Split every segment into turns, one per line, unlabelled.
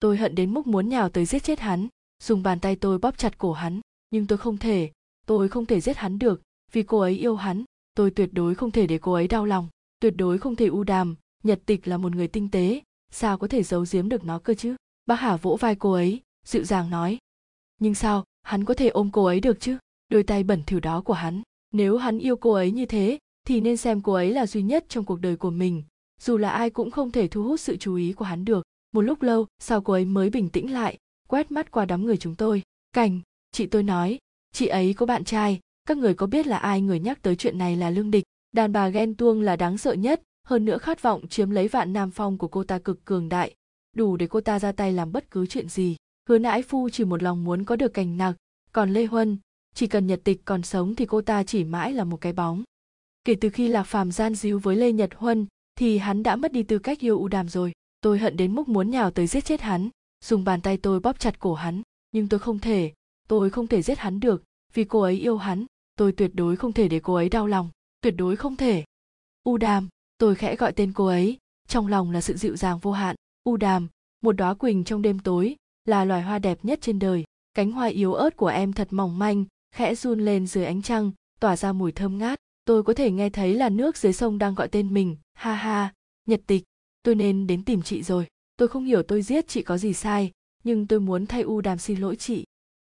tôi hận đến mức muốn nhào tới giết chết hắn. Dùng bàn tay tôi bóp chặt cổ hắn. Nhưng tôi không thể. Tôi không thể giết hắn được, vì cô ấy yêu hắn. Tôi tuyệt đối không thể để cô ấy đau lòng. Tuyệt đối không thể u đàm. Nhật tịch là một người tinh tế. Sao có thể giấu giếm được nó cơ chứ? Bác hà vỗ vai cô ấy, dịu dàng nói. Nhưng sao, hắn có thể ôm cô ấy được chứ? Đôi tay bẩn thỉu đó của hắn. Nếu hắn yêu cô ấy như thế, thì nên xem cô ấy là duy nhất trong cuộc đời của mình. Dù là ai cũng không thể thu hút sự chú ý của hắn được một lúc lâu, sau cô ấy mới bình tĩnh lại, quét mắt qua đám người chúng tôi. Cảnh, chị tôi nói, chị ấy có bạn trai, các người có biết là ai người nhắc tới chuyện này là lương địch? Đàn bà ghen tuông là đáng sợ nhất, hơn nữa khát vọng chiếm lấy vạn nam phong của cô ta cực cường đại, đủ để cô ta ra tay làm bất cứ chuyện gì. Hứa nãi phu chỉ một lòng muốn có được cành nặc, còn lê huân, chỉ cần nhật tịch còn sống thì cô ta chỉ mãi là một cái bóng. Kể từ khi lạc phàm gian díu với lê nhật huân, thì hắn đã mất đi tư cách yêu u đàm rồi tôi hận đến mức muốn nhào tới giết chết hắn. Dùng bàn tay tôi bóp chặt cổ hắn. Nhưng tôi không thể. Tôi không thể giết hắn được, vì cô ấy yêu hắn. Tôi tuyệt đối không thể để cô ấy đau lòng. Tuyệt đối không thể. U đàm, tôi khẽ gọi tên cô ấy. Trong lòng là sự dịu dàng vô hạn. U đàm, một đóa quỳnh trong đêm tối, là loài hoa đẹp nhất trên đời. Cánh hoa yếu ớt của em thật mỏng manh, khẽ run lên dưới ánh trăng, tỏa ra mùi thơm ngát. Tôi có thể nghe thấy là nước dưới sông đang gọi tên mình. Ha ha, nhật tịch tôi nên đến tìm chị rồi. Tôi không hiểu tôi giết chị có gì sai, nhưng tôi muốn thay u đàm xin lỗi chị.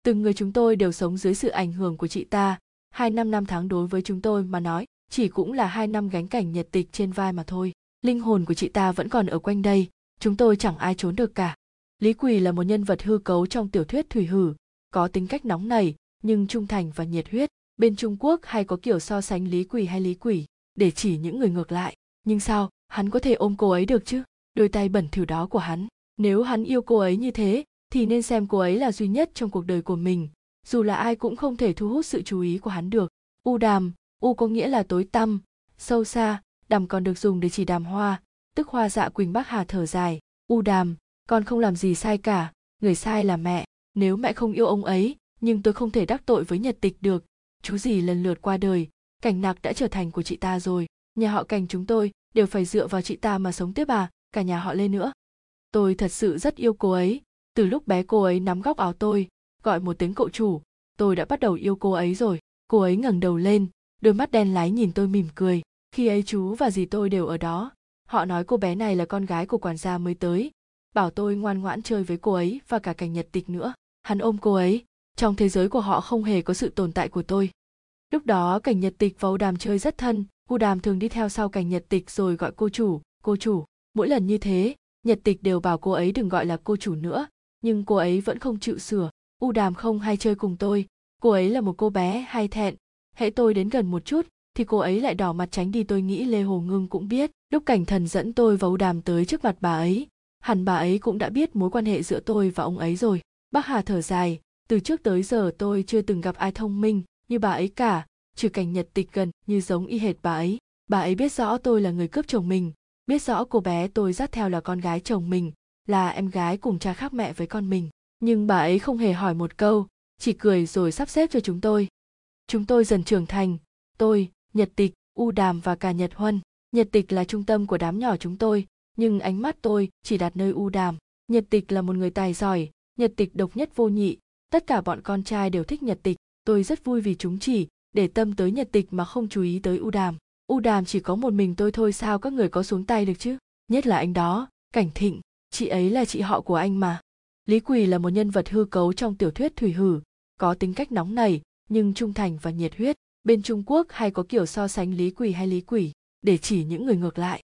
Từng người chúng tôi đều sống dưới sự ảnh hưởng của chị ta. Hai năm năm tháng đối với chúng tôi mà nói, chỉ cũng là hai năm gánh cảnh nhật tịch trên vai mà thôi. Linh hồn của chị ta vẫn còn ở quanh đây, chúng tôi chẳng ai trốn được cả. Lý quỳ là một nhân vật hư cấu trong tiểu thuyết thủy hử, có tính cách nóng nảy, nhưng trung thành và nhiệt huyết. Bên trung quốc hay có kiểu so sánh lý quỳ hay lý quỷ, để chỉ những người ngược lại. Nhưng sao hắn có thể ôm cô ấy được chứ? Đôi tay bẩn thỉu đó của hắn. Nếu hắn yêu cô ấy như thế, thì nên xem cô ấy là duy nhất trong cuộc đời của mình. Dù là ai cũng không thể thu hút sự chú ý của hắn được. U đàm, u có nghĩa là tối tăm, sâu xa, đàm còn được dùng để chỉ đàm hoa, tức hoa dạ quỳnh bắc hà thở dài. U đàm, con không làm gì sai cả, người sai là mẹ. Nếu mẹ không yêu ông ấy, nhưng tôi không thể đắc tội với nhật tịch được. Chú gì lần lượt qua đời, cảnh nặc đã trở thành của chị ta rồi. Nhà họ cảnh chúng tôi đều phải dựa vào chị ta mà sống tiếp à cả nhà họ lên nữa. Tôi thật sự rất yêu cô ấy. Từ lúc bé cô ấy nắm góc áo tôi, gọi một tiếng cậu chủ, tôi đã bắt đầu yêu cô ấy rồi. Cô ấy ngẩng đầu lên, đôi mắt đen láy nhìn tôi mỉm cười. Khi ấy chú và dì tôi đều ở đó, họ nói cô bé này là con gái của quản gia mới tới, bảo tôi ngoan ngoãn chơi với cô ấy và cả cảnh nhật tịch nữa. Hắn ôm cô ấy, trong thế giới của họ không hề có sự tồn tại của tôi. Lúc đó cảnh nhật tịch và âu đàm chơi rất thân u đàm thường đi theo sau cảnh nhật tịch rồi gọi cô chủ cô chủ. Mỗi lần như thế, nhật tịch đều bảo cô ấy đừng gọi là cô chủ nữa, nhưng cô ấy vẫn không chịu sửa. U đàm không hay chơi cùng tôi, cô ấy là một cô bé hay thẹn. Hễ tôi đến gần một chút, thì cô ấy lại đỏ mặt tránh đi tôi nghĩ lê hồ ngưng cũng biết. Lúc cảnh thần dẫn tôi và u đàm tới trước mặt bà ấy, hẳn bà ấy cũng đã biết mối quan hệ giữa tôi và ông ấy rồi. Bác hà thở dài, từ trước tới giờ tôi chưa từng gặp ai thông minh như bà ấy cả trừ cảnh nhật tịch gần, như giống y hệt bà ấy. Bà ấy biết rõ tôi là người cướp chồng mình, biết rõ cô bé tôi dắt theo là con gái chồng mình, là em gái cùng cha khác mẹ với con mình. Nhưng bà ấy không hề hỏi một câu, chỉ cười rồi sắp xếp cho chúng tôi. Chúng tôi dần trưởng thành, tôi, nhật tịch, u đàm và cả nhật huân. Nhật tịch là trung tâm của đám nhỏ chúng tôi, nhưng ánh mắt tôi chỉ đặt nơi u đàm. Nhật tịch là một người tài giỏi, nhật tịch độc nhất vô nhị, tất cả bọn con trai đều thích nhật tịch. Tôi rất vui vì chúng chỉ để tâm tới nhật tịch mà không chú ý tới u đàm. U đàm chỉ có một mình tôi thôi, sao các người có xuống tay được chứ? Nhất là anh đó, cảnh thịnh. Chị ấy là chị họ của anh mà. Lý quỳ là một nhân vật hư cấu trong tiểu thuyết thủy hử, có tính cách nóng nảy, nhưng trung thành và nhiệt huyết. Bên trung quốc hay có kiểu so sánh lý quỳ hay lý quỷ, để chỉ những người ngược lại.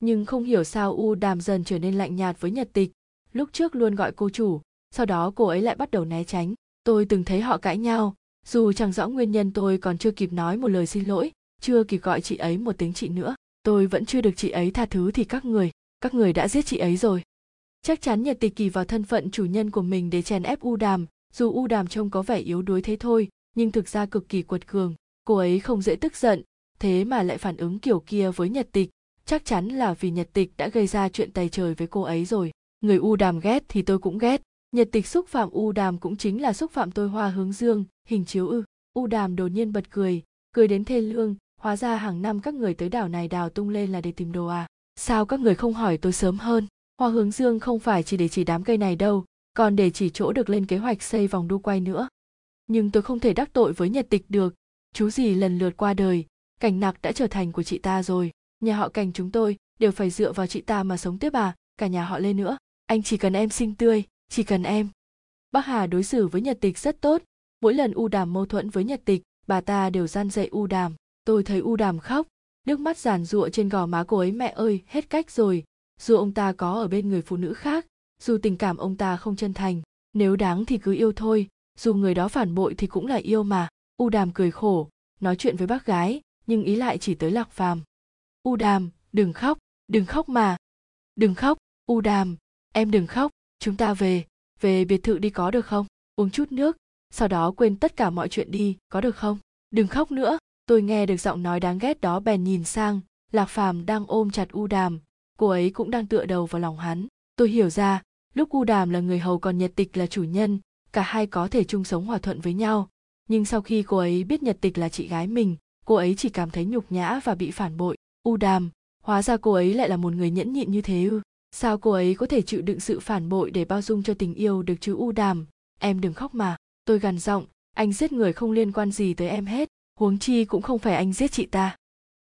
Nhưng không hiểu sao u đàm dần trở nên lạnh nhạt với nhật tịch. Lúc trước luôn gọi cô chủ, sau đó cô ấy lại bắt đầu né tránh. Tôi từng thấy họ cãi nhau dù chẳng rõ nguyên nhân tôi còn chưa kịp nói một lời xin lỗi, chưa kịp gọi chị ấy một tiếng chị nữa, tôi vẫn chưa được chị ấy tha thứ thì các người các người đã giết chị ấy rồi. Chắc chắn nhật tịch kỳ vào thân phận chủ nhân của mình để chèn ép u đàm, dù u đàm trông có vẻ yếu đuối thế thôi, nhưng thực ra cực kỳ quật cường, cô ấy không dễ tức giận, thế mà lại phản ứng kiểu kia với nhật tịch. Chắc chắn là vì nhật tịch đã gây ra chuyện tày trời với cô ấy rồi. Người u đàm ghét thì tôi cũng ghét nhật tịch xúc phạm u đàm cũng chính là xúc phạm tôi hoa hướng dương, hình chiếu ư. U đàm đột nhiên bật cười cười đến thê lương, hóa ra hàng năm các người tới đảo này đào tung lên là để tìm đồ à. Sao các người không hỏi tôi sớm hơn? Hoa hướng dương không phải chỉ để chỉ đám cây này đâu, còn để chỉ chỗ được lên kế hoạch xây vòng đu quay nữa. Nhưng tôi không thể đắc tội với nhật tịch được. Chú gì lần lượt qua đời, cảnh nặc đã trở thành của chị ta rồi. Nhà họ cảnh chúng tôi đều phải dựa vào chị ta mà sống tiếp à cả nhà họ lên nữa. Anh chỉ cần em xinh tươi chỉ cần em. Bác hà đối xử với nhật tịch rất tốt. Mỗi lần u đàm mâu thuẫn với nhật tịch, bà ta đều gian dạy u đàm. Tôi thấy u đàm khóc. Nước mắt giàn giụa trên gò má cô ấy, mẹ ơi, hết cách rồi. Dù ông ta có ở bên người phụ nữ khác, dù tình cảm ông ta không chân thành, nếu đáng thì cứ yêu thôi. Dù người đó phản bội thì cũng là yêu mà. U đàm cười khổ, nói chuyện với bác gái, nhưng ý lại chỉ tới lạc phàm. U đàm, đừng khóc đừng khóc mà. Đừng khóc, u đàm, em đừng khóc chúng ta về về biệt thự đi có được không? Uống chút nước, sau đó quên tất cả mọi chuyện đi, có được không? Đừng khóc nữa, tôi nghe được giọng nói đáng ghét đó bèn nhìn sang, lạc phàm đang ôm chặt u đàm, cô ấy cũng đang tựa đầu vào lòng hắn. Tôi hiểu ra, lúc u đàm là người hầu còn nhật tịch là chủ nhân, cả hai có thể chung sống hòa thuận với nhau. Nhưng sau khi cô ấy biết nhật tịch là chị gái mình, cô ấy chỉ cảm thấy nhục nhã và bị phản bội. U đàm, hóa ra cô ấy lại là một người nhẫn nhịn như thế ư? Sao cô ấy có thể chịu đựng sự phản bội để bao dung cho tình yêu được chứ u đàm? Em đừng khóc mà. Tôi gằn giọng. Anh giết người không liên quan gì tới em hết. Huống chi cũng không phải anh giết chị ta.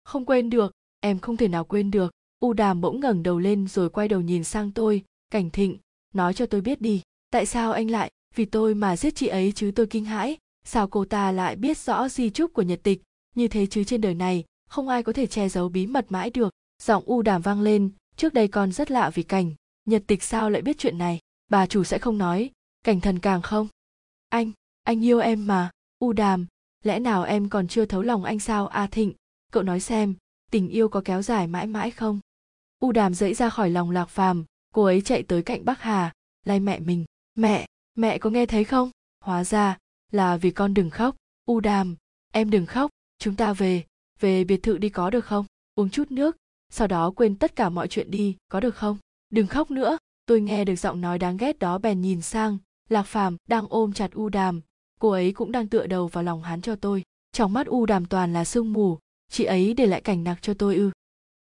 Không quên được. Em không thể nào quên được. U đàm bỗng ngẩng đầu lên rồi quay đầu nhìn sang tôi. Cảnh thịnh, nói cho tôi biết đi. Tại sao anh lại? Vì tôi mà giết chị ấy chứ tôi kinh hãi. Sao cô ta lại biết rõ di chúc của nhật tịch? Như thế chứ trên đời này, không ai có thể che giấu bí mật mãi được. Giọng u đàm vang lên trước đây con rất lạ vì cảnh. Nhật tịch sao lại biết chuyện này? Bà chủ sẽ không nói. Cảnh thần càng không. Anh anh yêu em mà. U đàm, lẽ nào em còn chưa thấu lòng anh sao? A thịnh, cậu nói xem, tình yêu có kéo dài mãi mãi không? U đàm dẫy ra khỏi lòng lạc phàm. Cô ấy chạy tới cạnh bắc hà, lay mẹ mình. Mẹ mẹ có nghe thấy không? Hóa ra là vì con đừng khóc. U đàm, em đừng khóc. Chúng ta về về biệt thự đi có được không? Uống chút nước sau đó quên tất cả mọi chuyện đi, có được không? Đừng khóc nữa, tôi nghe được giọng nói đáng ghét đó bèn nhìn sang, lạc phàm đang ôm chặt u đàm, cô ấy cũng đang tựa đầu vào lòng hắn cho tôi. Trong mắt u đàm toàn là sương mù, chị ấy để lại cảnh nặc cho tôi ư.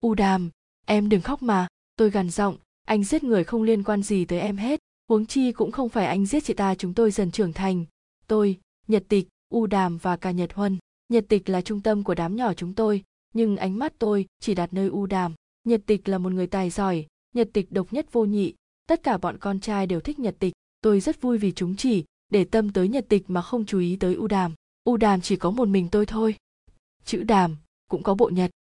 U đàm, em đừng khóc mà, tôi gằn giọng, anh giết người không liên quan gì tới em hết, huống chi cũng không phải anh giết chị ta chúng tôi dần trưởng thành. Tôi, nhật tịch, u đàm và cả nhật huân, nhật tịch là trung tâm của đám nhỏ chúng tôi nhưng ánh mắt tôi chỉ đặt nơi u đàm. Nhật tịch là một người tài giỏi, nhật tịch độc nhất vô nhị. Tất cả bọn con trai đều thích nhật tịch. Tôi rất vui vì chúng chỉ, để tâm tới nhật tịch mà không chú ý tới u đàm. U đàm chỉ có một mình tôi thôi. Chữ đàm cũng có bộ nhật.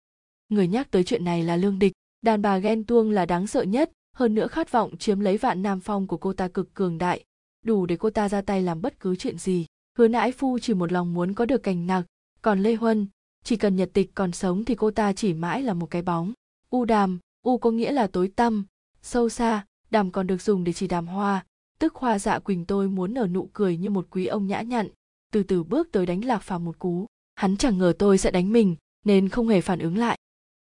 Người nhắc tới chuyện này là lương địch. Đàn bà ghen tuông là đáng sợ nhất. Hơn nữa khát vọng chiếm lấy vạn nam phong của cô ta cực cường đại. Đủ để cô ta ra tay làm bất cứ chuyện gì. Hứa nãi phu chỉ một lòng muốn có được cành nặc. Còn lê huân chỉ cần nhật tịch còn sống thì cô ta chỉ mãi là một cái bóng. U đàm, u có nghĩa là tối tăm, sâu xa, đàm còn được dùng để chỉ đàm hoa. Tức hoa dạ quỳnh tôi muốn nở nụ cười như một quý ông nhã nhặn, từ từ bước tới đánh lạc phàm một cú. Hắn chẳng ngờ tôi sẽ đánh mình, nên không hề phản ứng lại.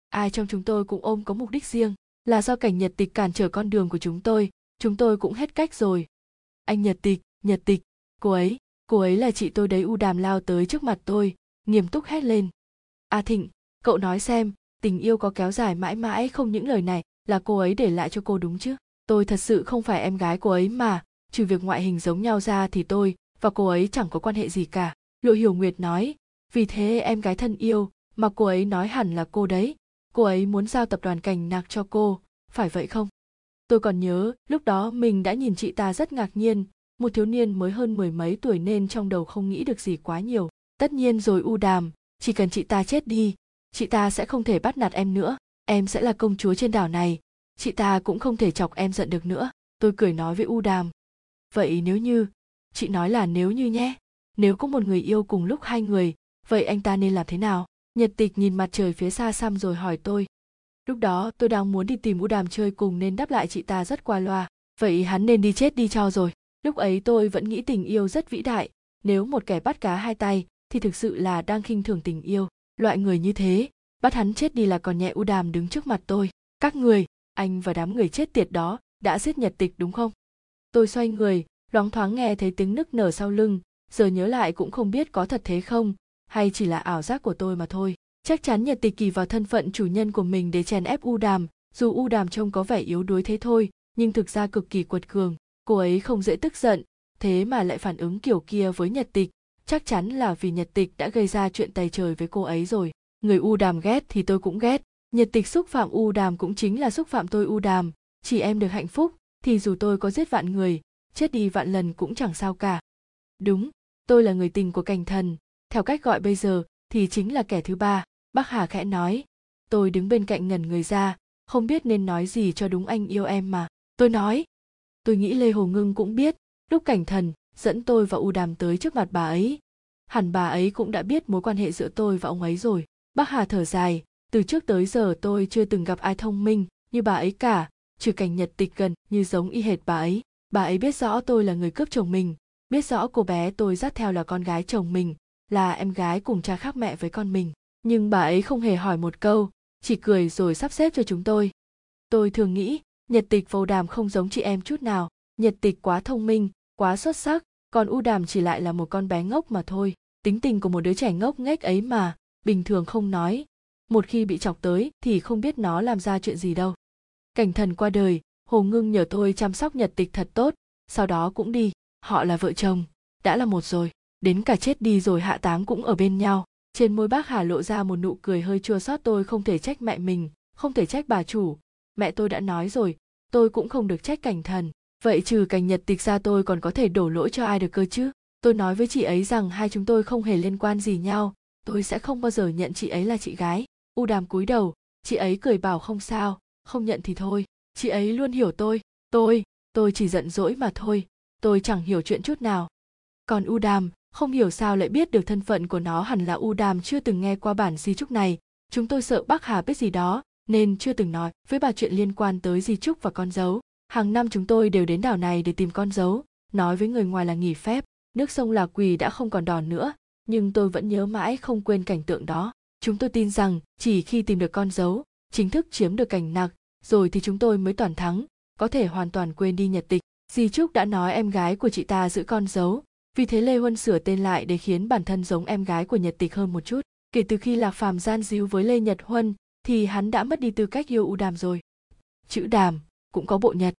Ai trong chúng tôi cũng ôm có mục đích riêng, là do cảnh nhật tịch cản trở con đường của chúng tôi. Chúng tôi cũng hết cách rồi. Anh nhật tịch nhật tịch, cô ấy cô ấy là chị tôi đấy u đàm lao tới trước mặt tôi, nghiêm túc hét lên a thịnh, cậu nói xem, tình yêu có kéo dài mãi mãi không những lời này là cô ấy để lại cho cô đúng chứ? Tôi thật sự không phải em gái cô ấy mà, trừ việc ngoại hình giống nhau ra thì tôi và cô ấy chẳng có quan hệ gì cả. Lộ hiểu nguyệt nói, vì thế em gái thân yêu mà cô ấy nói hẳn là cô đấy, cô ấy muốn giao tập đoàn cành nạc cho cô, phải vậy không? Tôi còn nhớ, lúc đó mình đã nhìn chị ta rất ngạc nhiên, một thiếu niên mới hơn mười mấy tuổi nên trong đầu không nghĩ được gì quá nhiều. Tất nhiên rồi u đàm chỉ cần chị ta chết đi, chị ta sẽ không thể bắt nạt em nữa. Em sẽ là công chúa trên đảo này. Chị ta cũng không thể chọc em giận được nữa. Tôi cười nói với u đàm. Vậy nếu như, chị nói là nếu như nhé. Nếu có một người yêu cùng lúc hai người, vậy anh ta nên làm thế nào? Nhật tịch nhìn mặt trời phía xa xăm rồi hỏi tôi. Lúc đó tôi đang muốn đi tìm u đàm chơi cùng nên đáp lại chị ta rất qua loa. Vậy hắn nên đi chết đi cho rồi. Lúc ấy tôi vẫn nghĩ tình yêu rất vĩ đại. Nếu một kẻ bắt cá hai tay thì thực sự là đang khinh thường tình yêu. Loại người như thế, bắt hắn chết đi là còn nhẹ u đàm đứng trước mặt tôi. Các người, anh và đám người chết tiệt đó, đã giết nhật tịch đúng không? Tôi xoay người, loáng thoáng nghe thấy tiếng nức nở sau lưng, giờ nhớ lại cũng không biết có thật thế không, hay chỉ là ảo giác của tôi mà thôi. Chắc chắn nhật tịch kỳ vào thân phận chủ nhân của mình để chèn ép u đàm, dù u đàm trông có vẻ yếu đuối thế thôi, nhưng thực ra cực kỳ quật cường. Cô ấy không dễ tức giận, thế mà lại phản ứng kiểu kia với nhật tịch chắc chắn là vì nhật tịch đã gây ra chuyện tay trời với cô ấy rồi. Người u đàm ghét thì tôi cũng ghét. Nhật tịch xúc phạm u đàm cũng chính là xúc phạm tôi u đàm. Chỉ em được hạnh phúc, thì dù tôi có giết vạn người, chết đi vạn lần cũng chẳng sao cả. Đúng, tôi là người tình của cảnh thần. Theo cách gọi bây giờ, thì chính là kẻ thứ ba, bác hà khẽ nói. Tôi đứng bên cạnh ngẩn người ra, không biết nên nói gì cho đúng anh yêu em mà. Tôi nói. Tôi nghĩ lê hồ ngưng cũng biết, lúc cảnh thần dẫn tôi và u đàm tới trước mặt bà ấy. Hẳn bà ấy cũng đã biết mối quan hệ giữa tôi và ông ấy rồi. Bác hà thở dài, từ trước tới giờ tôi chưa từng gặp ai thông minh như bà ấy cả, trừ cảnh nhật tịch gần như giống y hệt bà ấy. Bà ấy biết rõ tôi là người cướp chồng mình, biết rõ cô bé tôi dắt theo là con gái chồng mình, là em gái cùng cha khác mẹ với con mình. Nhưng bà ấy không hề hỏi một câu, chỉ cười rồi sắp xếp cho chúng tôi. Tôi thường nghĩ, nhật tịch vô đàm không giống chị em chút nào. Nhật tịch quá thông minh quá xuất sắc, còn u đàm chỉ lại là một con bé ngốc mà thôi. Tính tình của một đứa trẻ ngốc nghếch ấy mà, bình thường không nói. Một khi bị chọc tới thì không biết nó làm ra chuyện gì đâu. Cảnh thần qua đời, hồ ngưng nhờ tôi chăm sóc nhật tịch thật tốt, sau đó cũng đi. Họ là vợ chồng, đã là một rồi. Đến cả chết đi rồi hạ táng cũng ở bên nhau. Trên môi bác hà lộ ra một nụ cười hơi chua xót tôi không thể trách mẹ mình, không thể trách bà chủ. Mẹ tôi đã nói rồi, tôi cũng không được trách cảnh thần vậy trừ cảnh nhật tịch ra tôi còn có thể đổ lỗi cho ai được cơ chứ? Tôi nói với chị ấy rằng hai chúng tôi không hề liên quan gì nhau. Tôi sẽ không bao giờ nhận chị ấy là chị gái. U đàm cúi đầu. Chị ấy cười bảo không sao. Không nhận thì thôi. Chị ấy luôn hiểu tôi. Tôi tôi chỉ giận dỗi mà thôi. Tôi chẳng hiểu chuyện chút nào. Còn u đàm, không hiểu sao lại biết được thân phận của nó hẳn là u đàm chưa từng nghe qua bản di trúc này. Chúng tôi sợ bác hà biết gì đó, nên chưa từng nói với bà chuyện liên quan tới di trúc và con dấu hàng năm chúng tôi đều đến đảo này để tìm con dấu, nói với người ngoài là nghỉ phép, nước sông là quỳ đã không còn đòn nữa, nhưng tôi vẫn nhớ mãi không quên cảnh tượng đó. Chúng tôi tin rằng chỉ khi tìm được con dấu, chính thức chiếm được cảnh nặc rồi thì chúng tôi mới toàn thắng, có thể hoàn toàn quên đi nhật tịch. Di trúc đã nói em gái của chị ta giữ con dấu, vì thế lê huân sửa tên lại để khiến bản thân giống em gái của nhật tịch hơn một chút. Kể từ khi lạc phàm gian díu với lê nhật huân, thì hắn đã mất đi tư cách yêu u đàm rồi. Chữ đàm cũng có bộ nhật.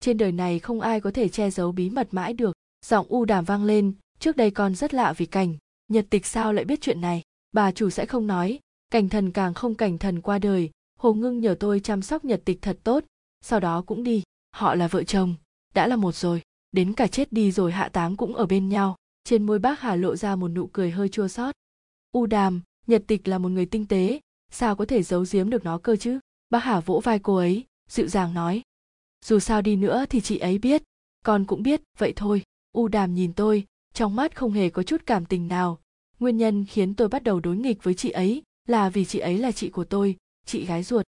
Trên đời này không ai có thể che giấu bí mật mãi được. Giọng u đàm vang lên, trước đây con rất lạ vì cảnh, nhật tịch sao lại biết chuyện này? Bà chủ sẽ không nói. Cảnh thần càng không cảnh thần qua đời, hồ ngưng nhờ tôi chăm sóc nhật tịch thật tốt. Sau đó cũng đi, họ là vợ chồng, đã là một rồi, đến cả chết đi rồi hạ táng cũng ở bên nhau. Trên môi bác hà lộ ra một nụ cười hơi chua xót. U đàm, nhật tịch là một người tinh tế, sao có thể giấu giếm được nó cơ chứ? Bác hà vỗ vai cô ấy, dịu dàng nói dù sao đi nữa thì chị ấy biết, con cũng biết, vậy thôi. U đàm nhìn tôi, trong mắt không hề có chút cảm tình nào. Nguyên nhân khiến tôi bắt đầu đối nghịch với chị ấy là vì chị ấy là chị của tôi, chị gái ruột.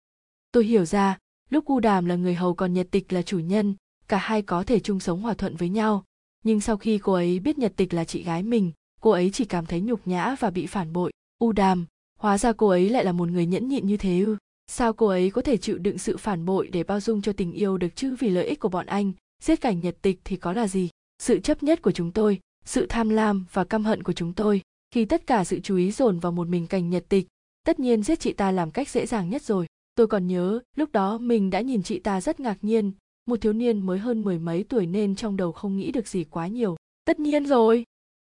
Tôi hiểu ra, lúc u đàm là người hầu còn nhật tịch là chủ nhân, cả hai có thể chung sống hòa thuận với nhau. Nhưng sau khi cô ấy biết nhật tịch là chị gái mình, cô ấy chỉ cảm thấy nhục nhã và bị phản bội. U đàm, hóa ra cô ấy lại là một người nhẫn nhịn như thế ư? Sao cô ấy có thể chịu đựng sự phản bội để bao dung cho tình yêu được chứ? Vì lợi ích của bọn anh, giết cảnh nhật tịch thì có là gì? Sự chấp nhất của chúng tôi, sự tham lam và căm hận của chúng tôi, khi tất cả sự chú ý dồn vào một mình cảnh nhật tịch, tất nhiên giết chị ta làm cách dễ dàng nhất rồi. Tôi còn nhớ, lúc đó mình đã nhìn chị ta rất ngạc nhiên, một thiếu niên mới hơn mười mấy tuổi nên trong đầu không nghĩ được gì quá nhiều. Tất nhiên rồi!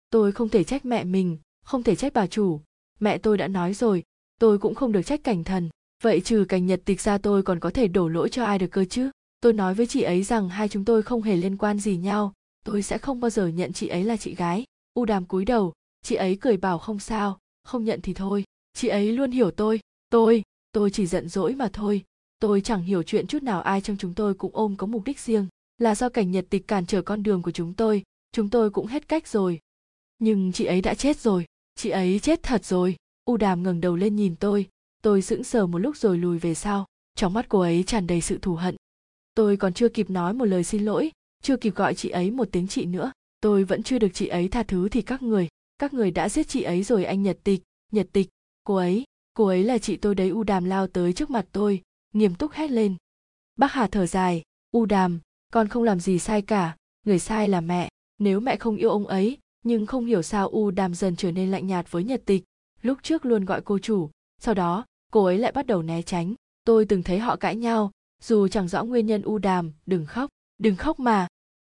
Tôi không thể trách mẹ mình, không thể trách bà chủ. Mẹ tôi đã nói rồi, tôi cũng không được trách cảnh thần vậy trừ cảnh nhật tịch ra tôi còn có thể đổ lỗi cho ai được cơ chứ? Tôi nói với chị ấy rằng hai chúng tôi không hề liên quan gì nhau. Tôi sẽ không bao giờ nhận chị ấy là chị gái. U đàm cúi đầu. Chị ấy cười bảo không sao. Không nhận thì thôi. Chị ấy luôn hiểu tôi. Tôi tôi chỉ giận dỗi mà thôi. Tôi chẳng hiểu chuyện chút nào ai trong chúng tôi cũng ôm có mục đích riêng. Là do cảnh nhật tịch cản trở con đường của chúng tôi chúng tôi cũng hết cách rồi. Nhưng chị ấy đã chết rồi. Chị ấy chết thật rồi. U đàm ngẩng đầu lên nhìn tôi tôi sững sờ một lúc rồi lùi về sau, trong mắt cô ấy tràn đầy sự thù hận. Tôi còn chưa kịp nói một lời xin lỗi, chưa kịp gọi chị ấy một tiếng chị nữa, tôi vẫn chưa được chị ấy tha thứ thì các người các người đã giết chị ấy rồi anh nhật tịch nhật tịch, cô ấy cô ấy là chị tôi đấy u đàm lao tới trước mặt tôi, nghiêm túc hét lên. Bác hà thở dài, u đàm, con không làm gì sai cả, người sai là mẹ, nếu mẹ không yêu ông ấy, nhưng không hiểu sao u đàm dần trở nên lạnh nhạt với nhật tịch, lúc trước luôn gọi cô chủ sau đó, cô ấy lại bắt đầu né tránh. Tôi từng thấy họ cãi nhau, dù chẳng rõ nguyên nhân u đàm, đừng khóc đừng khóc mà.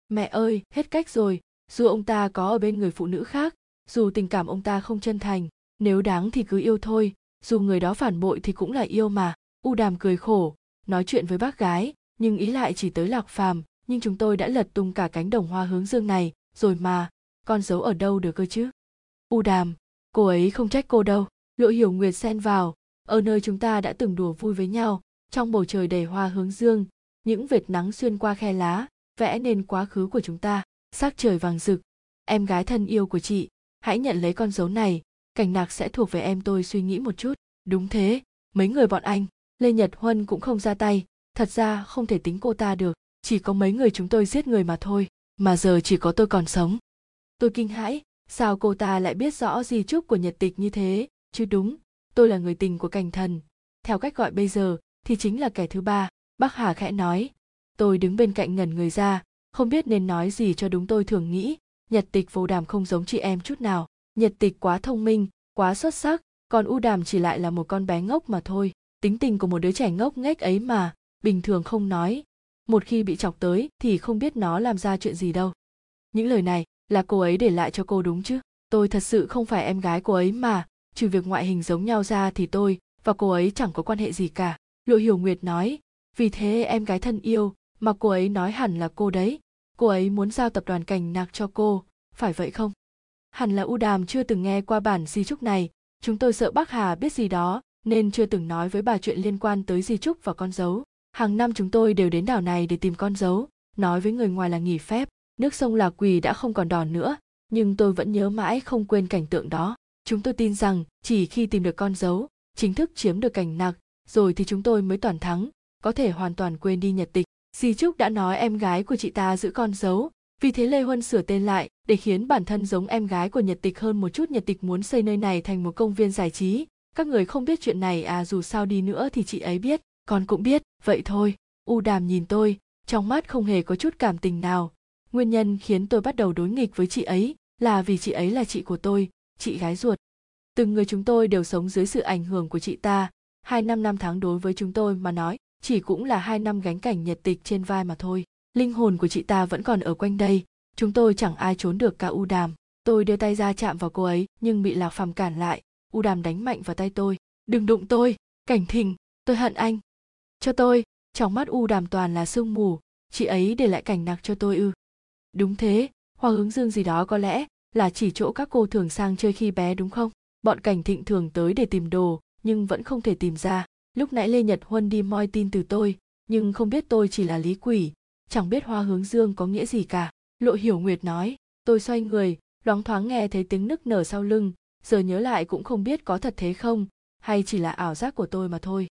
Mẹ ơi, hết cách rồi, dù ông ta có ở bên người phụ nữ khác, dù tình cảm ông ta không chân thành, nếu đáng thì cứ yêu thôi, dù người đó phản bội thì cũng là yêu mà. U đàm cười khổ, nói chuyện với bác gái, nhưng ý lại chỉ tới lạc phàm, nhưng chúng tôi đã lật tung cả cánh đồng hoa hướng dương này, rồi mà, con giấu ở đâu được cơ chứ? U đàm, cô ấy không trách cô đâu lộ hiểu nguyệt xen vào, ở nơi chúng ta đã từng đùa vui với nhau, trong bầu trời đầy hoa hướng dương, những vệt nắng xuyên qua khe lá, vẽ nên quá khứ của chúng ta, sắc trời vàng rực. Em gái thân yêu của chị, hãy nhận lấy con dấu này, cảnh nạc sẽ thuộc về em tôi suy nghĩ một chút. Đúng thế, mấy người bọn anh, lê nhật huân cũng không ra tay, thật ra không thể tính cô ta được, chỉ có mấy người chúng tôi giết người mà thôi, mà giờ chỉ có tôi còn sống. Tôi kinh hãi, sao cô ta lại biết rõ di chúc của nhật tịch như thế? Chứ đúng, tôi là người tình của cảnh thần. Theo cách gọi bây giờ, thì chính là kẻ thứ ba, bác hà khẽ nói. Tôi đứng bên cạnh ngẩn người ra, không biết nên nói gì cho đúng tôi thường nghĩ. Nhật tịch vô đàm không giống chị em chút nào. Nhật tịch quá thông minh, quá xuất sắc, còn u đàm chỉ lại là một con bé ngốc mà thôi. Tính tình của một đứa trẻ ngốc nghếch ấy mà, bình thường không nói. Một khi bị chọc tới, thì không biết nó làm ra chuyện gì đâu. Những lời này, là cô ấy để lại cho cô đúng chứ? Tôi thật sự không phải em gái cô ấy mà trừ việc ngoại hình giống nhau ra thì tôi và cô ấy chẳng có quan hệ gì cả. Lộ hiểu nguyệt nói, vì thế em gái thân yêu mà cô ấy nói hẳn là cô đấy. Cô ấy muốn giao tập đoàn cảnh nạc cho cô, phải vậy không? Hẳn là u đàm chưa từng nghe qua bản di trúc này. Chúng tôi sợ bác hà biết gì đó, nên chưa từng nói với bà chuyện liên quan tới di trúc và con dấu. Hàng năm chúng tôi đều đến đảo này để tìm con dấu, nói với người ngoài là nghỉ phép. Nước sông lạc quỳ đã không còn đòn nữa, nhưng tôi vẫn nhớ mãi không quên cảnh tượng đó chúng tôi tin rằng chỉ khi tìm được con dấu, chính thức chiếm được cảnh nặc rồi thì chúng tôi mới toàn thắng, có thể hoàn toàn quên đi nhật tịch. Di trúc đã nói em gái của chị ta giữ con dấu, vì thế lê huân sửa tên lại để khiến bản thân giống em gái của nhật tịch hơn một chút. Nhật tịch muốn xây nơi này thành một công viên giải trí. Các người không biết chuyện này à dù sao đi nữa thì chị ấy biết, con cũng biết, vậy thôi. U đàm nhìn tôi, trong mắt không hề có chút cảm tình nào. Nguyên nhân khiến tôi bắt đầu đối nghịch với chị ấy là vì chị ấy là chị của tôi chị gái ruột. Từng người chúng tôi đều sống dưới sự ảnh hưởng của chị ta. Hai năm năm tháng đối với chúng tôi mà nói, chỉ cũng là hai năm gánh cảnh nhật tịch trên vai mà thôi. Linh hồn của chị ta vẫn còn ở quanh đây. Chúng tôi chẳng ai trốn được cả u đàm. Tôi đưa tay ra chạm vào cô ấy, nhưng bị lạc phàm cản lại. U đàm đánh mạnh vào tay tôi. Đừng đụng tôi, cảnh thình, tôi hận anh. Cho tôi. Trong mắt u đàm toàn là sương mù. Chị ấy để lại cảnh nặc cho tôi ư. Đúng thế hoa hướng dương gì đó có lẽ là chỉ chỗ các cô thường sang chơi khi bé đúng không? Bọn cảnh thịnh thường tới để tìm đồ, nhưng vẫn không thể tìm ra. Lúc nãy lê nhật huân đi moi tin từ tôi, nhưng không biết tôi chỉ là lý quỷ, chẳng biết hoa hướng dương có nghĩa gì cả. Lộ hiểu nguyệt nói, tôi xoay người, loáng thoáng nghe thấy tiếng nức nở sau lưng, giờ nhớ lại cũng không biết có thật thế không, hay chỉ là ảo giác của tôi mà thôi.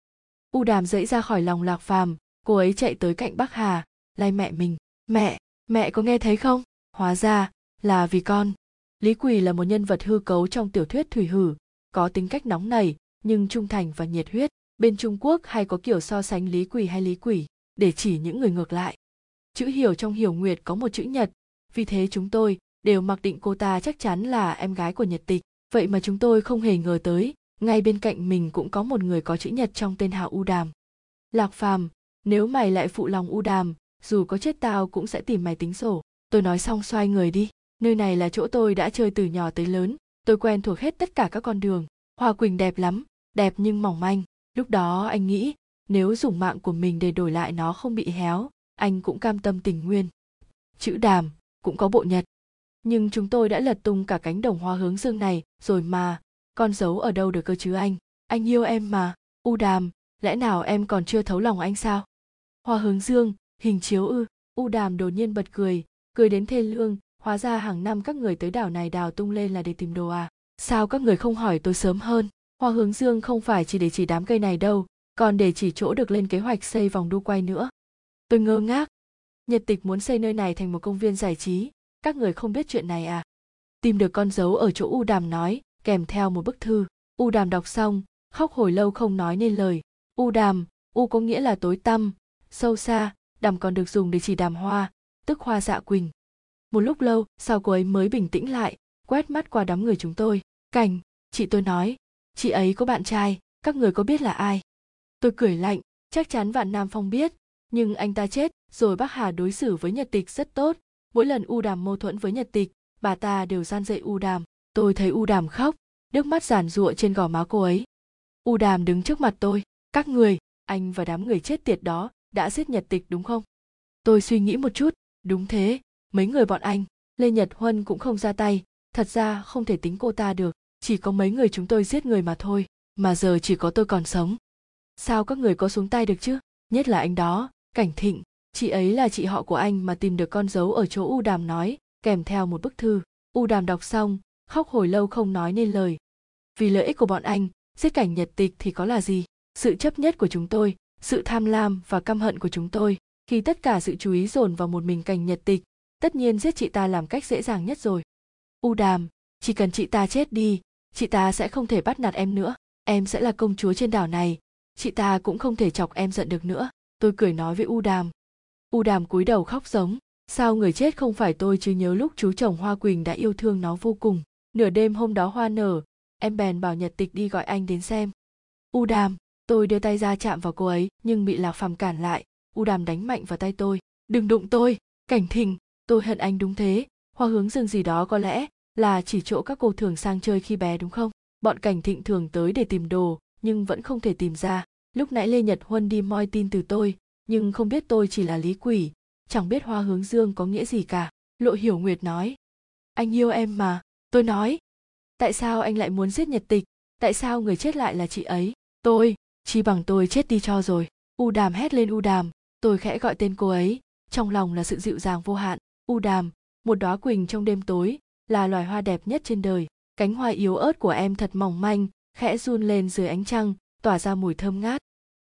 U đàm dậy ra khỏi lòng lạc phàm, cô ấy chạy tới cạnh bác hà lay mẹ mình, mẹ mẹ có nghe thấy không? Hóa ra là vì con lý quỳ là một nhân vật hư cấu trong tiểu thuyết thủy hử, có tính cách nóng nảy, nhưng trung thành và nhiệt huyết. Bên trung quốc hay có kiểu so sánh lý quỳ hay lý quỷ, để chỉ những người ngược lại. Chữ hiểu trong hiểu nguyệt có một chữ nhật, vì thế chúng tôi đều mặc định cô ta chắc chắn là em gái của nhật tịch. Vậy mà chúng tôi không hề ngờ tới, ngay bên cạnh mình cũng có một người có chữ nhật trong tên hào u đàm. Lạc phàm, nếu mày lại phụ lòng u đàm, dù có chết tao cũng sẽ tìm mày tính sổ. Tôi nói xong xoay người đi nơi này là chỗ tôi đã chơi từ nhỏ tới lớn. Tôi quen thuộc hết tất cả các con đường. Hoa quỳnh đẹp lắm, đẹp nhưng mỏng manh. Lúc đó anh nghĩ, nếu dùng mạng của mình để đổi lại nó không bị héo, anh cũng cam tâm tình nguyên chữ đàm cũng có bộ nhật. Nhưng chúng tôi đã lật tung cả cánh đồng hoa hướng dương này rồi mà con giấu ở đâu được cơ chứ anh? Anh yêu em mà. U đàm, lẽ nào em còn chưa thấu lòng anh sao? Hoa hướng dương, hình chiếu ư. U đàm đột nhiên bật cười cười đến thê lương hóa ra hàng năm các người tới đảo này đào tung lên là để tìm đồ à? Sao các người không hỏi tôi sớm hơn? Hoa hướng dương không phải chỉ để chỉ đám cây này đâu, còn để chỉ chỗ được lên kế hoạch xây vòng đu quay nữa. Tôi ngơ ngác. Nhật tịch muốn xây nơi này thành một công viên giải trí. Các người không biết chuyện này à? Tìm được con dấu ở chỗ u đàm nói, kèm theo một bức thư. U đàm đọc xong, khóc hồi lâu không nói nên lời. U đàm, u có nghĩa là tối tăm. Sâu xa, đàm còn được dùng để chỉ đàm hoa, tức hoa dạ quỳnh một lúc lâu, sau cô ấy mới bình tĩnh lại, quét mắt qua đám người chúng tôi. Cảnh, chị tôi nói, chị ấy có bạn trai, các người có biết là ai? Tôi cười lạnh, chắc chắn vạn nam phong biết, nhưng anh ta chết, rồi bác hà đối xử với nhật tịch rất tốt. Mỗi lần u đàm mâu thuẫn với nhật tịch, bà ta đều gian dậy u đàm. Tôi thấy u đàm khóc, nước mắt giàn giụa trên gò má cô ấy. U đàm đứng trước mặt tôi, các người, anh và đám người chết tiệt đó, đã giết nhật tịch đúng không? Tôi suy nghĩ một chút, đúng thế mấy người bọn anh, lê nhật huân cũng không ra tay, thật ra không thể tính cô ta được, chỉ có mấy người chúng tôi giết người mà thôi, mà giờ chỉ có tôi còn sống. Sao các người có xuống tay được chứ? Nhất là anh đó, cảnh thịnh, chị ấy là chị họ của anh mà tìm được con dấu ở chỗ u đàm nói, kèm theo một bức thư. U đàm đọc xong, khóc hồi lâu không nói nên lời. Vì lợi ích của bọn anh, giết cảnh nhật tịch thì có là gì? Sự chấp nhất của chúng tôi, sự tham lam và căm hận của chúng tôi, khi tất cả sự chú ý dồn vào một mình cảnh nhật tịch tất nhiên giết chị ta làm cách dễ dàng nhất rồi. U đàm, chỉ cần chị ta chết đi, chị ta sẽ không thể bắt nạt em nữa. Em sẽ là công chúa trên đảo này. Chị ta cũng không thể chọc em giận được nữa. Tôi cười nói với u đàm. U đàm cúi đầu khóc giống. Sao người chết không phải tôi chứ nhớ lúc chú chồng hoa quỳnh đã yêu thương nó vô cùng. Nửa đêm hôm đó hoa nở. Em bèn bảo nhật tịch đi gọi anh đến xem. U đàm, tôi đưa tay ra chạm vào cô ấy, nhưng bị lạc phàm cản lại. U đàm đánh mạnh vào tay tôi. Đừng đụng tôi. Cảnh thình tôi hận anh đúng thế. Hoa hướng dương gì đó có lẽ là chỉ chỗ các cô thường sang chơi khi bé đúng không? Bọn cảnh thịnh thường tới để tìm đồ, nhưng vẫn không thể tìm ra. Lúc nãy lê nhật huân đi moi tin từ tôi, nhưng không biết tôi chỉ là lý quỷ, chẳng biết hoa hướng dương có nghĩa gì cả. Lộ hiểu nguyệt nói, anh yêu em mà. Tôi nói, tại sao anh lại muốn giết nhật tịch? Tại sao người chết lại là chị ấy? Tôi, chi bằng tôi chết đi cho rồi. U đàm hét lên u đàm, tôi khẽ gọi tên cô ấy, trong lòng là sự dịu dàng vô hạn u đàm, một đóa quỳnh trong đêm tối, là loài hoa đẹp nhất trên đời. Cánh hoa yếu ớt của em thật mỏng manh, khẽ run lên dưới ánh trăng, tỏa ra mùi thơm ngát.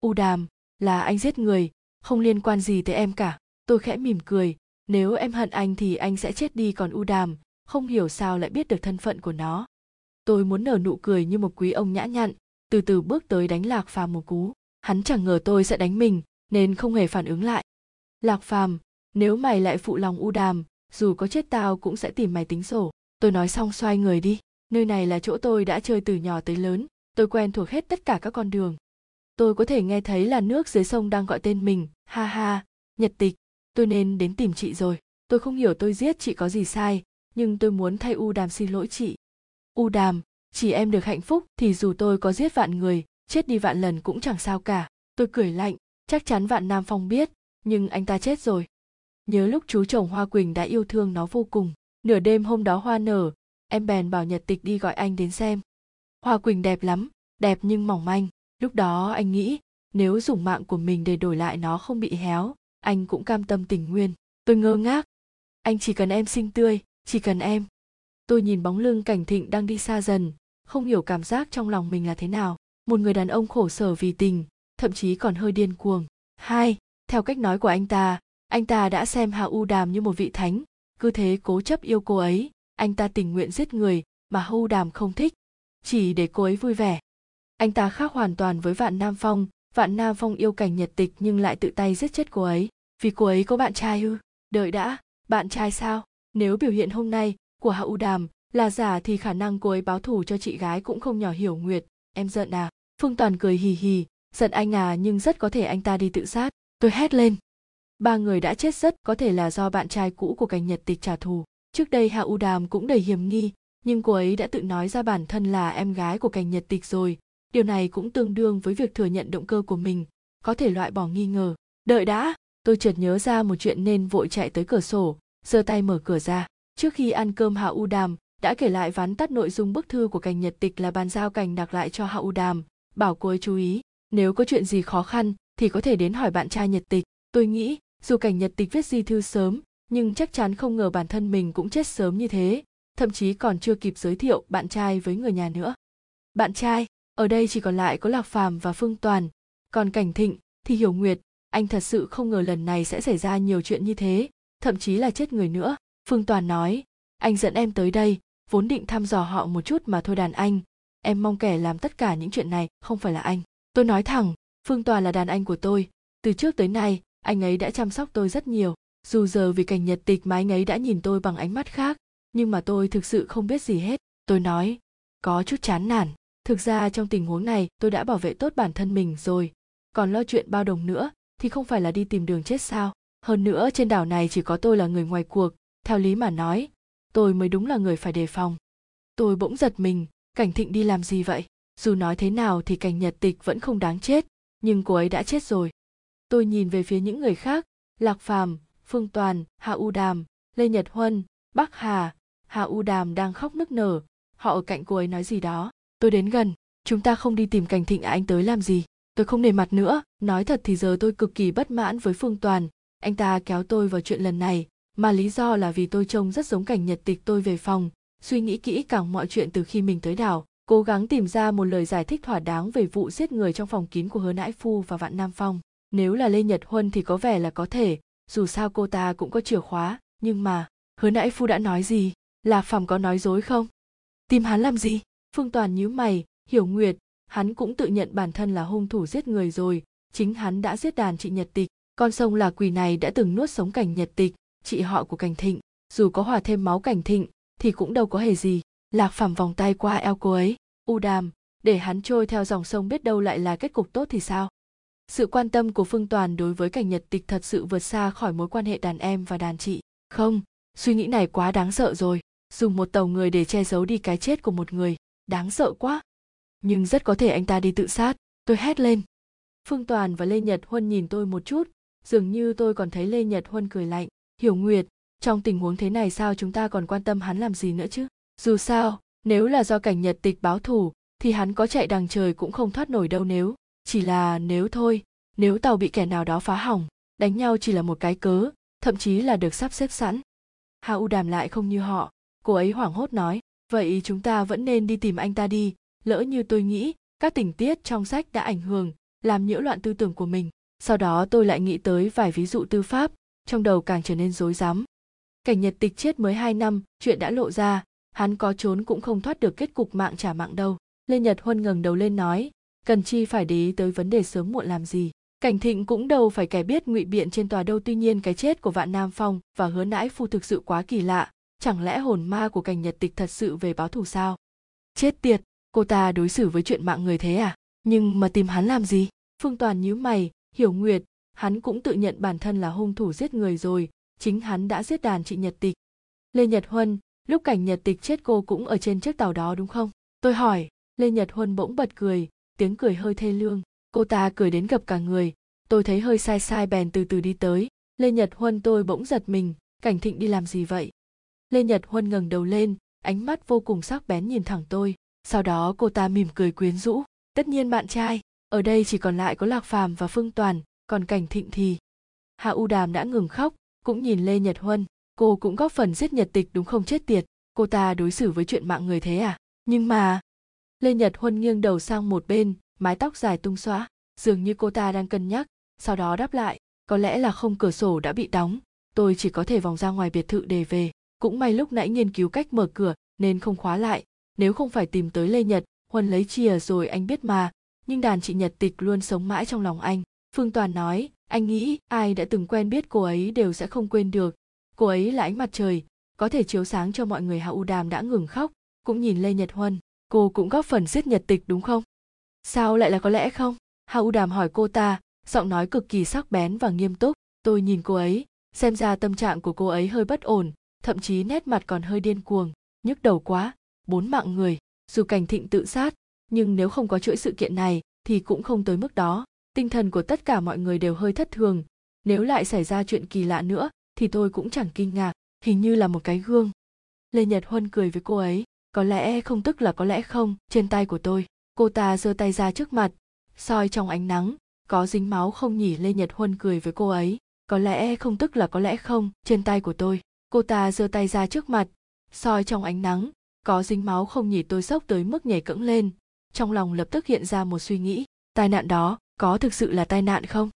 U đàm, là anh giết người, không liên quan gì tới em cả. Tôi khẽ mỉm cười, nếu em hận anh thì anh sẽ chết đi, còn u đàm, không hiểu sao lại biết được thân phận của nó. Tôi muốn nở nụ cười như một quý ông nhã nhặn, từ từ bước tới đánh lạc phàm một cú. Hắn chẳng ngờ tôi sẽ đánh mình, nên không hề phản ứng lại. Lạc phàm nếu mày lại phụ lòng u đàm, dù có chết tao cũng sẽ tìm mày tính sổ. Tôi nói xong xoay người đi. Nơi này là chỗ tôi đã chơi từ nhỏ tới lớn. Tôi quen thuộc hết tất cả các con đường. Tôi có thể nghe thấy là nước dưới sông đang gọi tên mình. Ha ha, nhật tịch, tôi nên đến tìm chị rồi. Tôi không hiểu tôi giết chị có gì sai, nhưng tôi muốn thay u đàm xin lỗi chị. U đàm, chỉ em được hạnh phúc thì dù tôi có giết vạn người, chết đi vạn lần cũng chẳng sao cả. Tôi cười lạnh, chắc chắn vạn nam phong biết, nhưng anh ta chết rồi nhớ lúc chú chồng hoa quỳnh đã yêu thương nó vô cùng. Nửa đêm hôm đó hoa nở, em bèn bảo nhật tịch đi gọi anh đến xem. Hoa quỳnh đẹp lắm, đẹp nhưng mỏng manh. Lúc đó anh nghĩ, nếu dùng mạng của mình để đổi lại nó không bị héo, anh cũng cam tâm tình nguyên tôi ngơ ngác. Anh chỉ cần em xinh tươi, chỉ cần em. Tôi nhìn bóng lưng cảnh thịnh đang đi xa dần, không hiểu cảm giác trong lòng mình là thế nào. Một người đàn ông khổ sở vì tình, thậm chí còn hơi điên cuồng. Hai, theo cách nói của anh ta anh ta đã xem hà u đàm như một vị thánh. Cứ thế cố chấp yêu cô ấy, anh ta tình nguyện giết người mà hà u đàm không thích, chỉ để cô ấy vui vẻ. Anh ta khác hoàn toàn với vạn nam phong. Vạn nam phong yêu cảnh nhật tịch nhưng lại tự tay giết chết cô ấy. Vì cô ấy có bạn trai ư? Đợi đã, bạn trai sao? Nếu biểu hiện hôm nay của hạ u đàm là giả thì khả năng cô ấy báo thù cho chị gái cũng không nhỏ hiểu nguyệt. Em giận à? Phương toàn cười hì hì, giận anh à nhưng rất có thể anh ta đi tự sát. Tôi hét lên ba người đã chết rất, có thể là do bạn trai cũ của cảnh nhật tịch trả thù. Trước đây hạ u đàm cũng đầy hiểm nghi, nhưng cô ấy đã tự nói ra bản thân là em gái của cảnh nhật tịch rồi. Điều này cũng tương đương với việc thừa nhận động cơ của mình. Có thể loại bỏ nghi ngờ. Đợi đã, tôi chợt nhớ ra một chuyện nên vội chạy tới cửa sổ, giơ tay mở cửa ra. Trước khi ăn cơm hạ u đàm đã kể lại vắn tắt nội dung bức thư của cảnh nhật tịch là bàn giao cảnh đặc lại cho hạ u đàm, bảo cô ấy chú ý. Nếu có chuyện gì khó khăn thì có thể đến hỏi bạn trai nhật tịch. Tôi nghĩ dù cảnh nhật tịch viết di thư sớm, nhưng chắc chắn không ngờ bản thân mình cũng chết sớm như thế, thậm chí còn chưa kịp giới thiệu bạn trai với người nhà nữa. Bạn trai, ở đây chỉ còn lại có lạc phàm và phương toàn. Còn cảnh thịnh thì hiểu nguyệt, anh thật sự không ngờ lần này sẽ xảy ra nhiều chuyện như thế, thậm chí là chết người nữa. Phương toàn nói, anh dẫn em tới đây, vốn định thăm dò họ một chút mà thôi đàn anh. Em mong kẻ làm tất cả những chuyện này không phải là anh. Tôi nói thẳng, phương toàn là đàn anh của tôi. Từ trước tới nay anh ấy đã chăm sóc tôi rất nhiều. Dù giờ vì cảnh nhật tịch mà anh ấy đã nhìn tôi bằng ánh mắt khác, nhưng mà tôi thực sự không biết gì hết. Tôi nói, có chút chán nản. Thực ra trong tình huống này, tôi đã bảo vệ tốt bản thân mình rồi. Còn lo chuyện bao đồng nữa, thì không phải là đi tìm đường chết sao? Hơn nữa, trên đảo này chỉ có tôi là người ngoài cuộc. Theo lý mà nói, tôi mới đúng là người phải đề phòng. Tôi bỗng giật mình, cảnh thịnh đi làm gì vậy? Dù nói thế nào thì cảnh nhật tịch vẫn không đáng chết, nhưng cô ấy đã chết rồi tôi nhìn về phía những người khác, lạc phàm, phương toàn, hạ u đàm, lê nhật huân bắc hà. Hạ u đàm đang khóc nức nở. Họ ở cạnh cô ấy nói gì đó. Tôi đến gần. Chúng ta không đi tìm cảnh thịnh à anh tới làm gì? Tôi không nề mặt nữa. Nói thật thì giờ tôi cực kỳ bất mãn với phương toàn. Anh ta kéo tôi vào chuyện lần này, mà lý do là vì tôi trông rất giống cảnh nhật tịch tôi về phòng. Suy nghĩ kỹ càng mọi chuyện từ khi mình tới đảo, cố gắng tìm ra một lời giải thích thỏa đáng về vụ giết người trong phòng kín của hứa nãi phu và vạn nam phong nếu là lê nhật huân thì có vẻ là có thể, dù sao cô ta cũng có chìa khóa, nhưng mà hứa nãy phu đã nói gì? Lạc phàm có nói dối không? Tìm hắn làm gì? Phương toàn nhíu mày, hiểu nguyệt, hắn cũng tự nhận bản thân là hung thủ giết người rồi, chính hắn đã giết đàn chị nhật tịch, con sông là quỷ này đã từng nuốt sống cảnh nhật tịch, chị họ của cảnh thịnh, dù có hòa thêm máu cảnh thịnh, thì cũng đâu có hề gì. Lạc phàm vòng tay qua eo cô ấy, u đàm, để hắn trôi theo dòng sông biết đâu lại là kết cục tốt thì sao? Sự quan tâm của phương toàn đối với cảnh nhật tịch thật sự vượt xa khỏi mối quan hệ đàn em và đàn chị. Không, suy nghĩ này quá đáng sợ rồi. Dùng một tàu người để che giấu đi cái chết của một người, đáng sợ quá. Nhưng rất có thể anh ta đi tự sát. Tôi hét lên. Phương toàn và lê nhật huân nhìn tôi một chút. Dường như tôi còn thấy lê nhật huân cười lạnh. Hiểu nguyệt, trong tình huống thế này sao chúng ta còn quan tâm hắn làm gì nữa chứ? Dù sao, nếu là do cảnh nhật tịch báo thù, thì hắn có chạy đằng trời cũng không thoát nổi đâu nếu chỉ là nếu thôi, nếu tàu bị kẻ nào đó phá hỏng, đánh nhau chỉ là một cái cớ, thậm chí là được sắp xếp sẵn. Hà u đàm lại không như họ. Cô ấy hoảng hốt nói, vậy chúng ta vẫn nên đi tìm anh ta đi. Lỡ như tôi nghĩ, các tình tiết trong sách đã ảnh hưởng, làm nhiễu loạn tư tưởng của mình. Sau đó tôi lại nghĩ tới vài ví dụ tư pháp, trong đầu càng trở nên rối rắm. Cảnh nhật tịch chết mới hai năm, chuyện đã lộ ra. Hắn có trốn cũng không thoát được kết cục mạng trả mạng đâu. Lê nhật huân ngẩng đầu lên nói cần chi phải để ý tới vấn đề sớm muộn làm gì. Cảnh thịnh cũng đâu phải kẻ biết ngụy biện trên tòa đâu, tuy nhiên cái chết của vạn nam phong và hứa nãi phu thực sự quá kỳ lạ. Chẳng lẽ hồn ma của cảnh nhật tịch thật sự về báo thù sao? Chết tiệt, cô ta đối xử với chuyện mạng người thế à? Nhưng mà tìm hắn làm gì? Phương toàn nhíu mày, hiểu nguyệt, hắn cũng tự nhận bản thân là hung thủ giết người rồi, chính hắn đã giết đàn chị nhật tịch. Lê nhật huân, lúc cảnh nhật tịch chết cô cũng ở trên chiếc tàu đó đúng không? Tôi hỏi, lê nhật huân bỗng bật cười tiếng cười hơi thê lương. Cô ta cười đến gặp cả người. Tôi thấy hơi sai sai bèn từ từ đi tới. Lê nhật huân tôi bỗng giật mình. Cảnh thịnh đi làm gì vậy? Lê nhật huân ngẩng đầu lên, ánh mắt vô cùng sắc bén nhìn thẳng tôi. Sau đó cô ta mỉm cười quyến rũ. Tất nhiên bạn trai, ở đây chỉ còn lại có lạc phàm và phương toàn, còn cảnh thịnh thì. Hạ u đàm đã ngừng khóc, cũng nhìn lê nhật huân. Cô cũng góp phần giết nhật tịch đúng không chết tiệt? Cô ta đối xử với chuyện mạng người thế à? Nhưng mà lê nhật huân nghiêng đầu sang một bên, mái tóc dài tung xõa, dường như cô ta đang cân nhắc, sau đó đáp lại, có lẽ là không cửa sổ đã bị đóng, tôi chỉ có thể vòng ra ngoài biệt thự để về, cũng may lúc nãy nghiên cứu cách mở cửa nên không khóa lại, nếu không phải tìm tới lê nhật huân lấy chìa rồi anh biết mà, nhưng đàn chị nhật tịch luôn sống mãi trong lòng anh. Phương toàn nói, anh nghĩ ai đã từng quen biết cô ấy đều sẽ không quên được, cô ấy là ánh mặt trời, có thể chiếu sáng cho mọi người hạ u đàm đã ngừng khóc, cũng nhìn lê nhật huân cô cũng góp phần giết nhật tịch đúng không? Sao lại là có lẽ không? Hạ u đàm hỏi cô ta, giọng nói cực kỳ sắc bén và nghiêm túc. Tôi nhìn cô ấy, xem ra tâm trạng của cô ấy hơi bất ổn, thậm chí nét mặt còn hơi điên cuồng, nhức đầu quá, bốn mạng người, dù cảnh thịnh tự sát, nhưng nếu không có chuỗi sự kiện này thì cũng không tới mức đó. Tinh thần của tất cả mọi người đều hơi thất thường. Nếu lại xảy ra chuyện kỳ lạ nữa thì tôi cũng chẳng kinh ngạc, hình như là một cái gương. Lê nhật huân cười với cô ấy có lẽ không tức là có lẽ không, trên tay của tôi. Cô ta giơ tay ra trước mặt, soi trong ánh nắng, có dính máu không nhỉ? Lê nhật huân cười với cô ấy. Có lẽ không tức là có lẽ không, trên tay của tôi. Cô ta giơ tay ra trước mặt, soi trong ánh nắng, có dính máu không nhỉ? Tôi sốc tới mức nhảy cẫng lên. Trong lòng lập tức hiện ra một suy nghĩ. Tai nạn đó, có thực sự là tai nạn không?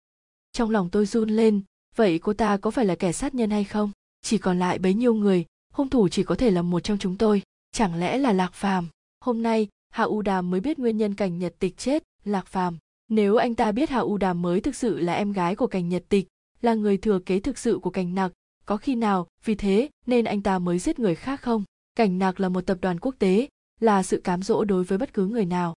Trong lòng tôi run lên. Vậy cô ta có phải là kẻ sát nhân hay không? Chỉ còn lại bấy nhiêu người, hung thủ chỉ có thể là một trong chúng tôi chẳng lẽ là lạc phàm? Hôm nay, hạ u đàm mới biết nguyên nhân cảnh nhật tịch chết, lạc phàm. Nếu anh ta biết hạ u đàm mới thực sự là em gái của cảnh nhật tịch, là người thừa kế thực sự của cảnh nặc, có khi nào, vì thế, nên anh ta mới giết người khác không? Cảnh nặc là một tập đoàn quốc tế, là sự cám dỗ đối với bất cứ người nào.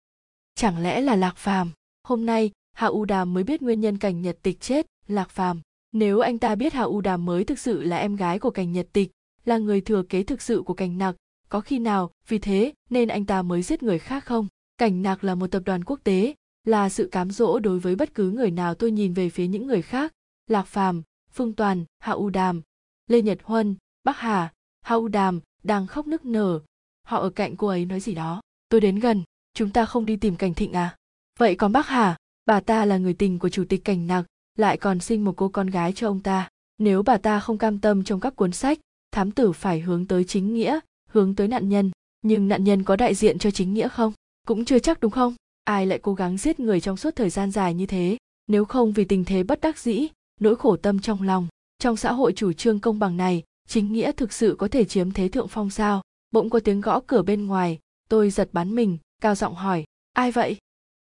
Chẳng lẽ là lạc phàm? Hôm nay, hạ u đàm mới biết nguyên nhân cảnh nhật tịch chết, lạc phàm. Nếu anh ta biết hạ u đàm mới thực sự là em gái của cảnh nhật tịch, là người thừa kế thực sự của cảnh nặc có khi nào, vì thế, nên anh ta mới giết người khác không? Cảnh Nạc là một tập đoàn quốc tế, là sự cám dỗ đối với bất cứ người nào tôi nhìn về phía những người khác. Lạc phàm, phương toàn, hạ u đàm, lê nhật huân, bắc hà, hạ u đàm đang khóc nức nở. Họ ở cạnh cô ấy nói gì đó. Tôi đến gần, chúng ta không đi tìm cảnh thịnh à? Vậy còn bác hà, bà ta là người tình của chủ tịch cảnh nặc lại còn sinh một cô con gái cho ông ta. Nếu bà ta không cam tâm trong các cuốn sách, thám tử phải hướng tới chính nghĩa hướng tới nạn nhân. Nhưng nạn nhân có đại diện cho chính nghĩa không? Cũng chưa chắc đúng không? Ai lại cố gắng giết người trong suốt thời gian dài như thế? Nếu không vì tình thế bất đắc dĩ, nỗi khổ tâm trong lòng, trong xã hội chủ trương công bằng này, chính nghĩa thực sự có thể chiếm thế thượng phong sao? Bỗng có tiếng gõ cửa bên ngoài, tôi giật bắn mình, cao giọng hỏi, ai vậy?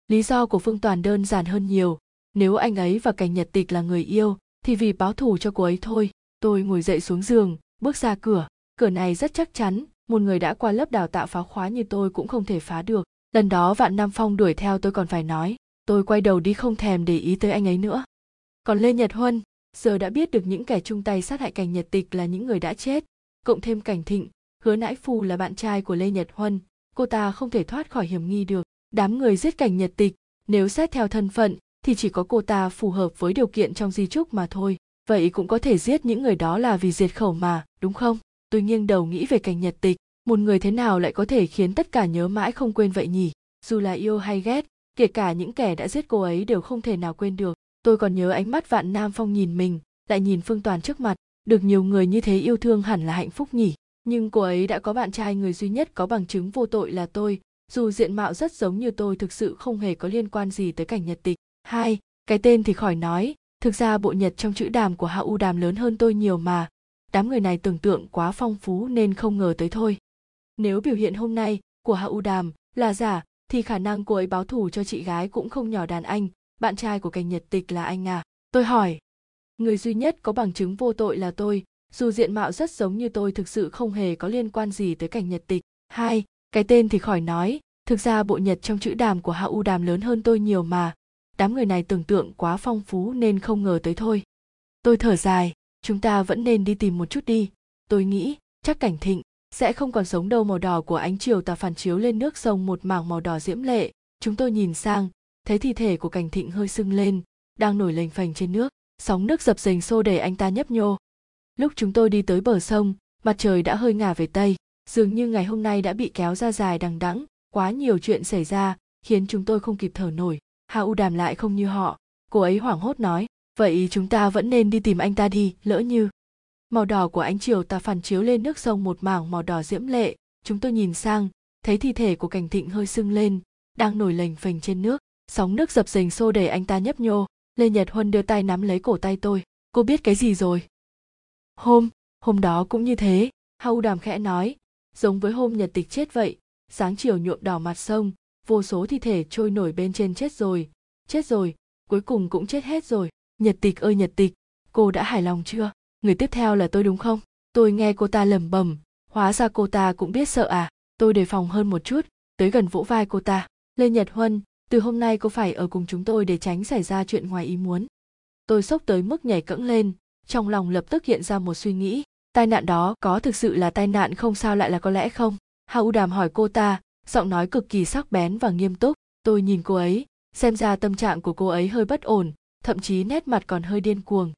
Lý do của phương toàn đơn giản hơn nhiều. Nếu anh ấy và cảnh nhật tịch là người yêu, thì vì báo thù cho cô ấy thôi. Tôi ngồi dậy xuống giường, bước ra cửa. Cửa này rất chắc chắn một người đã qua lớp đào tạo phá khóa như tôi cũng không thể phá được. Lần đó vạn nam phong đuổi theo tôi còn phải nói, tôi quay đầu đi không thèm để ý tới anh ấy nữa. Còn lê nhật huân, giờ đã biết được những kẻ chung tay sát hại cảnh nhật tịch là những người đã chết, cộng thêm cảnh thịnh, hứa nãi phù là bạn trai của lê nhật huân, cô ta không thể thoát khỏi hiểm nghi được. Đám người giết cảnh nhật tịch, nếu xét theo thân phận thì chỉ có cô ta phù hợp với điều kiện trong di trúc mà thôi. Vậy cũng có thể giết những người đó là vì diệt khẩu mà, đúng không? Tôi nghiêng đầu nghĩ về cảnh nhật tịch, một người thế nào lại có thể khiến tất cả nhớ mãi không quên vậy nhỉ? Dù là yêu hay ghét, kể cả những kẻ đã giết cô ấy đều không thể nào quên được. Tôi còn nhớ ánh mắt vạn nam phong nhìn mình, lại nhìn phương toàn trước mặt. Được nhiều người như thế yêu thương hẳn là hạnh phúc nhỉ? Nhưng cô ấy đã có bạn trai người duy nhất có bằng chứng vô tội là tôi. Dù diện mạo rất giống như tôi, thực sự không hề có liên quan gì tới cảnh nhật tịch. Hai, cái tên thì khỏi nói. Thực ra bộ nhật trong chữ đàm của hạ u đàm lớn hơn tôi nhiều mà đám người này tưởng tượng quá phong phú nên không ngờ tới thôi. Nếu biểu hiện hôm nay của hạ u đàm là giả, thì khả năng cô ấy báo thù cho chị gái cũng không nhỏ đàn anh, bạn trai của cảnh nhật tịch là anh à. Tôi hỏi, người duy nhất có bằng chứng vô tội là tôi, dù diện mạo rất giống như tôi thực sự không hề có liên quan gì tới cảnh nhật tịch. Hai, cái tên thì khỏi nói, thực ra bộ nhật trong chữ đàm của hạ u đàm lớn hơn tôi nhiều mà. Đám người này tưởng tượng quá phong phú nên không ngờ tới thôi. Tôi thở dài chúng ta vẫn nên đi tìm một chút đi. Tôi nghĩ chắc cảnh thịnh sẽ không còn sống đâu màu đỏ của ánh chiều tà phản chiếu lên nước sông một mảng màu đỏ diễm lệ. Chúng tôi nhìn sang, thấy thi thể của cảnh thịnh hơi sưng lên, đang nổi lềnh phềnh trên nước. Sóng nước dập dềnh xô đẩy anh ta nhấp nhô. Lúc chúng tôi đi tới bờ sông, mặt trời đã hơi ngả về tây, dường như ngày hôm nay đã bị kéo ra dài đằng đẵng. Quá nhiều chuyện xảy ra khiến chúng tôi không kịp thở nổi. Hà u đàm lại không như họ. Cô ấy hoảng hốt nói vậy chúng ta vẫn nên đi tìm anh ta đi, lỡ như. Màu đỏ của ánh chiều tà phản chiếu lên nước sông một mảng màu đỏ diễm lệ. Chúng tôi nhìn sang, thấy thi thể của cảnh thịnh hơi sưng lên, đang nổi lềnh phềnh trên nước. Sóng nước dập dềnh xô đẩy anh ta nhấp nhô. Lê nhật huân đưa tay nắm lấy cổ tay tôi. Cô biết cái gì rồi? Hôm hôm đó cũng như thế hau đàm khẽ nói. Giống với hôm nhật tịch chết vậy, sáng chiều nhuộm đỏ mặt sông, vô số thi thể trôi nổi bên trên chết rồi. Chết rồi, cuối cùng cũng chết hết rồi nhật tịch ơi nhật tịch, cô đã hài lòng chưa? Người tiếp theo là tôi đúng không? Tôi nghe cô ta lẩm bẩm, hóa ra cô ta cũng biết sợ à? Tôi đề phòng hơn một chút, tới gần vỗ vai cô ta. Lê nhật huân, từ hôm nay cô phải ở cùng chúng tôi để tránh xảy ra chuyện ngoài ý muốn. Tôi sốc tới mức nhảy cẫng lên, trong lòng lập tức hiện ra một suy nghĩ. Tai nạn đó có thực sự là tai nạn không sao lại là có lẽ không? Hà u đàm hỏi cô ta, giọng nói cực kỳ sắc bén và nghiêm túc. Tôi nhìn cô ấy, xem ra tâm trạng của cô ấy hơi bất ổn thậm chí nét mặt còn hơi điên cuồng.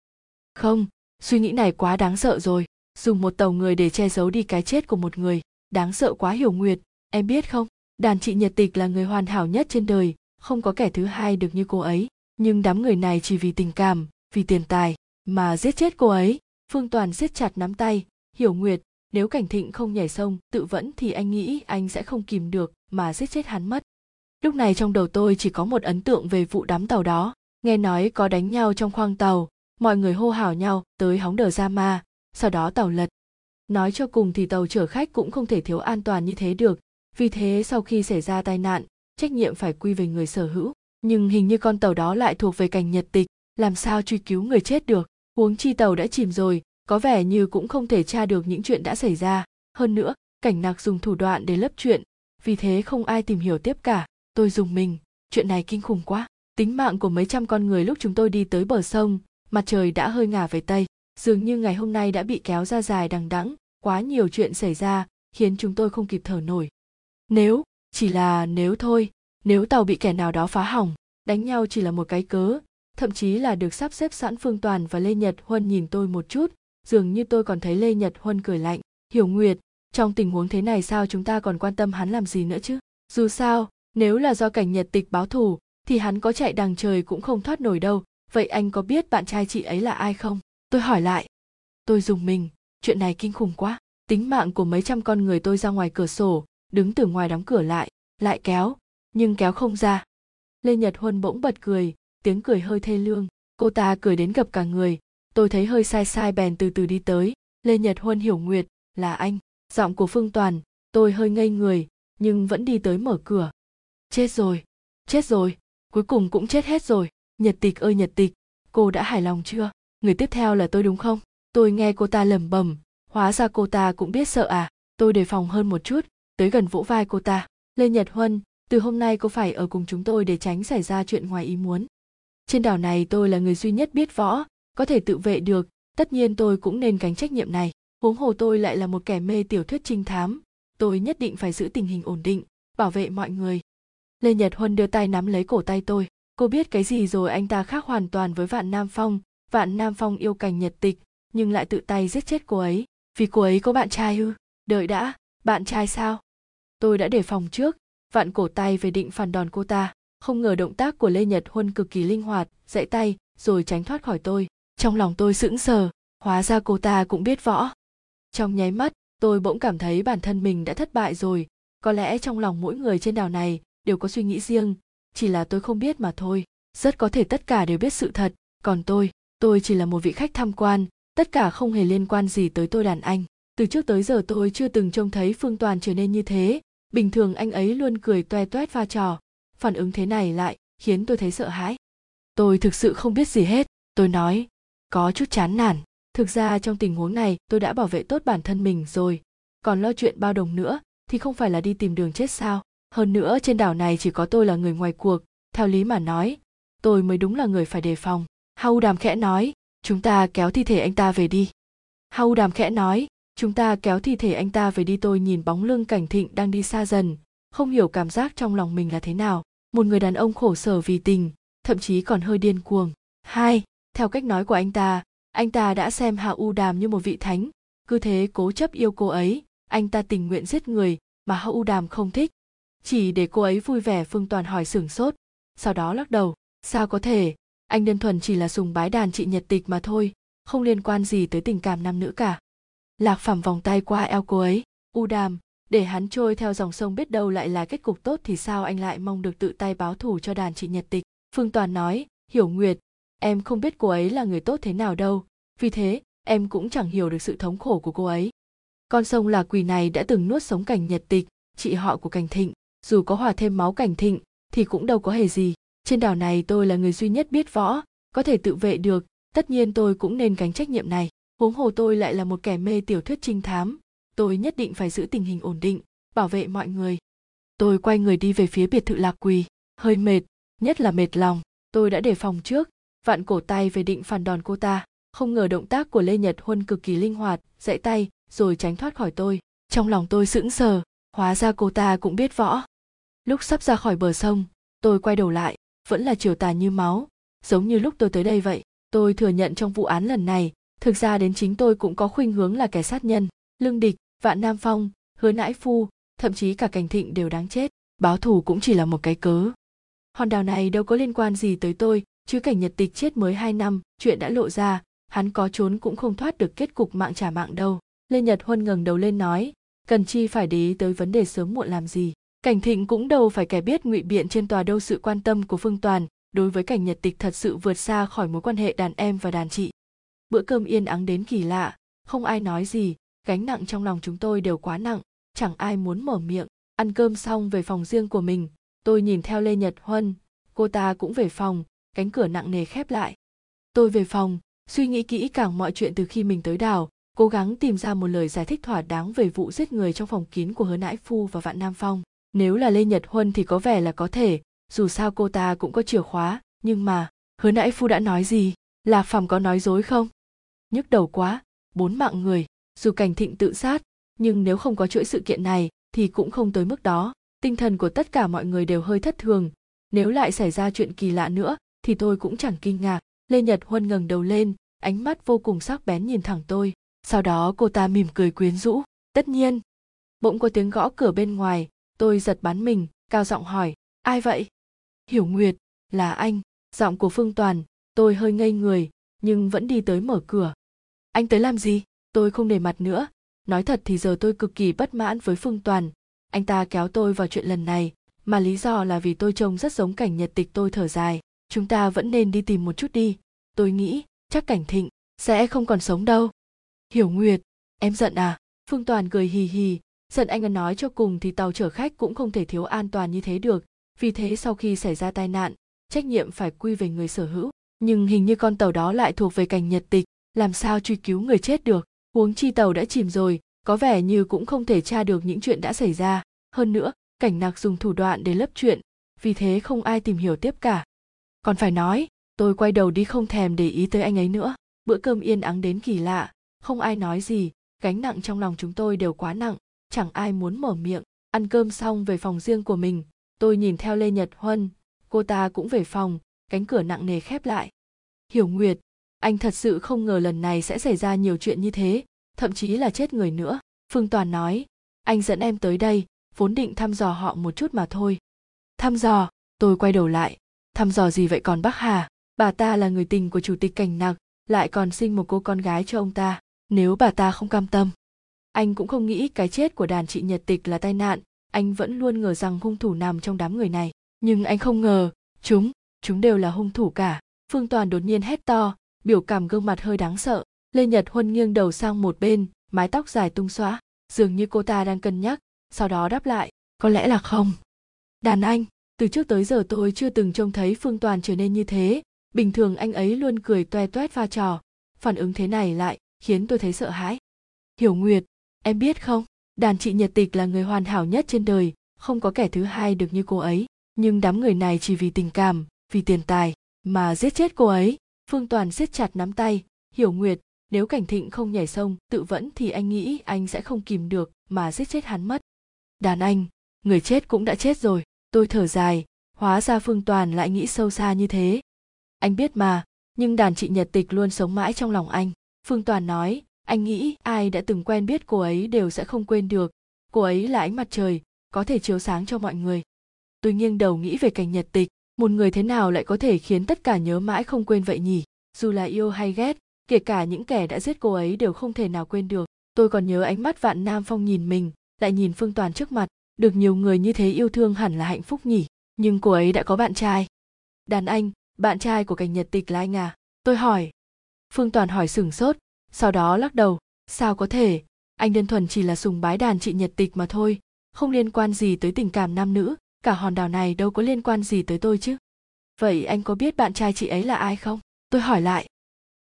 Không, suy nghĩ này quá đáng sợ rồi. Dùng một tàu người để che giấu đi cái chết của một người, đáng sợ quá hiểu nguyệt. Em biết không, đàn chị nhiệt tịch là người hoàn hảo nhất trên đời, không có kẻ thứ hai được như cô ấy. Nhưng đám người này chỉ vì tình cảm, vì tiền tài mà giết chết cô ấy. Phương toàn siết chặt nắm tay. Hiểu nguyệt, nếu cảnh thịnh không nhảy sông, tự vẫn thì anh nghĩ anh sẽ không kìm được mà giết chết hắn mất. Lúc này trong đầu tôi chỉ có một ấn tượng về vụ đám tàu đó nghe nói có đánh nhau trong khoang tàu, mọi người hô hào nhau tới hóng đờ ra ma, sau đó tàu lật. Nói cho cùng thì tàu chở khách cũng không thể thiếu an toàn như thế được, vì thế sau khi xảy ra tai nạn, trách nhiệm phải quy về người sở hữu. Nhưng hình như con tàu đó lại thuộc về cảnh nhật tịch, làm sao truy cứu người chết được? Huống chi tàu đã chìm rồi, có vẻ như cũng không thể tra được những chuyện đã xảy ra. Hơn nữa, cảnh nặc dùng thủ đoạn để lấp chuyện, vì thế không ai tìm hiểu tiếp cả. Tôi dùng mình, chuyện này kinh khủng quá tính mạng của mấy trăm con người lúc chúng tôi đi tới bờ sông, mặt trời đã hơi ngả về tây dường như ngày hôm nay đã bị kéo ra dài đằng đẵng, quá nhiều chuyện xảy ra, khiến chúng tôi không kịp thở nổi. Nếu, chỉ là nếu thôi, nếu tàu bị kẻ nào đó phá hỏng, đánh nhau chỉ là một cái cớ, thậm chí là được sắp xếp sẵn phương toàn và lê nhật huân nhìn tôi một chút, dường như tôi còn thấy lê nhật huân cười lạnh, hiểu nguyệt, trong tình huống thế này sao chúng ta còn quan tâm hắn làm gì nữa chứ? Dù sao, nếu là do cảnh nhật tịch báo thù thì hắn có chạy đằng trời cũng không thoát nổi đâu. Vậy anh có biết bạn trai chị ấy là ai không? Tôi hỏi lại. Tôi dùng mình. Chuyện này kinh khủng quá. Tính mạng của mấy trăm con người tôi ra ngoài cửa sổ, đứng từ ngoài đóng cửa lại lại kéo, nhưng kéo không ra. Lê nhật huân bỗng bật cười, tiếng cười hơi thê lương. Cô ta cười đến gập cả người. Tôi thấy hơi sai sai bèn từ từ đi tới. Lê nhật huân hiểu nguyệt, là anh. Giọng của phương toàn, tôi hơi ngây người, nhưng vẫn đi tới mở cửa. Chết rồi. Chết rồi cuối cùng cũng chết hết rồi. Nhật tịch ơi nhật tịch, cô đã hài lòng chưa? Người tiếp theo là tôi đúng không? Tôi nghe cô ta lẩm bẩm. Hóa ra cô ta cũng biết sợ à? Tôi đề phòng hơn một chút, tới gần vỗ vai cô ta. Lê nhật huân, từ hôm nay cô phải ở cùng chúng tôi để tránh xảy ra chuyện ngoài ý muốn. Trên đảo này tôi là người duy nhất biết võ, có thể tự vệ được. Tất nhiên tôi cũng nên gánh trách nhiệm này. Huống hồ tôi lại là một kẻ mê tiểu thuyết trinh thám, tôi nhất định phải giữ tình hình ổn định, bảo vệ mọi người lê nhật huân đưa tay nắm lấy cổ tay tôi. Cô biết cái gì rồi anh ta khác hoàn toàn với vạn nam phong. Vạn nam phong yêu cành nhật tịch, nhưng lại tự tay giết chết cô ấy. Vì cô ấy có bạn trai ư? Đợi đã, bạn trai sao? Tôi đã đề phòng trước vạn cổ tay về định phản đòn cô ta. Không ngờ động tác của lê nhật huân cực kỳ linh hoạt dạy tay, rồi tránh thoát khỏi tôi. Trong lòng tôi sững sờ, hóa ra cô ta cũng biết võ. Trong nháy mắt, tôi bỗng cảm thấy bản thân mình đã thất bại rồi. Có lẽ trong lòng mỗi người trên đảo này đều có suy nghĩ riêng. Chỉ là tôi không biết mà thôi. Rất có thể tất cả đều biết sự thật. Còn tôi tôi chỉ là một vị khách tham quan. Tất cả không hề liên quan gì tới tôi đàn anh. Từ trước tới giờ tôi chưa từng trông thấy phương toàn trở nên như thế. Bình thường anh ấy luôn cười toe toét pha trò. Phản ứng thế này lại khiến tôi thấy sợ hãi. Tôi thực sự không biết gì hết. Tôi nói, có chút chán nản. Thực ra trong tình huống này, tôi đã bảo vệ tốt bản thân mình rồi. Còn lo chuyện bao đồng nữa, thì không phải là đi tìm đường chết sao? Hơn nữa, trên đảo này chỉ có tôi là người ngoài cuộc, theo lý mà nói, tôi mới đúng là người phải đề phòng. Hau đàm khẽ nói, chúng ta kéo thi thể anh ta về đi. Hau đàm khẽ nói, chúng ta kéo thi thể anh ta về đi, tôi nhìn bóng lưng cảnh thịnh đang đi xa dần, không hiểu cảm giác trong lòng mình là thế nào. Một người đàn ông khổ sở vì tình, thậm chí còn hơi điên cuồng. Hai, theo cách nói của anh ta anh ta đã xem hạ u đàm như một vị thánh. Cứ thế cố chấp yêu cô ấy, anh ta tình nguyện giết người mà hạ u đàm không thích chỉ để cô ấy vui vẻ phương toàn hỏi sửng sốt. Sau đó lắc đầu, sao có thể? Anh đơn thuần chỉ là sùng bái đàn chị nhật tịch mà thôi, không liên quan gì tới tình cảm nam nữ cả. Lạc phẳng vòng tay qua eo cô ấy, u đàm, để hắn trôi theo dòng sông biết đâu lại là kết cục tốt thì sao anh lại mong được tự tay báo thù cho đàn chị nhật tịch? Phương toàn nói, hiểu nguyệt, em không biết cô ấy là người tốt thế nào đâu, vì thế, em cũng chẳng hiểu được sự thống khổ của cô ấy. Con sông là quỳ này đã từng nuốt sống cảnh nhật tịch, chị họ của cảnh thịnh dù có hòa thêm máu cảnh thịnh, thì cũng đâu có hề gì. Trên đảo này tôi là người duy nhất biết võ, có thể tự vệ được, tất nhiên tôi cũng nên gánh trách nhiệm này. Huống hồ tôi lại là một kẻ mê tiểu thuyết trinh thám, tôi nhất định phải giữ tình hình ổn định, bảo vệ mọi người. Tôi quay người đi về phía biệt thự lạc quỳ. Hơi mệt, nhất là mệt lòng, tôi đã đề phòng trước, vạn cổ tay về định phản đòn cô ta. Không ngờ động tác của lê nhật huân cực kỳ linh hoạt, dãy tay, rồi tránh thoát khỏi tôi. Trong lòng tôi sững sờ, hóa ra cô ta cũng biết võ lúc sắp ra khỏi bờ sông, tôi quay đầu lại, vẫn là chiều tà như máu. Giống như lúc tôi tới đây vậy, tôi thừa nhận trong vụ án lần này, thực ra đến chính tôi cũng có khuynh hướng là kẻ sát nhân, lương địch, vạn nam phong, hứa nãi phu, thậm chí cả cảnh thịnh đều đáng chết. Báo thù cũng chỉ là một cái cớ. Hòn đảo này đâu có liên quan gì tới tôi, chứ cảnh nhật tịch chết mới hai năm, chuyện đã lộ ra, hắn có trốn cũng không thoát được kết cục mạng trả mạng đâu. Lê nhật huân ngẩng đầu lên nói, cần chi phải để ý tới vấn đề sớm muộn làm gì? Cảnh thịnh cũng đâu phải kẻ biết ngụy biện trên tòa đâu sự quan tâm của phương toàn đối với cảnh nhật tịch thật sự vượt xa khỏi mối quan hệ đàn em và đàn chị. Bữa cơm yên ắng đến kỳ lạ, không ai nói gì, gánh nặng trong lòng chúng tôi đều quá nặng, chẳng ai muốn mở miệng. Ăn cơm xong về phòng riêng của mình, tôi nhìn theo lê nhật huân, cô ta cũng về phòng, cánh cửa nặng nề khép lại. Tôi về phòng, suy nghĩ kỹ càng mọi chuyện từ khi mình tới đảo, cố gắng tìm ra một lời giải thích thỏa đáng về vụ giết người trong phòng kín của hứa nãi phu và vạn nam phong nếu là lê nhật huân thì có vẻ là có thể, dù sao cô ta cũng có chìa khóa, nhưng mà hứa nãy phu đã nói gì? Lạc phàm có nói dối không? Nhức đầu quá, bốn mạng người, dù cảnh thịnh tự sát, nhưng nếu không có chuỗi sự kiện này thì cũng không tới mức đó. Tinh thần của tất cả mọi người đều hơi thất thường. Nếu lại xảy ra chuyện kỳ lạ nữa thì tôi cũng chẳng kinh ngạc. Lê nhật huân ngẩng đầu lên, ánh mắt vô cùng sắc bén nhìn thẳng tôi. Sau đó cô ta mỉm cười quyến rũ. Tất nhiên, bỗng có tiếng gõ cửa bên ngoài tôi giật bắn mình, cao giọng hỏi, ai vậy? Hiểu nguyệt, là anh. Giọng của phương toàn, tôi hơi ngây người, nhưng vẫn đi tới mở cửa. Anh tới làm gì? Tôi không để mặt nữa. Nói thật thì giờ tôi cực kỳ bất mãn với phương toàn. Anh ta kéo tôi vào chuyện lần này, mà lý do là vì tôi trông rất giống cảnh nhật tịch tôi thở dài. Chúng ta vẫn nên đi tìm một chút đi. Tôi nghĩ, chắc cảnh thịnh sẽ không còn sống đâu. Hiểu nguyệt, em giận à? Phương toàn cười hì hì giận anh nói cho cùng thì tàu chở khách cũng không thể thiếu an toàn như thế được. Vì thế sau khi xảy ra tai nạn, trách nhiệm phải quy về người sở hữu. Nhưng hình như con tàu đó lại thuộc về cảnh nhật tịch, làm sao truy cứu người chết được? Huống chi tàu đã chìm rồi, có vẻ như cũng không thể tra được những chuyện đã xảy ra. Hơn nữa, cảnh nạc dùng thủ đoạn để lấp chuyện, vì thế không ai tìm hiểu tiếp cả. Còn phải nói, tôi quay đầu đi không thèm để ý tới anh ấy nữa. Bữa cơm yên ắng đến kỳ lạ, không ai nói gì, gánh nặng trong lòng chúng tôi đều quá nặng chẳng ai muốn mở miệng. Ăn cơm xong về phòng riêng của mình, tôi nhìn theo lê nhật huân. Cô ta cũng về phòng, cánh cửa nặng nề khép lại. Hiểu nguyệt, anh thật sự không ngờ lần này sẽ xảy ra nhiều chuyện như thế, thậm chí là chết người nữa. Phương toàn nói, anh dẫn em tới đây, vốn định thăm dò họ một chút mà thôi. Thăm dò? Tôi quay đầu lại. Thăm dò gì vậy còn bác hà? Bà ta là người tình của chủ tịch cảnh nặc, lại còn sinh một cô con gái cho ông ta. Nếu bà ta không cam tâm anh cũng không nghĩ cái chết của đàn chị nhật tịch là tai nạn. Anh vẫn luôn ngờ rằng hung thủ nằm trong đám người này. Nhưng anh không ngờ, chúng chúng đều là hung thủ cả. Phương toàn đột nhiên hét to, biểu cảm gương mặt hơi đáng sợ. Lê nhật huân nghiêng đầu sang một bên, mái tóc dài tung xóa, dường như cô ta đang cân nhắc, sau đó đáp lại, có lẽ là không. Đàn anh, từ trước tới giờ tôi chưa từng trông thấy phương toàn trở nên như thế. Bình thường anh ấy luôn cười toe toét pha trò, phản ứng thế này lại khiến tôi thấy sợ hãi. Hiểu nguyệt em biết không, đàn chị nhật tịch là người hoàn hảo nhất trên đời, không có kẻ thứ hai được như cô ấy. Nhưng đám người này chỉ vì tình cảm, vì tiền tài mà giết chết cô ấy. Phương toàn siết chặt nắm tay, hiểu nguyệt, nếu cảnh thịnh không nhảy sông, tự vẫn thì anh nghĩ anh sẽ không kìm được mà giết chết hắn mất. Đàn anh, người chết cũng đã chết rồi, tôi thở dài, hóa ra phương toàn lại nghĩ sâu xa như thế. Anh biết mà, nhưng đàn chị nhật tịch luôn sống mãi trong lòng anh, phương toàn nói anh nghĩ ai đã từng quen biết cô ấy đều sẽ không quên được. Cô ấy là ánh mặt trời, có thể chiếu sáng cho mọi người. Tôi nghiêng đầu nghĩ về cảnh nhật tịch, một người thế nào lại có thể khiến tất cả nhớ mãi không quên vậy nhỉ? Dù là yêu hay ghét, kể cả những kẻ đã giết cô ấy đều không thể nào quên được. Tôi còn nhớ ánh mắt vạn nam phong nhìn mình, lại nhìn phương toàn trước mặt. Được nhiều người như thế yêu thương hẳn là hạnh phúc nhỉ? Nhưng cô ấy đã có bạn trai. Đàn anh, bạn trai của cảnh nhật tịch là anh à tôi hỏi. Phương toàn hỏi sửng sốt sau đó lắc đầu, sao có thể? Anh đơn thuần chỉ là sùng bái đàn chị nhật tịch mà thôi, không liên quan gì tới tình cảm nam nữ, cả hòn đảo này đâu có liên quan gì tới tôi chứ. Vậy anh có biết bạn trai chị ấy là ai không? Tôi hỏi lại.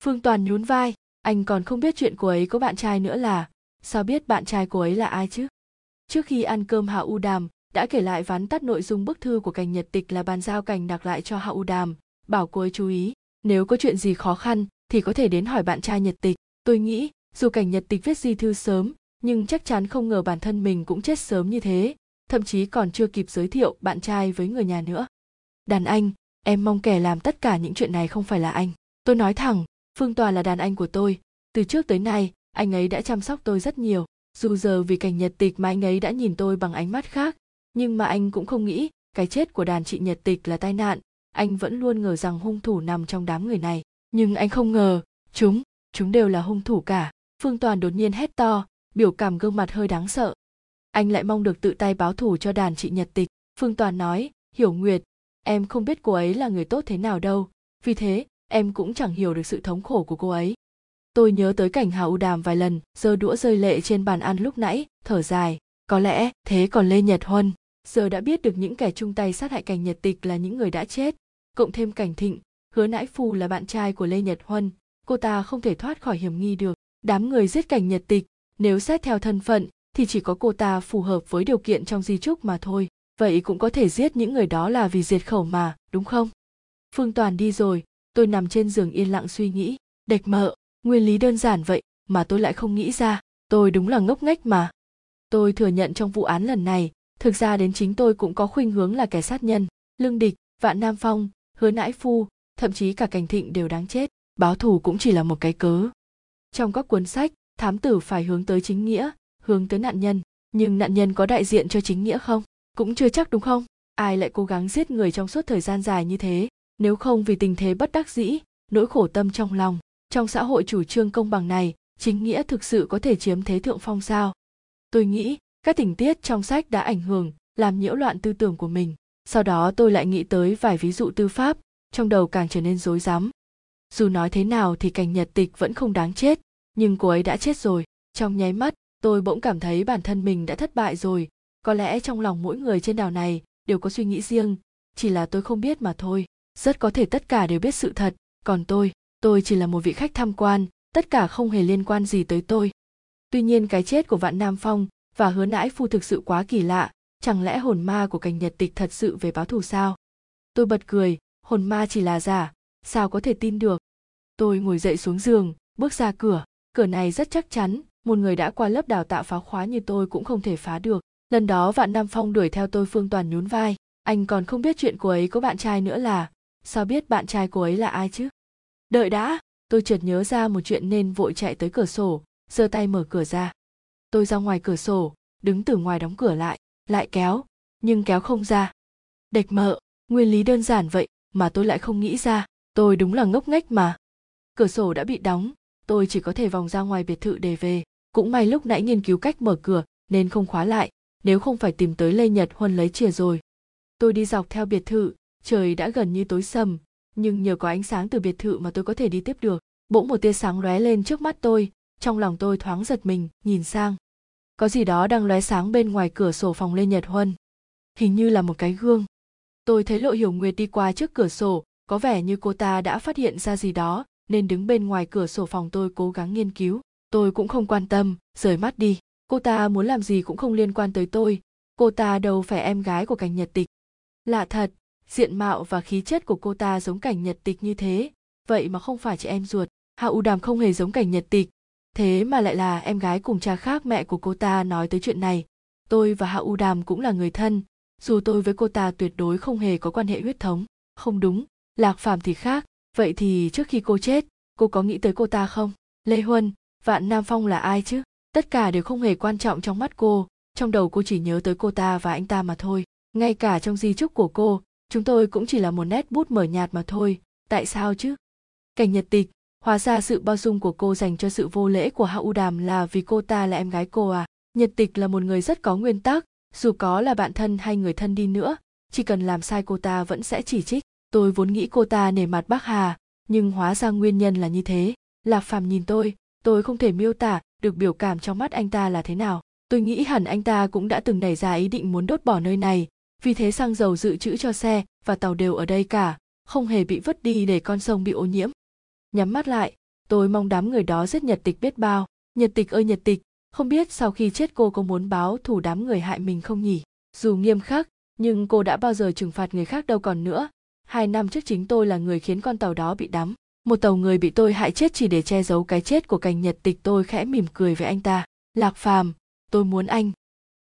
Phương toàn nhún vai, anh còn không biết chuyện cô ấy có bạn trai nữa là, sao biết bạn trai cô ấy là ai chứ? Trước khi ăn cơm hạ u đàm đã kể lại vắn tắt nội dung bức thư của cảnh nhật tịch là bàn giao cảnh đặc lại cho hạ u đàm, bảo cô ấy chú ý, nếu có chuyện gì khó khăn thì có thể đến hỏi bạn trai nhật tịch tôi nghĩ, dù cảnh nhật tịch viết di thư sớm, nhưng chắc chắn không ngờ bản thân mình cũng chết sớm như thế, thậm chí còn chưa kịp giới thiệu bạn trai với người nhà nữa. Đàn anh, em mong kẻ làm tất cả những chuyện này không phải là anh. Tôi nói thẳng, phương tòa là đàn anh của tôi. Từ trước tới nay, anh ấy đã chăm sóc tôi rất nhiều. Dù giờ vì cảnh nhật tịch mà anh ấy đã nhìn tôi bằng ánh mắt khác, nhưng mà anh cũng không nghĩ cái chết của đàn chị nhật tịch là tai nạn. Anh vẫn luôn ngờ rằng hung thủ nằm trong đám người này. Nhưng anh không ngờ, chúng chúng đều là hung thủ cả. Phương toàn đột nhiên hét to, biểu cảm gương mặt hơi đáng sợ. Anh lại mong được tự tay báo thù cho đàn chị nhật tịch. Phương toàn nói, hiểu nguyệt, em không biết cô ấy là người tốt thế nào đâu. Vì thế, em cũng chẳng hiểu được sự thống khổ của cô ấy. Tôi nhớ tới cảnh Hà u đàm vài lần, giơ đũa rơi lệ trên bàn ăn lúc nãy, thở dài, có lẽ thế còn lê nhật huân, giờ đã biết được những kẻ chung tay sát hại cảnh nhật tịch là những người đã chết. Cộng thêm cảnh thịnh, hứa nãi phu là bạn trai của lê nhật huân cô ta không thể thoát khỏi hiểm nghi được đám người giết cảnh nhật tịch, nếu xét theo thân phận, thì chỉ có cô ta phù hợp với điều kiện trong di trúc mà thôi. Vậy cũng có thể giết những người đó là vì diệt khẩu mà, đúng không? Phương toàn đi rồi, tôi nằm trên giường yên lặng suy nghĩ. Đệch mợ, nguyên lý đơn giản vậy, mà tôi lại không nghĩ ra. Tôi đúng là ngốc nghếch mà. Tôi thừa nhận trong vụ án lần này, thực ra đến chính tôi cũng có khuynh hướng là kẻ sát nhân. Lương địch, vạn nam phong, hứa nãi phu, thậm chí cả cảnh thịnh đều đáng chết báo thù cũng chỉ là một cái cớ. Trong các cuốn sách, thám tử phải hướng tới chính nghĩa, hướng tới nạn nhân. Nhưng nạn nhân có đại diện cho chính nghĩa không? Cũng chưa chắc đúng không? Ai lại cố gắng giết người trong suốt thời gian dài như thế? Nếu không vì tình thế bất đắc dĩ, nỗi khổ tâm trong lòng, trong xã hội chủ trương công bằng này, chính nghĩa thực sự có thể chiếm thế thượng phong sao? Tôi nghĩ, các tình tiết trong sách đã ảnh hưởng, làm nhiễu loạn tư tưởng của mình. Sau đó tôi lại nghĩ tới vài ví dụ tư pháp, trong đầu càng trở nên rối rắm dù nói thế nào thì cảnh nhật tịch vẫn không đáng chết, nhưng cô ấy đã chết rồi. Trong nháy mắt, tôi bỗng cảm thấy bản thân mình đã thất bại rồi. Có lẽ trong lòng mỗi người trên đảo này đều có suy nghĩ riêng, chỉ là tôi không biết mà thôi. Rất có thể tất cả đều biết sự thật. Còn tôi tôi chỉ là một vị khách tham quan, tất cả không hề liên quan gì tới tôi. Tuy nhiên cái chết của vạn nam phong và hứa nãi phu thực sự quá kỳ lạ. Chẳng lẽ hồn ma của cảnh nhật tịch thật sự về báo thù sao? Tôi bật cười, hồn ma chỉ là giả sao có thể tin được? Tôi ngồi dậy xuống giường, bước ra cửa. Cửa này rất chắc chắn, một người đã qua lớp đào tạo phá khóa như tôi cũng không thể phá được. Lần đó vạn nam phong đuổi theo tôi phương toàn nhún vai. Anh còn không biết chuyện cô ấy có bạn trai nữa là? Sao biết bạn trai cô ấy là ai chứ? Đợi đã! Tôi chợt nhớ ra một chuyện nên vội chạy tới cửa sổ, giơ tay mở cửa ra. Tôi ra ngoài cửa sổ, đứng từ ngoài đóng cửa lại lại kéo, nhưng kéo không ra. Đệch mợ! Nguyên lý đơn giản vậy, mà tôi lại không nghĩ ra tôi đúng là ngốc nghếch mà. Cửa sổ đã bị đóng, tôi chỉ có thể vòng ra ngoài biệt thự để về. Cũng may lúc nãy nghiên cứu cách mở cửa, nên không khóa lại, nếu không phải tìm tới lê nhật huân lấy chìa rồi. Tôi đi dọc theo biệt thự, trời đã gần như tối sầm, nhưng nhờ có ánh sáng từ biệt thự mà tôi có thể đi tiếp được. Bỗng một tia sáng lóe lên trước mắt tôi, trong lòng tôi thoáng giật mình, nhìn sang. Có gì đó đang lóe sáng bên ngoài cửa sổ phòng lê nhật huân. Hình như là một cái gương. Tôi thấy lộ hiểu nguyệt đi qua trước cửa sổ có vẻ như cô ta đã phát hiện ra gì đó, nên đứng bên ngoài cửa sổ phòng tôi cố gắng nghiên cứu. Tôi cũng không quan tâm, rời mắt đi. Cô ta muốn làm gì cũng không liên quan tới tôi. Cô ta đâu phải em gái của cảnh nhật tịch. Lạ thật, diện mạo và khí chất của cô ta giống cảnh nhật tịch như thế. Vậy mà không phải chị em ruột. Hạ u đàm không hề giống cảnh nhật tịch. Thế mà lại là em gái cùng cha khác mẹ của cô ta nói tới chuyện này. Tôi và hạ u đàm cũng là người thân. Dù tôi với cô ta tuyệt đối không hề có quan hệ huyết thống. Không đúng lạc phàm thì khác. Vậy thì trước khi cô chết, cô có nghĩ tới cô ta không? Lê huân, vạn nam phong là ai chứ? Tất cả đều không hề quan trọng trong mắt cô. Trong đầu cô chỉ nhớ tới cô ta và anh ta mà thôi. Ngay cả trong di chúc của cô, chúng tôi cũng chỉ là một nét bút mở nhạt mà thôi. Tại sao chứ? Cảnh nhật tịch, hóa ra sự bao dung của cô dành cho sự vô lễ của hạ u đàm là vì cô ta là em gái cô à? Nhật tịch là một người rất có nguyên tắc. Dù có là bạn thân hay người thân đi nữa, chỉ cần làm sai cô ta vẫn sẽ chỉ trích tôi vốn nghĩ cô ta nể mặt bác hà, nhưng hóa ra nguyên nhân là như thế. Lạc phàm nhìn tôi tôi không thể miêu tả được biểu cảm trong mắt anh ta là thế nào. Tôi nghĩ hẳn anh ta cũng đã từng nảy ra ý định muốn đốt bỏ nơi này, vì thế xăng dầu dự trữ cho xe và tàu đều ở đây cả, không hề bị vứt đi để con sông bị ô nhiễm. Nhắm mắt lại, tôi mong đám người đó giết nhật tịch biết bao. Nhật tịch ơi nhật tịch, không biết sau khi chết cô có muốn báo thù đám người hại mình không nhỉ? Dù nghiêm khắc, nhưng cô đã bao giờ trừng phạt người khác đâu còn nữa hai năm trước chính tôi là người khiến con tàu đó bị đắm. Một tàu người bị tôi hại chết chỉ để che giấu cái chết của cành nhật tịch tôi khẽ mỉm cười với anh ta. Lạc phàm, tôi muốn anh.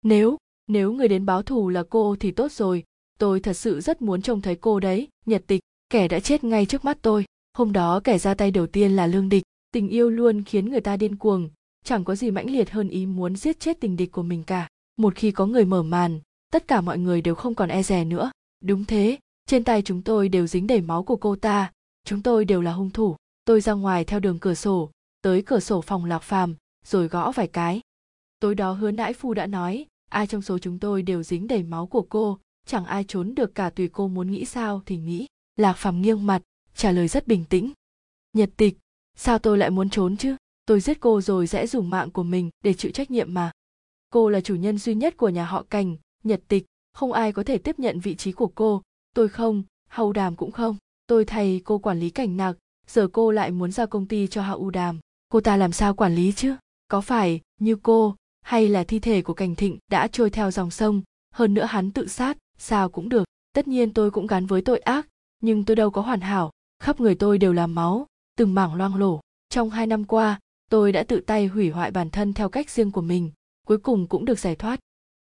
Nếu nếu người đến báo thù là cô thì tốt rồi. Tôi thật sự rất muốn trông thấy cô đấy, nhật tịch. Kẻ đã chết ngay trước mắt tôi. Hôm đó kẻ ra tay đầu tiên là lương địch. Tình yêu luôn khiến người ta điên cuồng. Chẳng có gì mãnh liệt hơn ý muốn giết chết tình địch của mình cả. Một khi có người mở màn, tất cả mọi người đều không còn e dè nữa. Đúng thế trên tay chúng tôi đều dính đầy máu của cô ta. Chúng tôi đều là hung thủ. Tôi ra ngoài theo đường cửa sổ, tới cửa sổ phòng lạc phàm, rồi gõ vài cái. Tối đó hứa nãi phu đã nói, ai trong số chúng tôi đều dính đầy máu của cô? Chẳng ai trốn được cả tùy cô muốn nghĩ sao thì nghĩ. Lạc phàm nghiêng mặt, trả lời rất bình tĩnh. Nhật tịch, sao tôi lại muốn trốn chứ? Tôi giết cô rồi sẽ dùng mạng của mình để chịu trách nhiệm mà. Cô là chủ nhân duy nhất của nhà họ cành, nhật tịch. Không ai có thể tiếp nhận vị trí của cô tôi không hậu đàm cũng không. Tôi thay cô quản lý cảnh nặc giờ cô lại muốn giao công ty cho hậu đàm. Cô ta làm sao quản lý chứ? Có phải như cô, hay là thi thể của cảnh thịnh đã trôi theo dòng sông? Hơn nữa hắn tự sát, sao cũng được. Tất nhiên tôi cũng gắn với tội ác, nhưng tôi đâu có hoàn hảo. Khắp người tôi đều là máu, từng mảng loang lổ. Trong hai năm qua, tôi đã tự tay hủy hoại bản thân theo cách riêng của mình, cuối cùng cũng được giải thoát.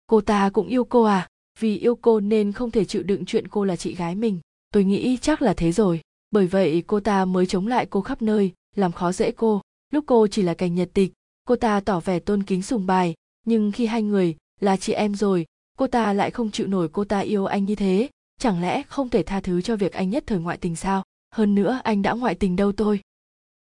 Cô ta cũng yêu cô à? Vì yêu cô nên không thể chịu đựng chuyện cô là chị gái mình. Tôi nghĩ chắc là thế rồi. Bởi vậy cô ta mới chống lại cô khắp nơi, làm khó dễ cô. Lúc cô chỉ là cành nhật tịch, cô ta tỏ vẻ tôn kính sùng bài nhưng khi hai người là chị em rồi, cô ta lại không chịu nổi cô ta yêu anh như thế. Chẳng lẽ không thể tha thứ cho việc anh nhất thời ngoại tình sao? Hơn nữa, anh đã ngoại tình đâu tôi?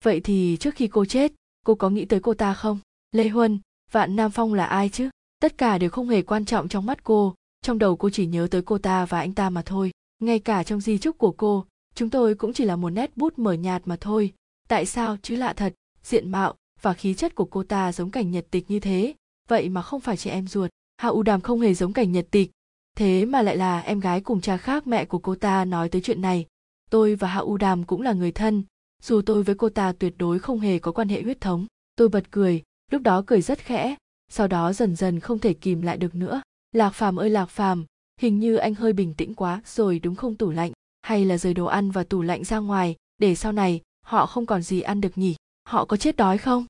Vậy thì trước khi cô chết, cô có nghĩ tới cô ta không? Lê huân, vạn nam phong là ai chứ? Tất cả đều không hề quan trọng trong mắt cô trong đầu cô chỉ nhớ tới cô ta và anh ta mà thôi, ngay cả trong di chúc của cô, chúng tôi cũng chỉ là một nét bút mờ nhạt mà thôi. Tại sao chứ lạ thật, diện mạo và khí chất của cô ta giống cảnh nhật tịch như thế? Vậy mà không phải chị em ruột, hạ u đàm không hề giống cảnh nhật tịch. Thế mà lại là em gái cùng cha khác mẹ của cô ta nói tới chuyện này. Tôi và hạ u đàm cũng là người thân. Dù tôi với cô ta tuyệt đối không hề có quan hệ huyết thống, tôi bật cười, lúc đó cười rất khẽ, sau đó dần dần không thể kìm lại được nữa lạc phàm ơi lạc phàm, hình như anh hơi bình tĩnh quá, rồi đúng không tủ lạnh? Hay là rời đồ ăn và tủ lạnh ra ngoài, để sau này, họ không còn gì ăn được nhỉ? Họ có chết đói không?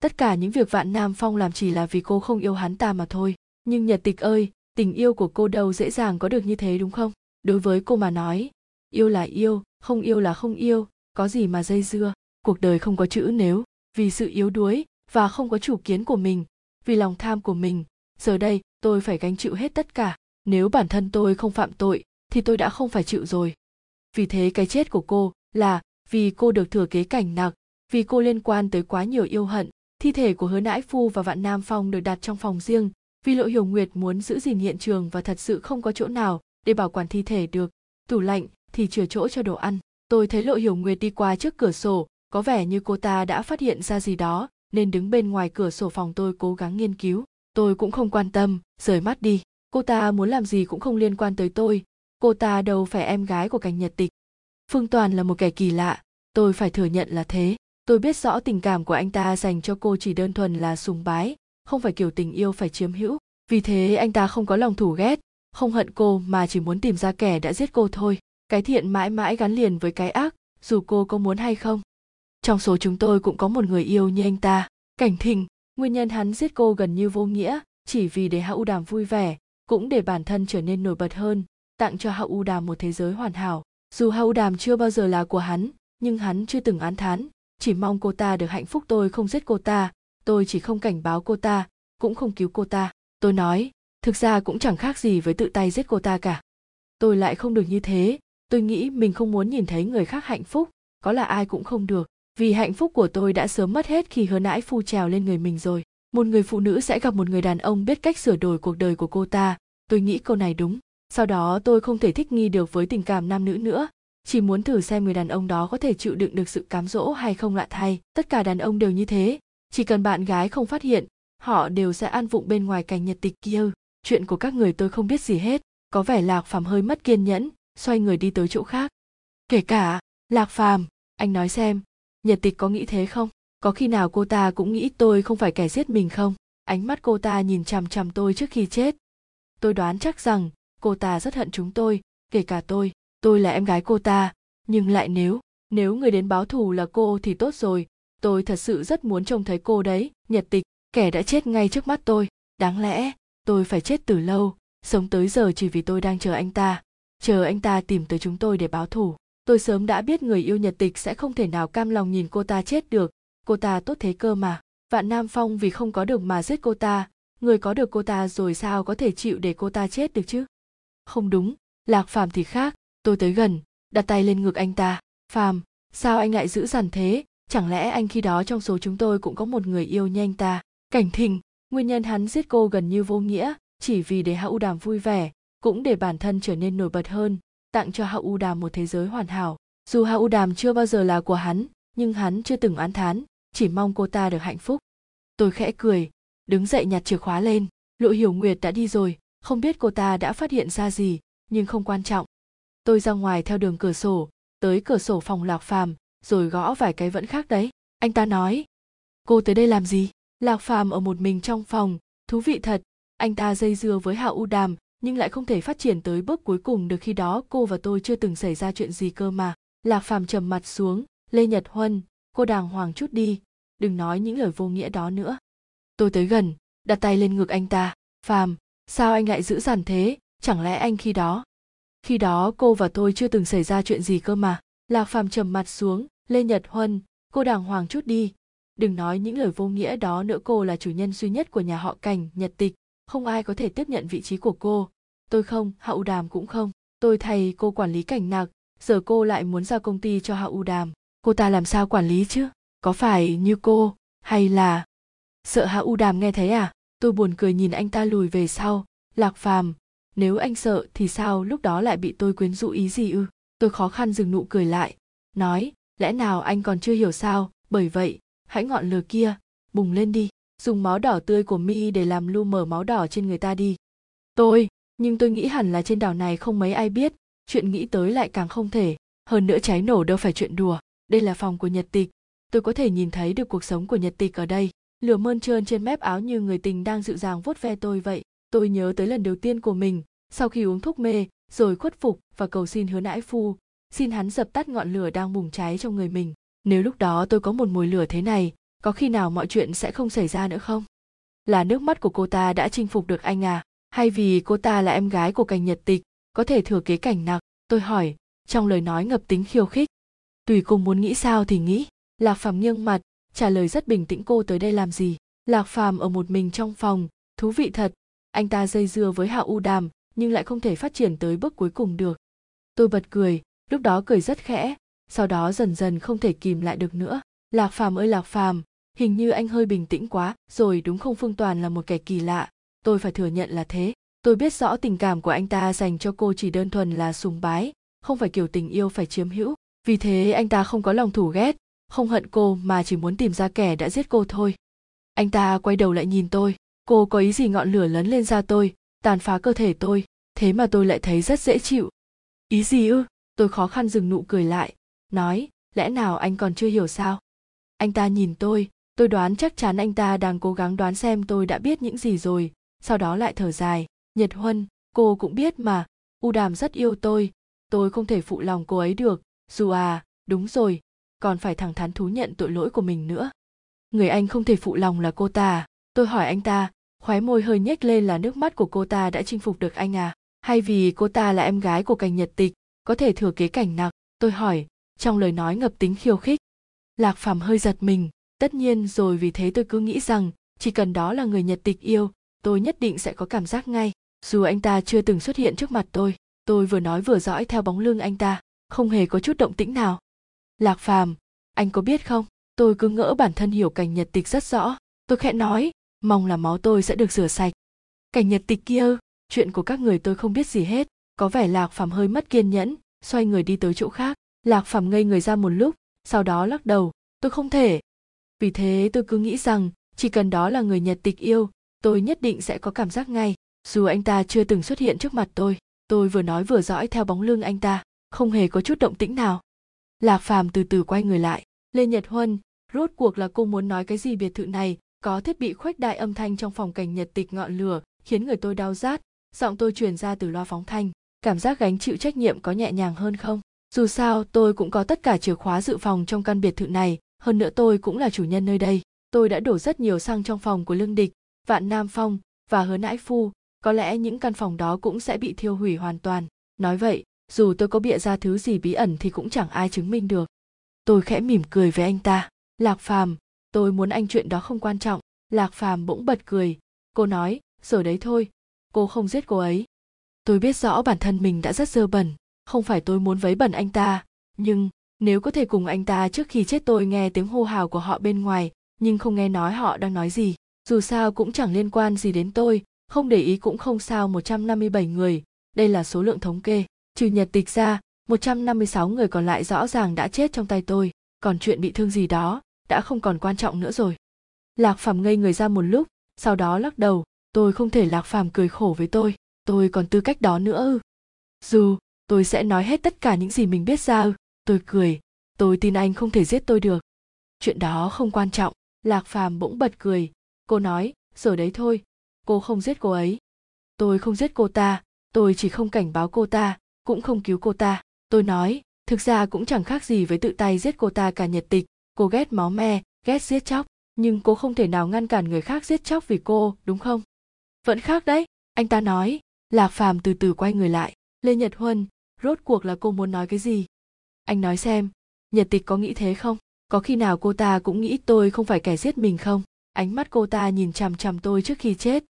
Tất cả những việc vạn nam phong làm chỉ là vì cô không yêu hắn ta mà thôi. Nhưng nhật tịch ơi, tình yêu của cô đâu dễ dàng có được như thế đúng không? Đối với cô mà nói, yêu là yêu, không yêu là không yêu, có gì mà dây dưa? Cuộc đời không có chữ nếu, vì sự yếu đuối và không có chủ kiến của mình, vì lòng tham của mình giờ đây, tôi phải gánh chịu hết tất cả. Nếu bản thân tôi không phạm tội, thì tôi đã không phải chịu rồi. Vì thế cái chết của cô là vì cô được thừa kế cảnh nặc, vì cô liên quan tới quá nhiều yêu hận, thi thể của hứa nãi phu và vạn nam phong được đặt trong phòng riêng, vì lộ hiểu nguyệt muốn giữ gìn hiện trường và thật sự không có chỗ nào để bảo quản thi thể được. Tủ lạnh thì chừa chỗ cho đồ ăn. Tôi thấy lộ hiểu nguyệt đi qua trước cửa sổ, có vẻ như cô ta đã phát hiện ra gì đó, nên đứng bên ngoài cửa sổ phòng tôi cố gắng nghiên cứu tôi cũng không quan tâm, rời mắt đi. Cô ta muốn làm gì cũng không liên quan tới tôi. Cô ta đâu phải em gái của cảnh nhật tịch. Phương toàn là một kẻ kỳ lạ. Tôi phải thừa nhận là thế. Tôi biết rõ tình cảm của anh ta dành cho cô chỉ đơn thuần là sùng bái, không phải kiểu tình yêu phải chiếm hữu. Vì thế anh ta không có lòng thù ghét. Không hận cô mà chỉ muốn tìm ra kẻ đã giết cô thôi. Cái thiện mãi mãi gắn liền với cái ác, dù cô có muốn hay không. Trong số chúng tôi cũng có một người yêu như anh ta. Cảnh thình nguyên nhân hắn giết cô gần như vô nghĩa, chỉ vì để hạ u đàm vui vẻ, cũng để bản thân trở nên nổi bật hơn, tặng cho hạ u đàm một thế giới hoàn hảo. Dù hạ u đàm chưa bao giờ là của hắn, nhưng hắn chưa từng án thán, chỉ mong cô ta được hạnh phúc, tôi không giết cô ta, tôi chỉ không cảnh báo cô ta, cũng không cứu cô ta. Tôi nói, thực ra cũng chẳng khác gì với tự tay giết cô ta cả. Tôi lại không được như thế, tôi nghĩ mình không muốn nhìn thấy người khác hạnh phúc, có là ai cũng không được vì hạnh phúc của tôi đã sớm mất hết khi hứa nãi phu trèo lên người mình rồi. Một người phụ nữ sẽ gặp một người đàn ông biết cách sửa đổi cuộc đời của cô ta. Tôi nghĩ câu này đúng. Sau đó tôi không thể thích nghi được với tình cảm nam nữ nữa. Chỉ muốn thử xem người đàn ông đó có thể chịu đựng được sự cám dỗ hay không lạ thay. Tất cả đàn ông đều như thế. Chỉ cần bạn gái không phát hiện, họ đều sẽ an vụng bên ngoài cảnh nhật tịch kia. Chuyện của các người tôi không biết gì hết. Có vẻ lạc phàm hơi mất kiên nhẫn, xoay người đi tới chỗ khác. Kể cả, lạc phàm, anh nói xem nhật tịch có nghĩ thế không? Có khi nào cô ta cũng nghĩ tôi không phải kẻ giết mình không? Ánh mắt cô ta nhìn chằm chằm tôi trước khi chết. Tôi đoán chắc rằng cô ta rất hận chúng tôi, kể cả tôi tôi là em gái cô ta. Nhưng lại nếu nếu người đến báo thù là cô thì tốt rồi. Tôi thật sự rất muốn trông thấy cô đấy, nhật tịch. Kẻ đã chết ngay trước mắt tôi. Đáng lẽ, tôi phải chết từ lâu. Sống tới giờ chỉ vì tôi đang chờ anh ta. Chờ anh ta tìm tới chúng tôi để báo thù tôi sớm đã biết người yêu nhật tịch sẽ không thể nào cam lòng nhìn cô ta chết được. Cô ta tốt thế cơ mà. Vạn nam phong vì không có được mà giết cô ta. Người có được cô ta rồi sao có thể chịu để cô ta chết được chứ? Không đúng. Lạc phàm thì khác. Tôi tới gần. Đặt tay lên ngực anh ta. Phàm, sao anh lại giữ dằn thế? Chẳng lẽ anh khi đó trong số chúng tôi cũng có một người yêu như anh ta? Cảnh thình. Nguyên nhân hắn giết cô gần như vô nghĩa. Chỉ vì để hạ u đàm vui vẻ, cũng để bản thân trở nên nổi bật hơn tặng cho hạ u đàm một thế giới hoàn hảo. Dù hạ u đàm chưa bao giờ là của hắn, nhưng hắn chưa từng oán thán, chỉ mong cô ta được hạnh phúc. Tôi khẽ cười, đứng dậy nhặt chìa khóa lên. Lộ hiểu nguyệt đã đi rồi, không biết cô ta đã phát hiện ra gì, nhưng không quan trọng. Tôi ra ngoài theo đường cửa sổ, tới cửa sổ phòng lạc phàm, rồi gõ vài cái vẫn khác đấy. Anh ta nói, cô tới đây làm gì? Lạc phàm ở một mình trong phòng, thú vị thật, anh ta dây dưa với hạ u đàm nhưng lại không thể phát triển tới bước cuối cùng được khi đó cô và tôi chưa từng xảy ra chuyện gì cơ mà. Lạc phàm trầm mặt xuống, lê nhật huân, cô đàng hoàng chút đi, đừng nói những lời vô nghĩa đó nữa. Tôi tới gần, đặt tay lên ngực anh ta. Phàm, sao anh lại giữ dằn thế? Chẳng lẽ anh khi đó khi đó cô và tôi chưa từng xảy ra chuyện gì cơ mà. Lạc phàm trầm mặt xuống, lê nhật huân, cô đàng hoàng chút đi. Đừng nói những lời vô nghĩa đó nữa, cô là chủ nhân duy nhất của nhà họ cảnh, nhật tịch. Không ai có thể tiếp nhận vị trí của cô tôi không, hạ u đàm cũng không. Tôi thay cô quản lý cảnh nạc, giờ cô lại muốn giao công ty cho hạ u đàm. Cô ta làm sao quản lý chứ? Có phải như cô? Hay là? Sợ hạ u đàm nghe thấy à? Tôi buồn cười nhìn anh ta lùi về sau. Lạc phàm, nếu anh sợ thì sao lúc đó lại bị tôi quyến rũ ý gì ư? Tôi khó khăn dừng nụ cười lại. Nói, lẽ nào anh còn chưa hiểu sao? Bởi vậy, hãy ngọn lửa kia, bùng lên đi. Dùng máu đỏ tươi của mi để làm lu mở máu đỏ trên người ta đi. Tôi nhưng tôi nghĩ hẳn là trên đảo này không mấy ai biết, chuyện nghĩ tới lại càng không thể. Hơn nữa cháy nổ đâu phải chuyện đùa. Đây là phòng của nhật tịch. Tôi có thể nhìn thấy được cuộc sống của nhật tịch ở đây. Lửa mơn trơn trên mép áo như người tình đang dịu dàng vuốt ve tôi vậy. Tôi nhớ tới lần đầu tiên của mình, sau khi uống thuốc mê, rồi khuất phục và cầu xin hứa nãi phu, xin hắn dập tắt ngọn lửa đang bùng cháy trong người mình. Nếu lúc đó tôi có một mùi lửa thế này, có khi nào mọi chuyện sẽ không xảy ra nữa không? Là nước mắt của cô ta đã chinh phục được anh à? Hay vì cô ta là em gái của cảnh nhật tịch, có thể thừa kế cảnh nặc? Tôi hỏi, trong lời nói ngập tính khiêu khích. Tùy cô muốn nghĩ sao thì nghĩ. Lạc phàm nghiêng mặt, trả lời rất bình tĩnh, cô tới đây làm gì? Lạc phàm ở một mình trong phòng. Thú vị thật, anh ta dây dưa với hạ u đàm, nhưng lại không thể phát triển tới bước cuối cùng được. Tôi bật cười, lúc đó cười rất khẽ, sau đó dần dần không thể kìm lại được nữa. Lạc phàm ơi, lạc phàm, hình như anh hơi bình tĩnh quá. Rồi đúng không? Phương toàn là một kẻ kỳ lạ tôi phải thừa nhận là thế. Tôi biết rõ tình cảm của anh ta dành cho cô chỉ đơn thuần là sùng bái, không phải kiểu tình yêu phải chiếm hữu. Vì thế, anh ta không có lòng thủ ghét, không hận cô mà chỉ muốn tìm ra kẻ đã giết cô thôi. Anh ta quay đầu lại nhìn tôi. Cô có ý gì ngọn lửa lấn lên da tôi, tàn phá cơ thể tôi, thế mà tôi lại thấy rất dễ chịu. Ý gì ư? Tôi khó khăn dừng nụ cười lại, nói, lẽ nào anh còn chưa hiểu sao? Anh ta nhìn tôi tôi đoán chắc chắn anh ta đang cố gắng đoán xem tôi đã biết những gì rồi sau đó lại thở dài, nhật huân, cô cũng biết mà, u đàm rất yêu tôi tôi không thể phụ lòng cô ấy được, dù à đúng rồi, còn phải thẳng thắn thú nhận tội lỗi của mình nữa. Người anh không thể phụ lòng là cô ta à? tôi hỏi anh ta khóe môi hơi nhếch lên là nước mắt của cô ta đã chinh phục được anh à? Hay vì cô ta là em gái của cảnh nhật tịch, có thể thừa kế cảnh nặc tôi hỏi, trong lời nói ngập tính khiêu khích. Lạc phàm hơi giật mình, tất nhiên rồi, vì thế tôi cứ nghĩ rằng chỉ cần đó là người nhật tịch yêu tôi nhất định sẽ có cảm giác ngay. Dù anh ta chưa từng xuất hiện trước mặt tôi tôi vừa nói vừa dõi theo bóng lưng anh ta, không hề có chút động tĩnh nào. Lạc phàm, anh có biết không? Tôi cứ ngỡ bản thân hiểu cảnh nhật tịch rất rõ. Tôi khẽ nói, mong là máu tôi sẽ được rửa sạch. Cảnh nhật tịch kia, chuyện của các người tôi không biết gì hết. Có vẻ lạc phàm hơi mất kiên nhẫn, xoay người đi tới chỗ khác. Lạc phàm ngây người ra một lúc, sau đó lắc đầu, tôi không thể. Vì thế tôi cứ nghĩ rằng, chỉ cần đó là người nhật tịch yêu tôi nhất định sẽ có cảm giác ngay, dù anh ta chưa từng xuất hiện trước mặt tôi. Tôi vừa nói vừa dõi theo bóng lưng anh ta, không hề có chút động tĩnh nào. Lạc phàm từ từ quay người lại. Lê nhật huân, rốt cuộc là cô muốn nói cái gì biệt thự này? Có thiết bị khuếch đại âm thanh trong phòng cảnh nhật tịch ngọn lửa, khiến người tôi đau rát. Giọng tôi truyền ra từ loa phóng thanh. Cảm giác gánh chịu trách nhiệm có nhẹ nhàng hơn không? Dù sao, tôi cũng có tất cả chìa khóa dự phòng trong căn biệt thự này. Hơn nữa tôi cũng là chủ nhân nơi đây. Tôi đã đổ rất nhiều xăng trong phòng của lương địch vạn nam phong và hứa nãi phu, có lẽ những căn phòng đó cũng sẽ bị thiêu hủy hoàn toàn. Nói vậy, dù tôi có bịa ra thứ gì bí ẩn thì cũng chẳng ai chứng minh được. Tôi khẽ mỉm cười với anh ta. Lạc phàm, tôi muốn anh chuyện đó không quan trọng. Lạc phàm bỗng bật cười. Cô nói rồi đấy thôi. Cô không giết cô ấy. Tôi biết rõ bản thân mình đã rất dơ bẩn. Không phải tôi muốn vấy bẩn anh ta. Nhưng, nếu có thể cùng anh ta trước khi chết tôi nghe tiếng hô hào của họ bên ngoài, nhưng không nghe nói họ đang nói gì dù sao cũng chẳng liên quan gì đến tôi, không để ý cũng không sao 157 người. Đây là số lượng thống kê. Trừ nhật tịch ra 156 người còn lại rõ ràng đã chết trong tay tôi. Còn chuyện bị thương gì đó, đã không còn quan trọng nữa rồi. Lạc phàm ngây người ra một lúc, sau đó lắc đầu. Tôi không thể lạc phàm cười khổ với tôi. Tôi còn tư cách đó nữa ư. Dù, tôi sẽ nói hết tất cả những gì mình biết ra ư. Tôi cười. Tôi tin anh không thể giết tôi được. Chuyện đó không quan trọng. Lạc phàm bỗng bật cười cô nói rồi đấy thôi, cô không giết cô ấy. Tôi không giết cô ta, tôi chỉ không cảnh báo cô ta, cũng không cứu cô ta. Tôi nói, thực ra cũng chẳng khác gì với tự tay giết cô ta cả nhật tịch, cô ghét máu me, ghét giết chóc, nhưng cô không thể nào ngăn cản người khác giết chóc vì cô, đúng không? Vẫn khác đấy, anh ta nói. Lạc phàm từ từ quay người lại. Lê nhật huân, rốt cuộc là cô muốn nói cái gì? Anh nói xem, nhật tịch có nghĩ thế không? Có khi nào cô ta cũng nghĩ tôi không phải kẻ giết mình không? Ánh mắt cô ta nhìn chằm chằm tôi trước khi chết.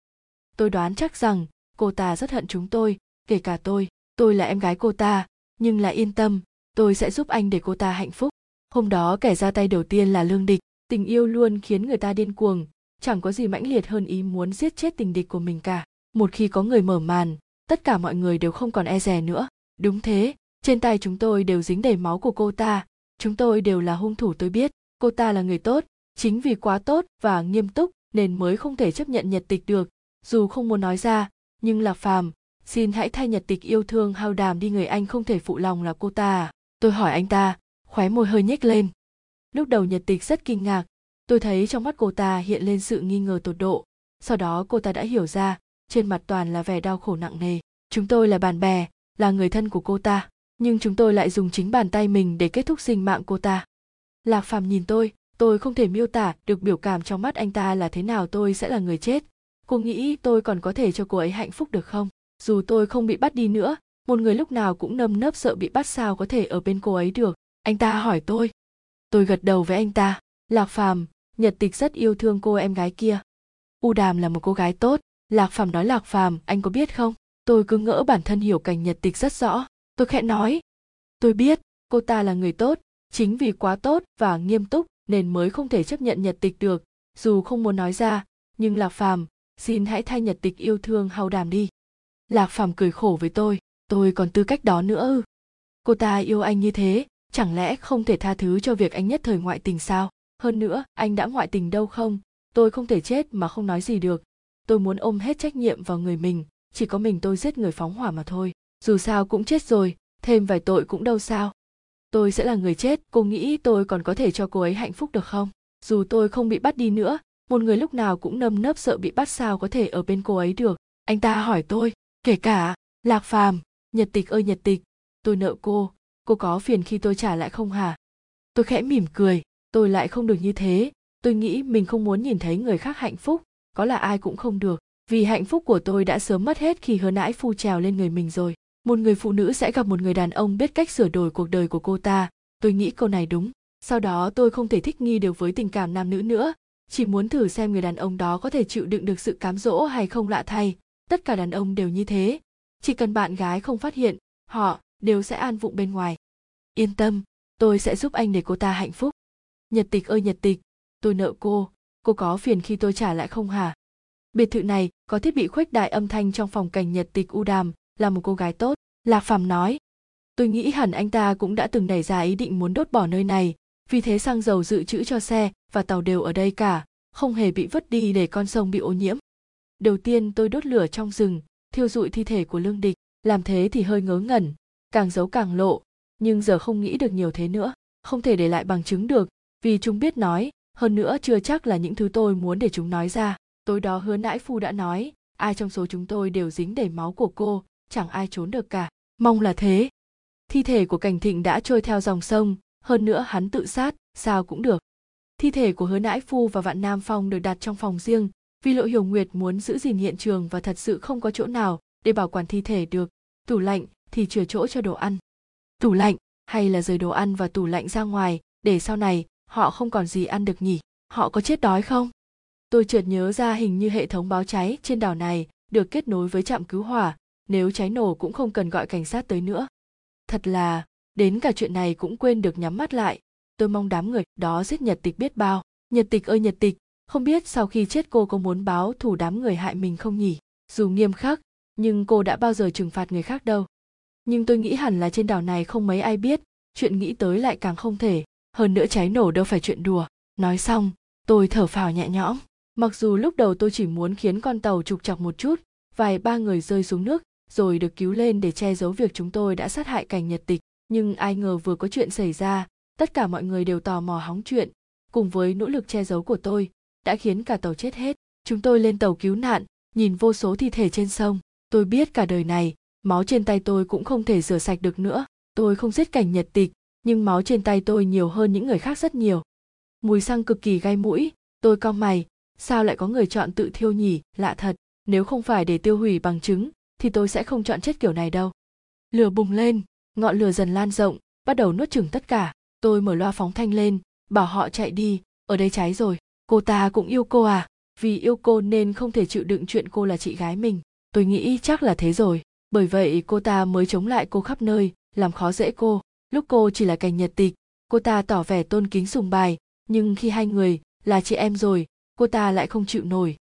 Tôi đoán chắc rằng, cô ta rất hận chúng tôi, kể cả tôi. Tôi là em gái cô ta, nhưng lại yên tâm, tôi sẽ giúp anh để cô ta hạnh phúc. Hôm đó kẻ ra tay đầu tiên là lương địch. Tình yêu luôn khiến người ta điên cuồng, chẳng có gì mãnh liệt hơn ý muốn giết chết tình địch của mình cả. Một khi có người mở màn, tất cả mọi người đều không còn e dè nữa. Đúng thế, trên tay chúng tôi đều dính đầy máu của cô ta. Chúng tôi đều là hung thủ tôi biết. Cô ta là người tốt chính vì quá tốt và nghiêm túc nên mới không thể chấp nhận nhật tịch được. Dù không muốn nói ra, nhưng lạc phàm, xin hãy thay nhật tịch yêu thương hao đàm đi người anh không thể phụ lòng là cô ta. Tôi hỏi anh ta, khóe môi hơi nhếch lên. Lúc đầu nhật tịch rất kinh ngạc, tôi thấy trong mắt cô ta hiện lên sự nghi ngờ tột độ. Sau đó cô ta đã hiểu ra, trên mặt toàn là vẻ đau khổ nặng nề. Chúng tôi là bạn bè, là người thân của cô ta, nhưng chúng tôi lại dùng chính bàn tay mình để kết thúc sinh mạng cô ta. Lạc phàm nhìn tôi tôi không thể miêu tả được biểu cảm trong mắt anh ta là thế nào tôi sẽ là người chết. Cô nghĩ tôi còn có thể cho cô ấy hạnh phúc được không? Dù tôi không bị bắt đi nữa, một người lúc nào cũng nâm nấp sợ bị bắt sao có thể ở bên cô ấy được. Anh ta hỏi tôi. Tôi gật đầu với anh ta. Lạc phàm, nhật tịch rất yêu thương cô em gái kia. U đàm là một cô gái tốt. Lạc phàm nói lạc phàm, anh có biết không? Tôi cứ ngỡ bản thân hiểu cảnh nhật tịch rất rõ. Tôi khẽ nói. Tôi biết, cô ta là người tốt. Chính vì quá tốt và nghiêm túc nên mới không thể chấp nhận nhật tịch được. Dù không muốn nói ra, nhưng lạc phàm, xin hãy thay nhật tịch yêu thương hao đàm đi. Lạc phàm cười khổ với tôi tôi còn tư cách đó nữa ư? Cô ta yêu anh như thế, chẳng lẽ không thể tha thứ cho việc anh nhất thời ngoại tình sao? Hơn nữa, anh đã ngoại tình đâu không? Tôi không thể chết mà không nói gì được. Tôi muốn ôm hết trách nhiệm vào người mình, chỉ có mình tôi giết người phóng hỏa mà thôi. Dù sao cũng chết rồi, thêm vài tội cũng đâu sao tôi sẽ là người chết, cô nghĩ tôi còn có thể cho cô ấy hạnh phúc được không? Dù tôi không bị bắt đi nữa, một người lúc nào cũng nâm nấp sợ bị bắt sao có thể ở bên cô ấy được. Anh ta hỏi tôi, kể cả, lạc phàm, nhật tịch ơi nhật tịch, tôi nợ cô cô có phiền khi tôi trả lại không hả? Tôi khẽ mỉm cười, tôi lại không được như thế. Tôi nghĩ mình không muốn nhìn thấy người khác hạnh phúc, có là ai cũng không được. Vì hạnh phúc của tôi đã sớm mất hết khi hứa nãi phu trèo lên người mình rồi một người phụ nữ sẽ gặp một người đàn ông biết cách sửa đổi cuộc đời của cô ta. Tôi nghĩ câu này đúng. Sau đó tôi không thể thích nghi được với tình cảm nam nữ nữa. Chỉ muốn thử xem người đàn ông đó có thể chịu đựng được sự cám dỗ hay không lạ thay. Tất cả đàn ông đều như thế. Chỉ cần bạn gái không phát hiện, họ đều sẽ an vụng bên ngoài. Yên tâm, tôi sẽ giúp anh để cô ta hạnh phúc. Nhật tịch ơi nhật tịch, tôi nợ cô. Cô có phiền khi tôi trả lại không hả? Biệt thự này có thiết bị khuếch đại âm thanh trong phòng cảnh nhật tịch u đàm là một cô gái tốt, lạc phàm nói. Tôi nghĩ hẳn anh ta cũng đã từng nảy ra ý định muốn đốt bỏ nơi này, vì thế xăng dầu dự trữ cho xe và tàu đều ở đây cả, không hề bị vứt đi để con sông bị ô nhiễm. Đầu tiên tôi đốt lửa trong rừng, thiêu dụi thi thể của lương địch, làm thế thì hơi ngớ ngẩn, càng giấu càng lộ, nhưng giờ không nghĩ được nhiều thế nữa, không thể để lại bằng chứng được, vì chúng biết nói, hơn nữa chưa chắc là những thứ tôi muốn để chúng nói ra. Tối đó hứa nãi phu đã nói, ai trong số chúng tôi đều dính đầy máu của cô chẳng ai trốn được cả. Mong là thế. Thi thể của cảnh thịnh đã trôi theo dòng sông, hơn nữa hắn tự sát, sao cũng được. Thi thể của hứa nãi phu và vạn nam phong được đặt trong phòng riêng, vì lộ hiểu nguyệt muốn giữ gìn hiện trường và thật sự không có chỗ nào để bảo quản thi thể được. Tủ lạnh thì chừa chỗ cho đồ ăn. Tủ lạnh, hay là rời đồ ăn và tủ lạnh ra ngoài, để sau này, họ không còn gì ăn được nhỉ? Họ có chết đói không? Tôi chợt nhớ ra hình như hệ thống báo cháy trên đảo này được kết nối với trạm cứu hỏa nếu cháy nổ cũng không cần gọi cảnh sát tới nữa. Thật là, đến cả chuyện này cũng quên được nhắm mắt lại. Tôi mong đám người đó giết nhật tịch biết bao. Nhật tịch ơi nhật tịch, không biết sau khi chết cô có muốn báo thù đám người hại mình không nhỉ? Dù nghiêm khắc, nhưng cô đã bao giờ trừng phạt người khác đâu. Nhưng tôi nghĩ hẳn là trên đảo này không mấy ai biết, chuyện nghĩ tới lại càng không thể. Hơn nữa cháy nổ đâu phải chuyện đùa. Nói xong, tôi thở phào nhẹ nhõm. Mặc dù lúc đầu tôi chỉ muốn khiến con tàu trục chọc một chút, vài ba người rơi xuống nước rồi được cứu lên để che giấu việc chúng tôi đã sát hại cảnh nhật tịch. Nhưng ai ngờ vừa có chuyện xảy ra, tất cả mọi người đều tò mò hóng chuyện. Cùng với nỗ lực che giấu của tôi, đã khiến cả tàu chết hết. Chúng tôi lên tàu cứu nạn, nhìn vô số thi thể trên sông. Tôi biết cả đời này, máu trên tay tôi cũng không thể rửa sạch được nữa. Tôi không giết cảnh nhật tịch, nhưng máu trên tay tôi nhiều hơn những người khác rất nhiều. Mùi xăng cực kỳ gai mũi. Tôi cau mày, sao lại có người chọn tự thiêu nhỉ? Lạ thật, nếu không phải để tiêu hủy bằng chứng thì tôi sẽ không chọn chết kiểu này đâu. Lửa bùng lên, ngọn lửa dần lan rộng, bắt đầu nuốt chửng tất cả. Tôi mở loa phóng thanh lên, bảo họ chạy đi, ở đây cháy rồi, cô ta cũng yêu cô à? Vì yêu cô nên không thể chịu đựng chuyện cô là chị gái mình. Tôi nghĩ chắc là thế rồi, bởi vậy cô ta mới chống lại cô khắp nơi, làm khó dễ cô. Lúc cô chỉ là cành nhật tịch, cô ta tỏ vẻ tôn kính sùng bài nhưng khi hai người là chị em rồi, cô ta lại không chịu nổi.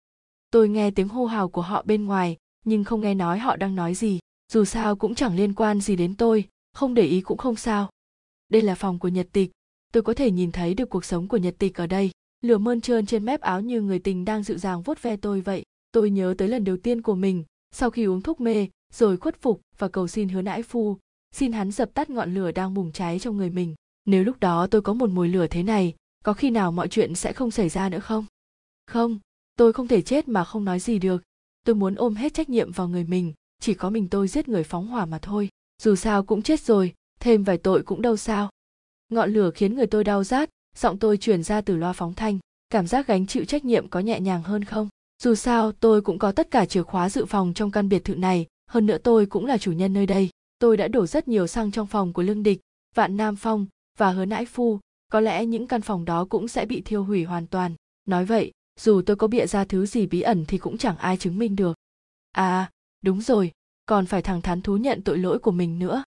Tôi nghe tiếng hô hào của họ bên ngoài nhưng không nghe nói họ đang nói gì, dù sao cũng chẳng liên quan gì đến tôi, không để ý cũng không sao. Đây là phòng của nhật tịch, tôi có thể nhìn thấy được cuộc sống của nhật tịch ở đây. Lửa mơn trơn trên mép áo như người tình đang dịu dàng vuốt ve tôi vậy. Tôi nhớ tới lần đầu tiên của mình, sau khi uống thuốc mê, rồi khuất phục và cầu xin hứa nãi phu, xin hắn dập tắt ngọn lửa đang bùng cháy trong người mình. Nếu lúc đó tôi có một mùi lửa thế này, có khi nào mọi chuyện sẽ không xảy ra nữa không? Không, tôi không thể chết mà không nói gì được tôi muốn ôm hết trách nhiệm vào người mình, chỉ có mình tôi giết người phóng hỏa mà thôi. Dù sao cũng chết rồi, thêm vài tội cũng đâu sao. Ngọn lửa khiến người tôi đau rát, giọng tôi truyền ra từ loa phóng thanh. Cảm giác gánh chịu trách nhiệm có nhẹ nhàng hơn không? Dù sao, tôi cũng có tất cả chìa khóa dự phòng trong căn biệt thự này. Hơn nữa tôi cũng là chủ nhân nơi đây. Tôi đã đổ rất nhiều xăng trong phòng của lương địch, vạn nam phong và hứa nãi phu. Có lẽ những căn phòng đó cũng sẽ bị thiêu hủy hoàn toàn. Nói vậy dù tôi có bịa ra thứ gì bí ẩn thì cũng chẳng ai chứng minh được. À đúng rồi, còn phải thẳng thắn thú nhận tội lỗi của mình nữa.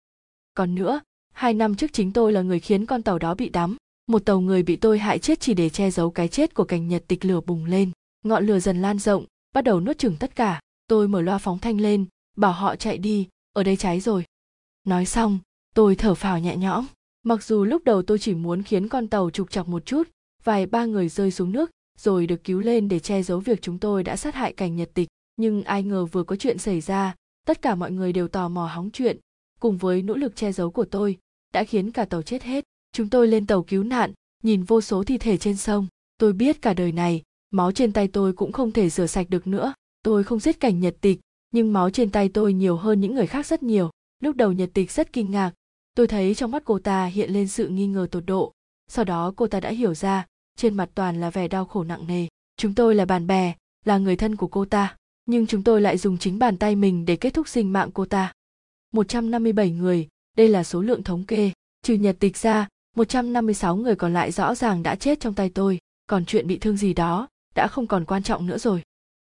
Còn nữa, hai năm trước chính tôi là người khiến con tàu đó bị đắm. Một tàu người bị tôi hại chết chỉ để che giấu cái chết của cảnh nhật tịch lửa bùng lên. Ngọn lửa dần lan rộng, bắt đầu nuốt chửng tất cả. Tôi mở loa phóng thanh lên, bảo họ chạy đi, ở đây cháy rồi. Nói xong, tôi thở phào nhẹ nhõm. Mặc dù lúc đầu tôi chỉ muốn khiến con tàu trục chọc một chút, vài ba người rơi xuống nước rồi được cứu lên để che giấu việc chúng tôi đã sát hại cảnh nhật tịch. Nhưng ai ngờ vừa có chuyện xảy ra, tất cả mọi người đều tò mò hóng chuyện. Cùng với nỗ lực che giấu của tôi, đã khiến cả tàu chết hết. Chúng tôi lên tàu cứu nạn, nhìn vô số thi thể trên sông. Tôi biết cả đời này, máu trên tay tôi cũng không thể rửa sạch được nữa. Tôi không giết cảnh nhật tịch, nhưng máu trên tay tôi nhiều hơn những người khác rất nhiều. Lúc đầu nhật tịch rất kinh ngạc. Tôi thấy trong mắt cô ta hiện lên sự nghi ngờ tột độ. Sau đó cô ta đã hiểu ra trên mặt toàn là vẻ đau khổ nặng nề. Chúng tôi là bạn bè là người thân của cô ta nhưng chúng tôi lại dùng chính bàn tay mình để kết thúc sinh mạng cô ta. 157 người, đây là số lượng thống kê, trừ nhật tịch ra, 156 người còn lại rõ ràng đã chết trong tay tôi, còn chuyện bị thương gì đó đã không còn quan trọng nữa rồi.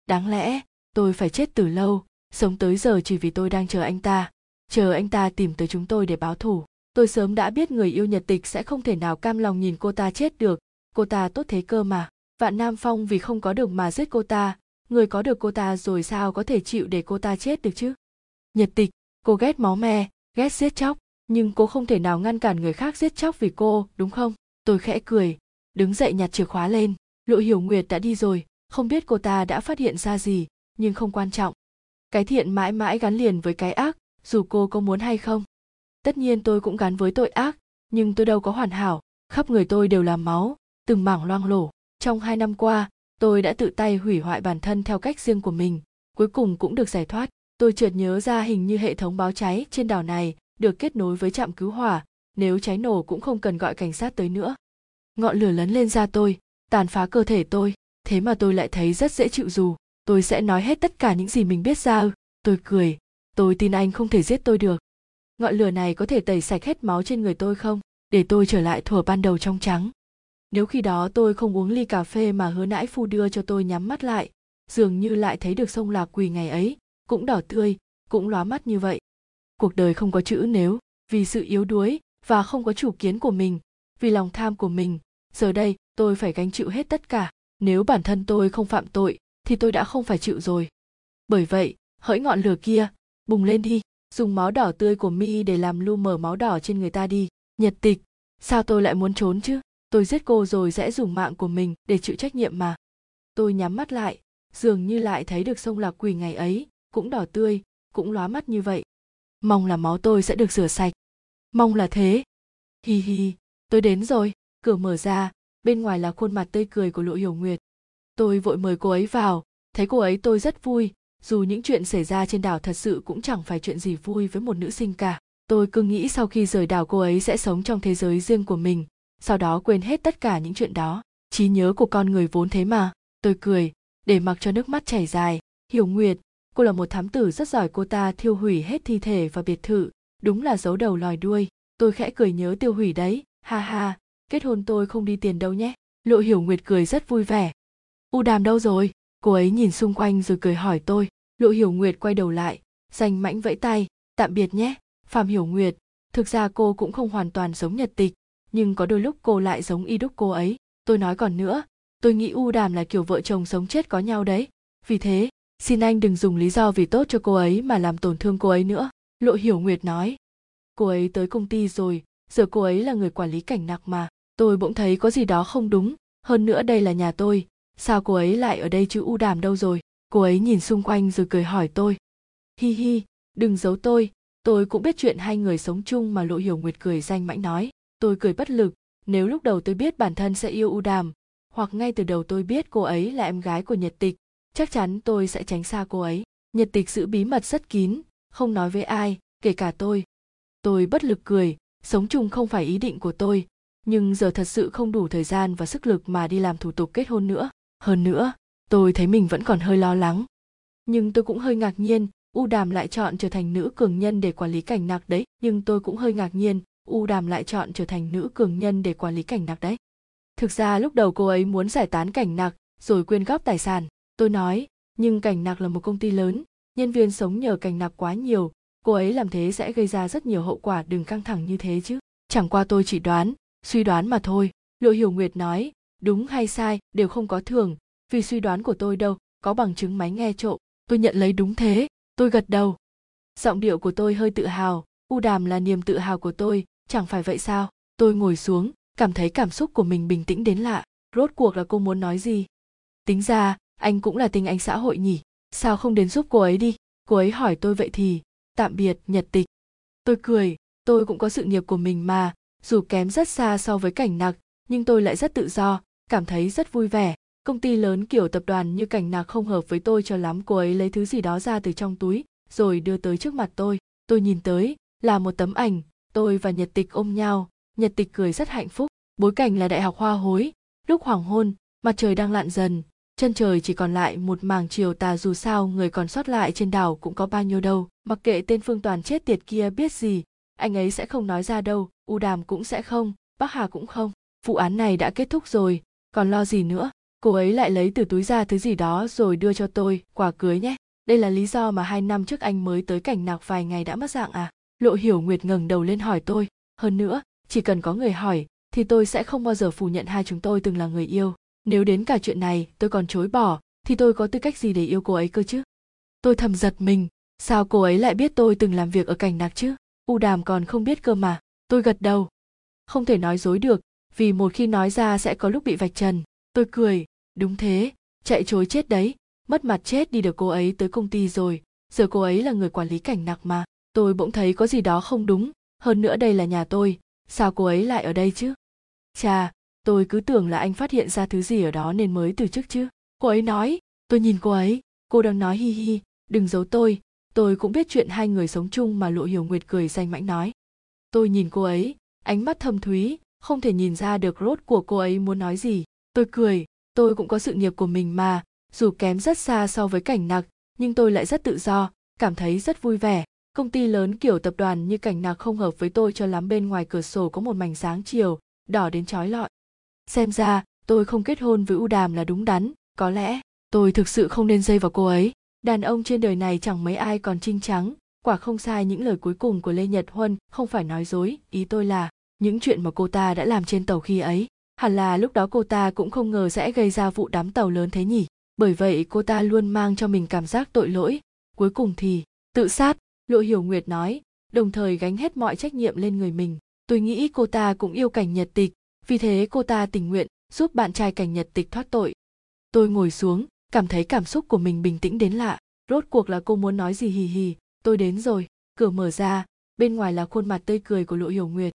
Đáng lẽ, tôi phải chết từ lâu, sống tới giờ chỉ vì tôi đang chờ anh ta, chờ anh ta tìm tới chúng tôi để báo thù. Tôi sớm đã biết người yêu nhật tịch sẽ không thể nào cam lòng nhìn cô ta chết được, cô ta tốt thế cơ mà. Vạn Nam Phong vì không có được mà giết cô ta, người có được cô ta rồi sao có thể chịu để cô ta chết được chứ? Nhật tịch, cô ghét máu me, ghét giết chóc, nhưng cô không thể nào ngăn cản người khác giết chóc vì cô, đúng không? Tôi khẽ cười, đứng dậy nhặt chìa khóa lên. Lộ Hiểu Nguyệt đã đi rồi, không biết cô ta đã phát hiện ra gì, nhưng không quan trọng. Cái thiện mãi mãi gắn liền với cái ác, dù cô có muốn hay không. Tất nhiên tôi cũng gắn với tội ác, nhưng tôi đâu có hoàn hảo, khắp người tôi đều là máu, từng mảng loang lổ. Trong hai năm qua, tôi đã tự tay hủy hoại bản thân theo cách riêng của mình, cuối cùng cũng được giải thoát. Tôi chợt nhớ ra hình như hệ thống báo cháy trên đảo này được kết nối với trạm cứu hỏa, nếu cháy nổ cũng không cần gọi cảnh sát tới nữa. Ngọn lửa lấn lên da tôi, tàn phá cơ thể tôi, thế mà tôi lại thấy rất dễ chịu dù. Tôi sẽ nói hết tất cả những gì mình biết ra ư. Tôi cười, tôi tin anh không thể giết tôi được. Ngọn lửa này có thể tẩy sạch hết máu trên người tôi không? Để tôi trở lại thuở ban đầu trong trắng. Nếu khi đó tôi không uống ly cà phê mà hứa nãi phu đưa cho tôi nhắm mắt lại, dường như lại thấy được sông lạc quỳ ngày ấy, cũng đỏ tươi cũng lóa mắt như vậy. Cuộc đời không có chữ nếu vì sự yếu đuối và không có chủ kiến của mình vì lòng tham của mình giờ đây tôi phải gánh chịu hết tất cả. Nếu bản thân tôi không phạm tội thì tôi đã không phải chịu rồi. Bởi vậy hỡi ngọn lửa kia bùng lên đi dùng máu đỏ tươi của mi để làm lu mờ máu đỏ trên người ta đi nhật tịch sao tôi lại muốn trốn chứ? Tôi giết cô rồi sẽ dùng mạng của mình để chịu trách nhiệm mà. Tôi nhắm mắt lại, dường như lại thấy được sông lạc quỳ ngày ấy, cũng đỏ tươi, cũng lóa mắt như vậy. Mong là máu tôi sẽ được rửa sạch. Mong là thế. Hi hi, tôi đến rồi. Cửa mở ra, bên ngoài là khuôn mặt tươi cười của lộ hiểu nguyệt. Tôi vội mời cô ấy vào. Thấy cô ấy tôi rất vui. Dù những chuyện xảy ra trên đảo thật sự cũng chẳng phải chuyện gì vui với một nữ sinh cả. Tôi cứ nghĩ sau khi rời đảo cô ấy sẽ sống trong thế giới riêng của mình sau đó quên hết tất cả những chuyện đó. Trí nhớ của con người vốn thế mà. Tôi cười, để mặc cho nước mắt chảy dài. Hiểu nguyệt, cô là một thám tử rất giỏi, cô ta thiêu hủy hết thi thể và biệt thự. Đúng là giấu đầu lòi đuôi. Tôi khẽ cười nhớ tiêu hủy đấy. Ha ha, kết hôn tôi không đi tiền đâu nhé. Lộ hiểu nguyệt cười rất vui vẻ. U đàm đâu rồi? Cô ấy nhìn xung quanh rồi cười hỏi tôi. Lộ hiểu nguyệt quay đầu lại danh mãnh vẫy tay. Tạm biệt nhé, phạm hiểu nguyệt. Thực ra cô cũng không hoàn toàn giống nhật tịch nhưng có đôi lúc cô lại giống y đúc cô ấy. Tôi nói còn nữa, tôi nghĩ u đàm là kiểu vợ chồng sống chết có nhau đấy. Vì thế, xin anh đừng dùng lý do vì tốt cho cô ấy mà làm tổn thương cô ấy nữa. Lộ hiểu nguyệt nói. Cô ấy tới công ty rồi, giờ cô ấy là người quản lý cảnh nặc mà. Tôi bỗng thấy có gì đó không đúng. Hơn nữa đây là nhà tôi. Sao cô ấy lại ở đây chứ u đàm đâu rồi? Cô ấy nhìn xung quanh rồi cười hỏi tôi. Hi hi, đừng giấu tôi. Tôi cũng biết chuyện hai người sống chung mà lộ hiểu nguyệt cười danh mãnh nói tôi cười bất lực, nếu lúc đầu tôi biết bản thân sẽ yêu u đàm, hoặc ngay từ đầu tôi biết cô ấy là em gái của nhật tịch, chắc chắn tôi sẽ tránh xa cô ấy. Nhật tịch giữ bí mật rất kín, không nói với ai, kể cả tôi. Tôi bất lực cười, sống chung không phải ý định của tôi, nhưng giờ thật sự không đủ thời gian và sức lực mà đi làm thủ tục kết hôn nữa. Hơn nữa, tôi thấy mình vẫn còn hơi lo lắng. Nhưng tôi cũng hơi ngạc nhiên, u đàm lại chọn trở thành nữ cường nhân để quản lý cảnh nặc đấy, nhưng tôi cũng hơi ngạc nhiên u đàm lại chọn trở thành nữ cường nhân để quản lý cảnh nặc đấy. Thực ra lúc đầu cô ấy muốn giải tán cảnh nặc, rồi quyên góp tài sản. Tôi nói, nhưng cảnh nặc là một công ty lớn, nhân viên sống nhờ cảnh nặc quá nhiều, cô ấy làm thế sẽ gây ra rất nhiều hậu quả đừng căng thẳng như thế chứ. Chẳng qua tôi chỉ đoán, suy đoán mà thôi. Lộ hiểu nguyệt nói, đúng hay sai, đều không có thường, vì suy đoán của tôi đâu, có bằng chứng máy nghe trộm, tôi nhận lấy đúng thế, tôi gật đầu. Giọng điệu của tôi hơi tự hào, u đàm là niềm tự hào của tôi chẳng phải vậy sao? Tôi ngồi xuống, cảm thấy cảm xúc của mình bình tĩnh đến lạ. Rốt cuộc là cô muốn nói gì? Tính ra, anh cũng là tình anh xã hội nhỉ? Sao không đến giúp cô ấy đi? Cô ấy hỏi tôi vậy thì, tạm biệt, nhật tịch. Tôi cười, tôi cũng có sự nghiệp của mình mà. Dù kém rất xa so với cảnh nặc, nhưng tôi lại rất tự do, cảm thấy rất vui vẻ. Công ty lớn kiểu tập đoàn như cảnh nạc không hợp với tôi cho lắm, cô ấy lấy thứ gì đó ra từ trong túi, rồi đưa tới trước mặt tôi. Tôi nhìn tới, là một tấm ảnh tôi và nhật tịch ôm nhau. Nhật tịch cười rất hạnh phúc. Bối cảnh là đại học hoa hối. Lúc hoàng hôn, mặt trời đang lặn dần. Chân trời chỉ còn lại một mảng chiều tà dù sao, người còn sót lại trên đảo cũng có bao nhiêu đâu. Mặc kệ tên phương toàn chết tiệt kia biết gì, anh ấy sẽ không nói ra đâu, u đàm cũng sẽ không bắc hà cũng không. Vụ án này đã kết thúc rồi, còn lo gì nữa? Cô ấy lại lấy từ túi ra thứ gì đó rồi đưa cho tôi, quà cưới nhé. Đây là lý do mà hai năm trước anh mới tới cảnh nạc vài ngày đã mất dạng à? Lộ hiểu nguyệt ngẩng đầu lên hỏi tôi, hơn nữa, chỉ cần có người hỏi, thì tôi sẽ không bao giờ phủ nhận hai chúng tôi từng là người yêu. Nếu đến cả chuyện này, tôi còn chối bỏ, thì tôi có tư cách gì để yêu cô ấy cơ chứ? Tôi thầm giật mình, sao cô ấy lại biết tôi từng làm việc ở cảnh nạc chứ? U đàm còn không biết cơ mà. Tôi gật đầu. Không thể nói dối được, vì một khi nói ra sẽ có lúc bị vạch trần. Tôi cười, đúng thế, chạy chối chết đấy, mất mặt chết đi được cô ấy tới công ty rồi, giờ cô ấy là người quản lý cảnh nặc mà tôi bỗng thấy có gì đó không đúng. Hơn nữa đây là nhà tôi. Sao cô ấy lại ở đây chứ? Chà, tôi cứ tưởng là anh phát hiện ra thứ gì ở đó nên mới từ chức chứ. Cô ấy nói. Tôi nhìn cô ấy. Cô đang nói hi hi. Đừng giấu tôi. Tôi cũng biết chuyện hai người sống chung mà lộ hiểu nguyệt cười danh mãnh nói. Tôi nhìn cô ấy. Ánh mắt thâm thúy. Không thể nhìn ra được rốt của cô ấy muốn nói gì. Tôi cười. Tôi cũng có sự nghiệp của mình mà. Dù kém rất xa so với cảnh nặc, nhưng tôi lại rất tự do. Cảm thấy rất vui vẻ công ty lớn kiểu tập đoàn như cảnh nào không hợp với tôi cho lắm, bên ngoài cửa sổ có một mảnh sáng chiều, đỏ đến chói lọi. Xem ra, tôi không kết hôn với u đàm là đúng đắn, có lẽ tôi thực sự không nên dây vào cô ấy. Đàn ông trên đời này chẳng mấy ai còn trinh trắng, quả không sai những lời cuối cùng của lê nhật huân, không phải nói dối, ý tôi là, những chuyện mà cô ta đã làm trên tàu khi ấy, hẳn là lúc đó cô ta cũng không ngờ sẽ gây ra vụ đám tàu lớn thế nhỉ. Bởi vậy cô ta luôn mang cho mình cảm giác tội lỗi. Cuối cùng thì, tự sát lộ hiểu nguyệt nói, đồng thời gánh hết mọi trách nhiệm lên người mình. Tôi nghĩ cô ta cũng yêu cảnh nhật tịch, vì thế cô ta tình nguyện giúp bạn trai cảnh nhật tịch thoát tội. Tôi ngồi xuống, cảm thấy cảm xúc của mình bình tĩnh đến lạ. Rốt cuộc là cô muốn nói gì hì hì, tôi đến rồi. Cửa mở ra, bên ngoài là khuôn mặt tươi cười của lộ hiểu nguyệt.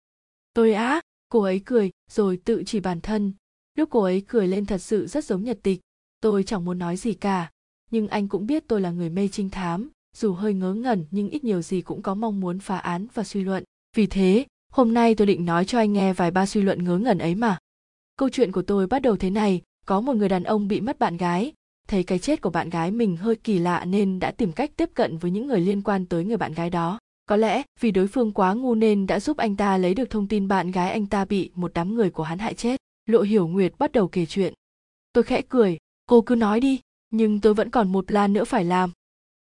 Tôi á, cô ấy cười, rồi tự chỉ bản thân. Lúc cô ấy cười lên thật sự rất giống nhật tịch. Tôi chẳng muốn nói gì cả, nhưng anh cũng biết tôi là người mê trinh thám dù hơi ngớ ngẩn nhưng ít nhiều gì cũng có mong muốn phá án và suy luận. Vì thế, hôm nay tôi định nói cho anh nghe vài ba suy luận ngớ ngẩn ấy mà. Câu chuyện của tôi bắt đầu thế này, có một người đàn ông bị mất bạn gái. Thấy cái chết của bạn gái mình hơi kỳ lạ nên đã tìm cách tiếp cận với những người liên quan tới người bạn gái đó. Có lẽ vì đối phương quá ngu nên đã giúp anh ta lấy được thông tin bạn gái anh ta bị một đám người của hắn hại chết. Lộ hiểu nguyệt bắt đầu kể chuyện. Tôi khẽ cười, cô cứ nói đi, nhưng tôi vẫn còn một plan nữa phải làm.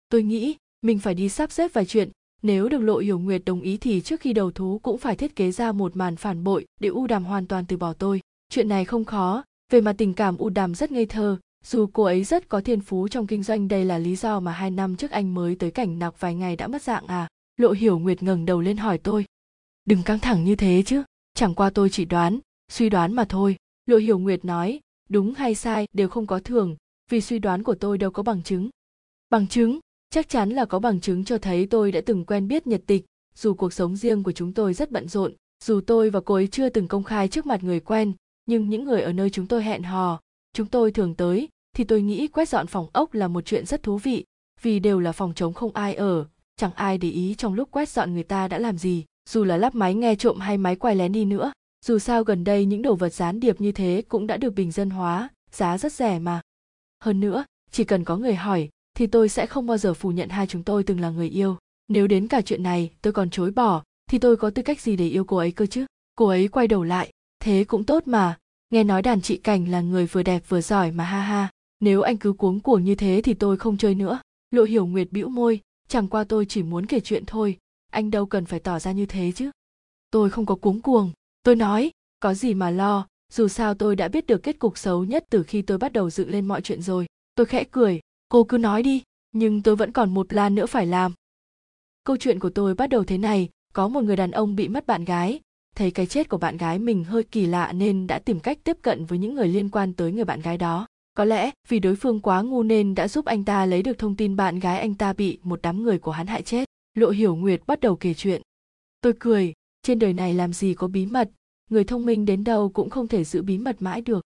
Tôi nghĩ mình phải đi sắp xếp vài chuyện. Nếu được lộ hiểu nguyệt đồng ý thì trước khi đầu thú cũng phải thiết kế ra một màn phản bội để u đàm hoàn toàn từ bỏ tôi. Chuyện này không khó. Về mặt tình cảm, u đàm rất ngây thơ. Dù cô ấy rất có thiên phú trong kinh doanh, đây là lý do mà hai năm trước anh mới tới cảnh nạc vài ngày đã mất dạng à? Lộ hiểu nguyệt ngẩng đầu lên hỏi tôi. Đừng căng thẳng như thế chứ. Chẳng qua tôi chỉ đoán, suy đoán mà thôi. Lộ hiểu nguyệt nói, đúng hay sai đều không có thường, vì suy đoán của tôi đâu có bằng chứng. Bằng chứng? Chắc chắn là có bằng chứng cho thấy tôi đã từng quen biết nhật tịch. Dù cuộc sống riêng của chúng tôi rất bận rộn, dù tôi và cô ấy chưa từng công khai trước mặt người quen, nhưng những người ở nơi chúng tôi hẹn hò, chúng tôi thường tới, thì tôi nghĩ quét dọn phòng ốc là một chuyện rất thú vị, vì đều là phòng trống không ai ở, chẳng ai để ý trong lúc quét dọn người ta đã làm gì, dù là lắp máy nghe trộm hay máy quay lén đi nữa. Dù sao gần đây những đồ vật gián điệp như thế cũng đã được bình dân hóa, giá rất rẻ mà. Hơn nữa, chỉ cần có người hỏi thì tôi sẽ không bao giờ phủ nhận hai chúng tôi từng là người yêu. Nếu đến cả chuyện này, tôi còn chối bỏ, thì tôi có tư cách gì để yêu cô ấy cơ chứ? Cô ấy quay đầu lại. Thế cũng tốt mà. Nghe nói đàn chị cảnh là người vừa đẹp vừa giỏi mà ha ha. Nếu anh cứ cuống cuồng như thế thì tôi không chơi nữa. Lộ hiểu nguyệt bĩu môi. Chẳng qua tôi chỉ muốn kể chuyện thôi. Anh đâu cần phải tỏ ra như thế chứ? Tôi không có cuống cuồng. Tôi nói, có gì mà lo. Dù sao tôi đã biết được kết cục xấu nhất từ khi tôi bắt đầu dựng lên mọi chuyện rồi. Tôi khẽ cười cô cứ nói đi, nhưng tôi vẫn còn một plan nữa phải làm. Câu chuyện của tôi bắt đầu thế này, có một người đàn ông bị mất bạn gái. Thấy cái chết của bạn gái mình hơi kỳ lạ nên đã tìm cách tiếp cận với những người liên quan tới người bạn gái đó. Có lẽ vì đối phương quá ngu nên đã giúp anh ta lấy được thông tin bạn gái anh ta bị một đám người của hắn hại chết. Lộ hiểu nguyệt bắt đầu kể chuyện. Tôi cười, trên đời này làm gì có bí mật, người thông minh đến đâu cũng không thể giữ bí mật mãi được.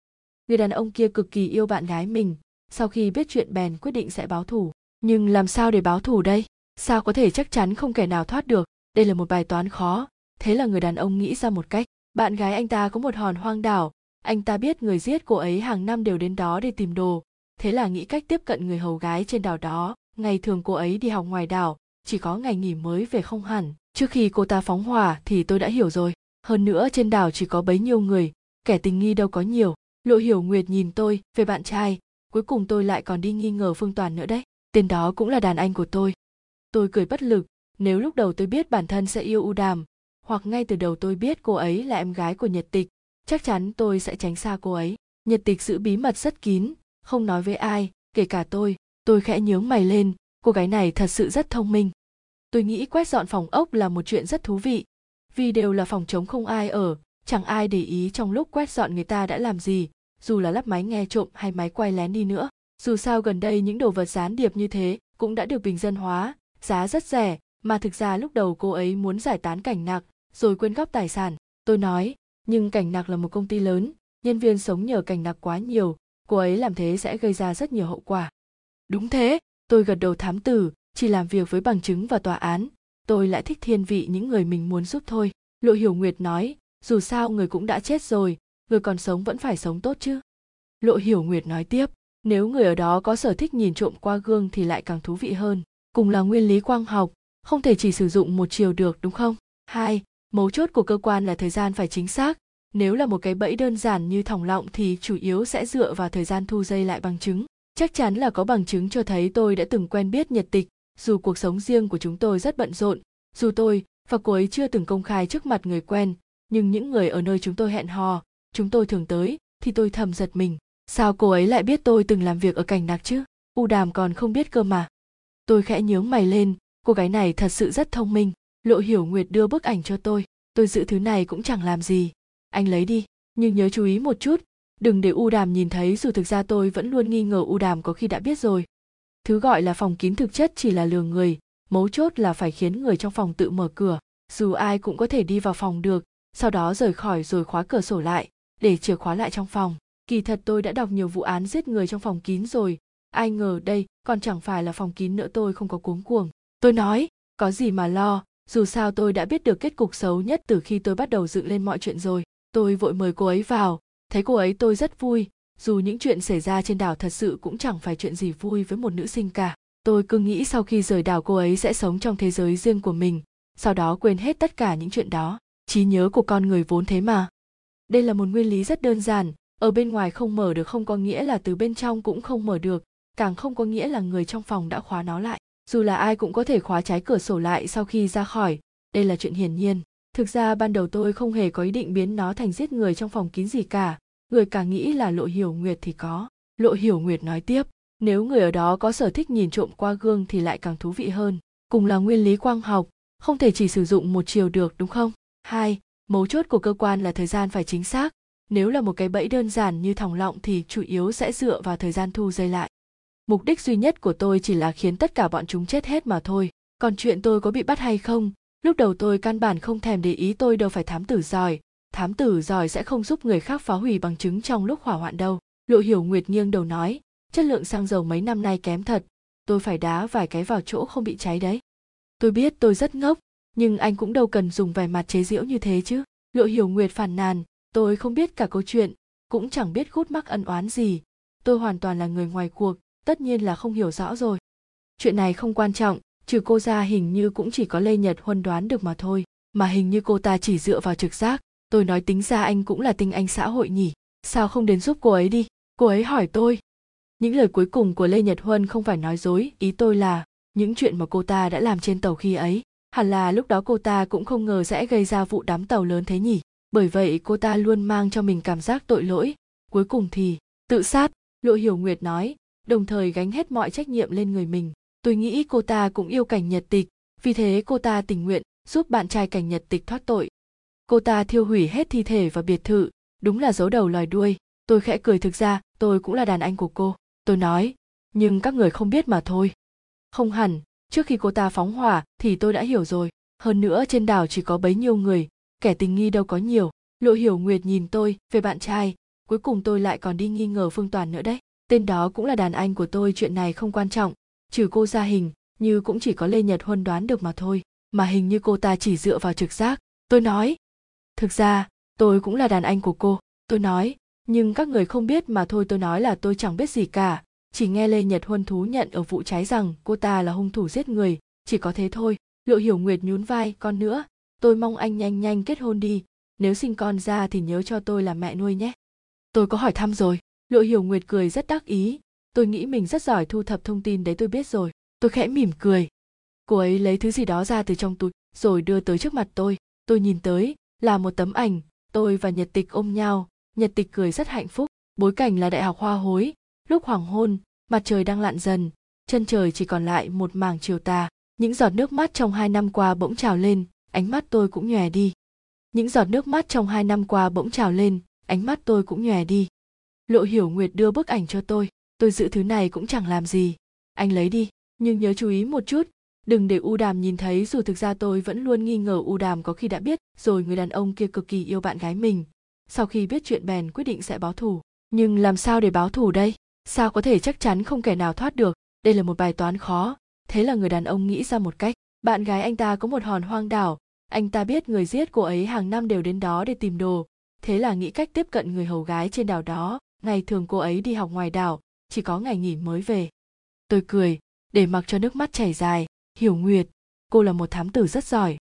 Người đàn ông kia cực kỳ yêu bạn gái mình sau khi biết chuyện bèn quyết định sẽ báo thù nhưng làm sao để báo thù đây? Sao có thể chắc chắn không kẻ nào thoát được? Đây là một bài toán khó. Thế là người đàn ông nghĩ ra một cách. Bạn gái anh ta có một hòn hoang đảo. Anh ta biết người giết cô ấy hàng năm đều đến đó để tìm đồ. Thế là nghĩ cách tiếp cận người hầu gái trên đảo đó. Ngày thường cô ấy đi học ngoài đảo. Chỉ có ngày nghỉ mới về không hẳn. Trước khi cô ta phóng hỏa thì tôi đã hiểu rồi. Hơn nữa trên đảo chỉ có bấy nhiêu người. Kẻ tình nghi đâu có nhiều. Lộ hiểu nguyệt nhìn tôi, về bạn trai cuối cùng tôi lại còn đi nghi ngờ phương toàn nữa đấy. Tên đó cũng là đàn anh của tôi. Tôi cười bất lực, nếu lúc đầu tôi biết bản thân sẽ yêu u đàm, hoặc ngay từ đầu tôi biết cô ấy là em gái của nhật tịch, chắc chắn tôi sẽ tránh xa cô ấy. Nhật tịch giữ bí mật rất kín, không nói với ai, kể cả tôi. Tôi khẽ nhướng mày lên, cô gái này thật sự rất thông minh. Tôi nghĩ quét dọn phòng ốc là một chuyện rất thú vị. Vì đều là phòng trống không ai ở, chẳng ai để ý trong lúc quét dọn người ta đã làm gì dù là lắp máy nghe trộm hay máy quay lén đi nữa, dù sao gần đây những đồ vật gián điệp như thế cũng đã được bình dân hóa, giá rất rẻ, mà thực ra lúc đầu cô ấy muốn giải tán cảnh nặc rồi quyên góp tài sản. Tôi nói, nhưng cảnh nặc là một công ty lớn, nhân viên sống nhờ cảnh nặc quá nhiều, cô ấy làm thế sẽ gây ra rất nhiều hậu quả. Đúng thế, tôi gật đầu thám tử, chỉ làm việc với bằng chứng và tòa án, tôi lại thích thiên vị những người mình muốn giúp thôi. Lộ hiểu nguyệt nói, dù sao người cũng đã chết rồi người còn sống vẫn phải sống tốt chứ? Lộ hiểu nguyệt nói tiếp, nếu người ở đó có sở thích nhìn trộm qua gương thì lại càng thú vị hơn. Cùng là nguyên lý quang học, không thể chỉ sử dụng một chiều được, đúng không? Hai, mấu chốt của cơ quan là thời gian phải chính xác. Nếu là một cái bẫy đơn giản như thòng lọng thì chủ yếu sẽ dựa vào thời gian thu dây lại bằng chứng. Chắc chắn là có bằng chứng cho thấy tôi đã từng quen biết nhật tịch, dù cuộc sống riêng của chúng tôi rất bận rộn. Dù tôi và cô ấy chưa từng công khai trước mặt người quen, nhưng những người ở nơi chúng tôi hẹn hò chúng tôi thường tới, thì tôi thầm giật mình. Sao cô ấy lại biết tôi từng làm việc ở cảnh nạc chứ? U đàm còn không biết cơ mà. Tôi khẽ nhướng mày lên, cô gái này thật sự rất thông minh. Lộ hiểu nguyệt đưa bức ảnh cho tôi. Tôi giữ thứ này cũng chẳng làm gì. Anh lấy đi, nhưng nhớ chú ý một chút, đừng để u đàm nhìn thấy, dù thực ra tôi vẫn luôn nghi ngờ u đàm có khi đã biết rồi. Thứ gọi là phòng kín thực chất chỉ là lừa người, mấu chốt là phải khiến người trong phòng tự mở cửa, dù ai cũng có thể đi vào phòng được, sau đó rời khỏi rồi khóa cửa sổ lại để chìa khóa lại trong phòng. Kỳ thật tôi đã đọc nhiều vụ án giết người trong phòng kín rồi. Ai ngờ đây còn chẳng phải là phòng kín nữa tôi không có cuống cuồng. Tôi nói, có gì mà lo, dù sao tôi đã biết được kết cục xấu nhất từ khi tôi bắt đầu dựng lên mọi chuyện rồi. Tôi vội mời cô ấy vào. Thấy cô ấy tôi rất vui. Dù những chuyện xảy ra trên đảo thật sự cũng chẳng phải chuyện gì vui với một nữ sinh cả. Tôi cứ nghĩ sau khi rời đảo cô ấy sẽ sống trong thế giới riêng của mình, sau đó quên hết tất cả những chuyện đó. Trí nhớ của con người vốn thế mà đây là một nguyên lý rất đơn giản, ở bên ngoài không mở được không có nghĩa là từ bên trong cũng không mở được, càng không có nghĩa là người trong phòng đã khóa nó lại. Dù là ai cũng có thể khóa trái cửa sổ lại sau khi ra khỏi, đây là chuyện hiển nhiên. Thực ra ban đầu tôi không hề có ý định biến nó thành giết người trong phòng kín gì cả, người càng nghĩ là lộ hiểu nguyệt thì có. Lộ hiểu nguyệt nói tiếp, nếu người ở đó có sở thích nhìn trộm qua gương thì lại càng thú vị hơn, cùng là nguyên lý quang học, không thể chỉ sử dụng một chiều được, đúng không? Hai mấu chốt của cơ quan là thời gian phải chính xác. Nếu là một cái bẫy đơn giản như thòng lọng thì chủ yếu sẽ dựa vào thời gian thu dây lại. Mục đích duy nhất của tôi chỉ là khiến tất cả bọn chúng chết hết mà thôi. Còn chuyện tôi có bị bắt hay không? Lúc đầu tôi căn bản không thèm để ý tôi đâu phải thám tử giỏi. Thám tử giỏi sẽ không giúp người khác phá hủy bằng chứng trong lúc hỏa hoạn đâu. Lộ hiểu nguyệt nghiêng đầu nói, chất lượng xăng dầu mấy năm nay kém thật. Tôi phải đá vài cái vào chỗ không bị cháy đấy. Tôi biết tôi rất ngốc nhưng anh cũng đâu cần dùng vẻ mặt chế giễu như thế chứ. Lộ hiểu nguyệt phàn nàn, tôi không biết cả câu chuyện, cũng chẳng biết gút mắc ân oán gì. Tôi hoàn toàn là người ngoài cuộc, tất nhiên là không hiểu rõ rồi. Chuyện này không quan trọng, trừ cô ra hình như cũng chỉ có lê nhật huân đoán được mà thôi. Mà hình như cô ta chỉ dựa vào trực giác. Tôi nói tính ra anh cũng là tinh anh xã hội nhỉ. Sao không đến giúp cô ấy đi? Cô ấy hỏi tôi. Những lời cuối cùng của lê nhật huân không phải nói dối, ý tôi là, những chuyện mà cô ta đã làm trên tàu khi ấy hẳn là lúc đó cô ta cũng không ngờ sẽ gây ra vụ đám tàu lớn thế nhỉ. Bởi vậy cô ta luôn mang cho mình cảm giác tội lỗi. Cuối cùng thì, tự sát, lộ hiểu nguyệt nói, đồng thời gánh hết mọi trách nhiệm lên người mình. Tôi nghĩ cô ta cũng yêu cảnh nhật tịch, vì thế cô ta tình nguyện giúp bạn trai cảnh nhật tịch thoát tội. Cô ta thiêu hủy hết thi thể và biệt thự, đúng là giấu đầu lòi đuôi. Tôi khẽ cười thực ra, tôi cũng là đàn anh của cô. Tôi nói, nhưng các người không biết mà thôi. Không hẳn trước khi cô ta phóng hỏa thì tôi đã hiểu rồi. Hơn nữa trên đảo chỉ có bấy nhiêu người, kẻ tình nghi đâu có nhiều. Lộ hiểu nguyệt nhìn tôi, về bạn trai. Cuối cùng tôi lại còn đi nghi ngờ phương toàn nữa đấy. Tên đó cũng là đàn anh của tôi, chuyện này không quan trọng. Trừ cô ra hình, như cũng chỉ có lê nhật huân đoán được mà thôi. Mà hình như cô ta chỉ dựa vào trực giác. Tôi nói, thực ra, tôi cũng là đàn anh của cô. Tôi nói, nhưng các người không biết mà thôi tôi nói là tôi chẳng biết gì cả chỉ nghe lê nhật huân thú nhận ở vụ cháy rằng cô ta là hung thủ giết người, chỉ có thế thôi, lộ hiểu nguyệt nhún vai, con nữa, tôi mong anh nhanh nhanh kết hôn đi, nếu sinh con ra thì nhớ cho tôi là mẹ nuôi nhé. Tôi có hỏi thăm rồi. Lộ hiểu nguyệt cười rất đắc ý, tôi nghĩ mình rất giỏi thu thập thông tin đấy tôi biết rồi, tôi khẽ mỉm cười. Cô ấy lấy thứ gì đó ra từ trong túi, rồi đưa tới trước mặt tôi tôi nhìn tới, là một tấm ảnh, tôi và nhật tịch ôm nhau. Nhật tịch cười rất hạnh phúc, bối cảnh là đại học hoa hối lúc hoàng hôn, mặt trời đang lặn dần, chân trời chỉ còn lại một mảng chiều tà. Những giọt nước mắt trong hai năm qua bỗng trào lên, ánh mắt tôi cũng nhòe đi. Những giọt nước mắt trong hai năm qua bỗng trào lên, ánh mắt tôi cũng nhòe đi. Lộ hiểu nguyệt đưa bức ảnh cho tôi. Tôi giữ thứ này cũng chẳng làm gì. Anh lấy đi, nhưng nhớ chú ý một chút. Đừng để u đàm nhìn thấy, dù thực ra tôi vẫn luôn nghi ngờ u đàm có khi đã biết rồi người đàn ông kia cực kỳ yêu bạn gái mình. Sau khi biết chuyện bèn quyết định sẽ báo thù. Nhưng làm sao để báo thù đây? Sao có thể chắc chắn không kẻ nào thoát được? Đây là một bài toán khó. Thế là người đàn ông nghĩ ra một cách. Bạn gái anh ta có một hòn hoang đảo. Anh ta biết người giết cô ấy hàng năm đều đến đó để tìm đồ. Thế là nghĩ cách tiếp cận người hầu gái trên đảo đó. Ngày thường cô ấy đi học ngoài đảo. Chỉ có ngày nghỉ mới về. Tôi cười, để mặc cho nước mắt chảy dài. Hiểu nguyệt, cô là một thám tử rất giỏi.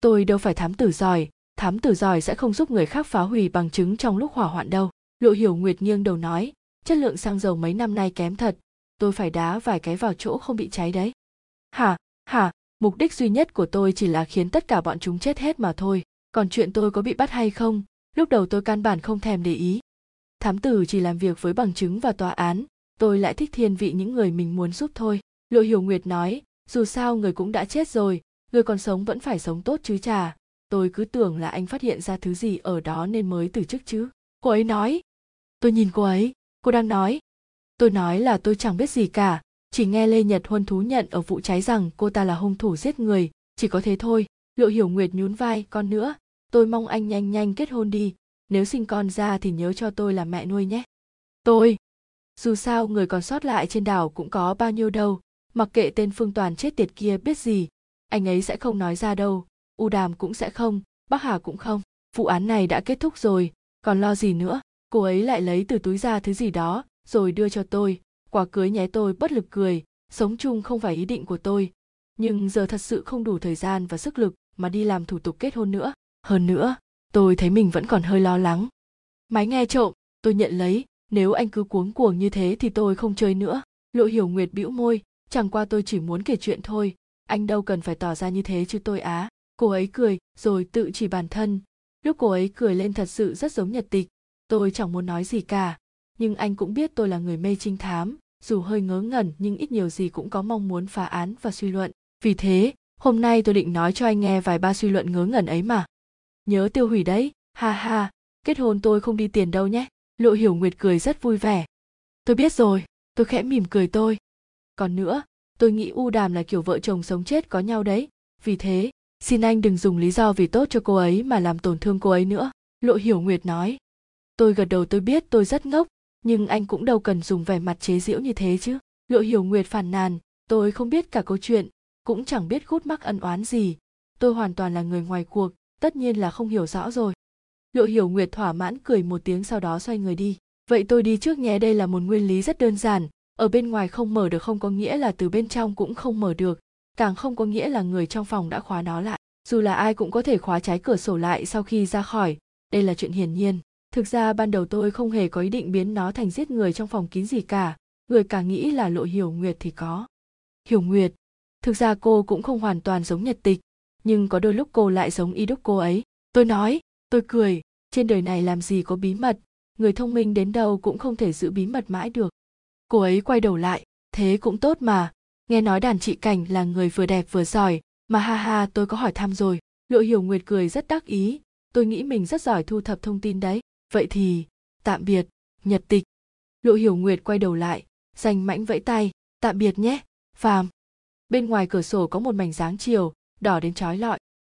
Tôi đâu phải thám tử giỏi. Thám tử giỏi sẽ không giúp người khác phá hủy bằng chứng trong lúc hỏa hoạn đâu. Lộ hiểu nguyệt nghiêng đầu nói chất lượng xăng dầu mấy năm nay kém thật. Tôi phải đá vài cái vào chỗ không bị cháy đấy. Hả? Hả? Mục đích duy nhất của tôi chỉ là khiến tất cả bọn chúng chết hết mà thôi. Còn chuyện tôi có bị bắt hay không? Lúc đầu tôi căn bản không thèm để ý. Thám tử chỉ làm việc với bằng chứng và tòa án. Tôi lại thích thiên vị những người mình muốn giúp thôi. Lộ hiểu nguyệt nói, dù sao người cũng đã chết rồi, người còn sống vẫn phải sống tốt chứ chà. Tôi cứ tưởng là anh phát hiện ra thứ gì ở đó nên mới từ chức chứ. Cô ấy nói, tôi nhìn cô ấy cô đang nói. Tôi nói là tôi chẳng biết gì cả. Chỉ nghe lê nhật huân thú nhận ở vụ cháy rằng cô ta là hung thủ giết người. Chỉ có thế thôi liệu hiểu nguyệt nhún vai, con nữa, tôi mong anh nhanh nhanh kết hôn đi. Nếu sinh con ra thì nhớ cho tôi là mẹ nuôi nhé. Tôi? Dù sao, người còn sót lại trên đảo cũng có bao nhiêu đâu. Mặc kệ tên phương toàn chết tiệt kia biết gì, anh ấy sẽ không nói ra đâu. U đàm cũng sẽ không, bắc hà cũng không. Vụ án này đã kết thúc rồi, còn lo gì nữa? Cô ấy lại lấy từ túi ra thứ gì đó, rồi đưa cho tôi. Quả cưới nhé tôi bất lực cười. Sống chung không phải ý định của tôi. Nhưng giờ thật sự không đủ thời gian và sức lực mà đi làm thủ tục kết hôn nữa. Hơn nữa, tôi thấy mình vẫn còn hơi lo lắng. Máy nghe trộm, tôi nhận lấy. Nếu anh cứ cuống cuồng như thế thì tôi không chơi nữa. Lộ hiểu nguyệt bĩu môi. Chẳng qua tôi chỉ muốn kể chuyện thôi. Anh đâu cần phải tỏ ra như thế chứ tôi á. Cô ấy cười, rồi tự chỉ bản thân. Lúc cô ấy cười lên thật sự rất giống nhật tịch tôi chẳng muốn nói gì cả, nhưng anh cũng biết tôi là người mê trinh thám, dù hơi ngớ ngẩn nhưng ít nhiều gì cũng có mong muốn phá án và suy luận. Vì thế, hôm nay tôi định nói cho anh nghe vài ba suy luận ngớ ngẩn ấy mà. Nhớ tiêu hủy đấy, ha ha, kết hôn tôi không đi tiền đâu nhé. Lộ hiểu nguyệt cười rất vui vẻ. Tôi biết rồi, tôi khẽ mỉm cười tôi. Còn nữa, tôi nghĩ u đàm là kiểu vợ chồng sống chết có nhau đấy. Vì thế, xin anh đừng dùng lý do vì tốt cho cô ấy mà làm tổn thương cô ấy nữa. Lộ hiểu nguyệt nói tôi gật đầu tôi biết tôi rất ngốc, nhưng anh cũng đâu cần dùng vẻ mặt chế giễu như thế chứ. Lộ hiểu nguyệt phàn nàn, tôi không biết cả câu chuyện, cũng chẳng biết gút mắc ân oán gì. Tôi hoàn toàn là người ngoài cuộc, tất nhiên là không hiểu rõ rồi. Lộ hiểu nguyệt thỏa mãn cười một tiếng sau đó xoay người đi. Vậy tôi đi trước nhé, đây là một nguyên lý rất đơn giản. Ở bên ngoài không mở được không có nghĩa là từ bên trong cũng không mở được. Càng không có nghĩa là người trong phòng đã khóa nó lại. Dù là ai cũng có thể khóa trái cửa sổ lại sau khi ra khỏi. Đây là chuyện hiển nhiên thực ra ban đầu tôi không hề có ý định biến nó thành giết người trong phòng kín gì cả. Người cả nghĩ là lộ hiểu nguyệt thì có. Hiểu nguyệt? Thực ra cô cũng không hoàn toàn giống nhật tịch, nhưng có đôi lúc cô lại giống y đúc cô ấy. Tôi nói, tôi cười. Trên đời này làm gì có bí mật? Người thông minh đến đâu cũng không thể giữ bí mật mãi được. Cô ấy quay đầu lại. Thế cũng tốt mà. Nghe nói đàn chị cảnh là người vừa đẹp vừa giỏi. Mà ha ha, tôi có hỏi thăm rồi. Lộ hiểu nguyệt cười rất đắc ý. Tôi nghĩ mình rất giỏi thu thập thông tin đấy vậy thì, tạm biệt, nhật tịch. Lộ hiểu nguyệt quay đầu lại danh mãnh vẫy tay, tạm biệt nhé, phàm. Bên ngoài cửa sổ có một mảnh dáng chiều, đỏ đến trói lọi.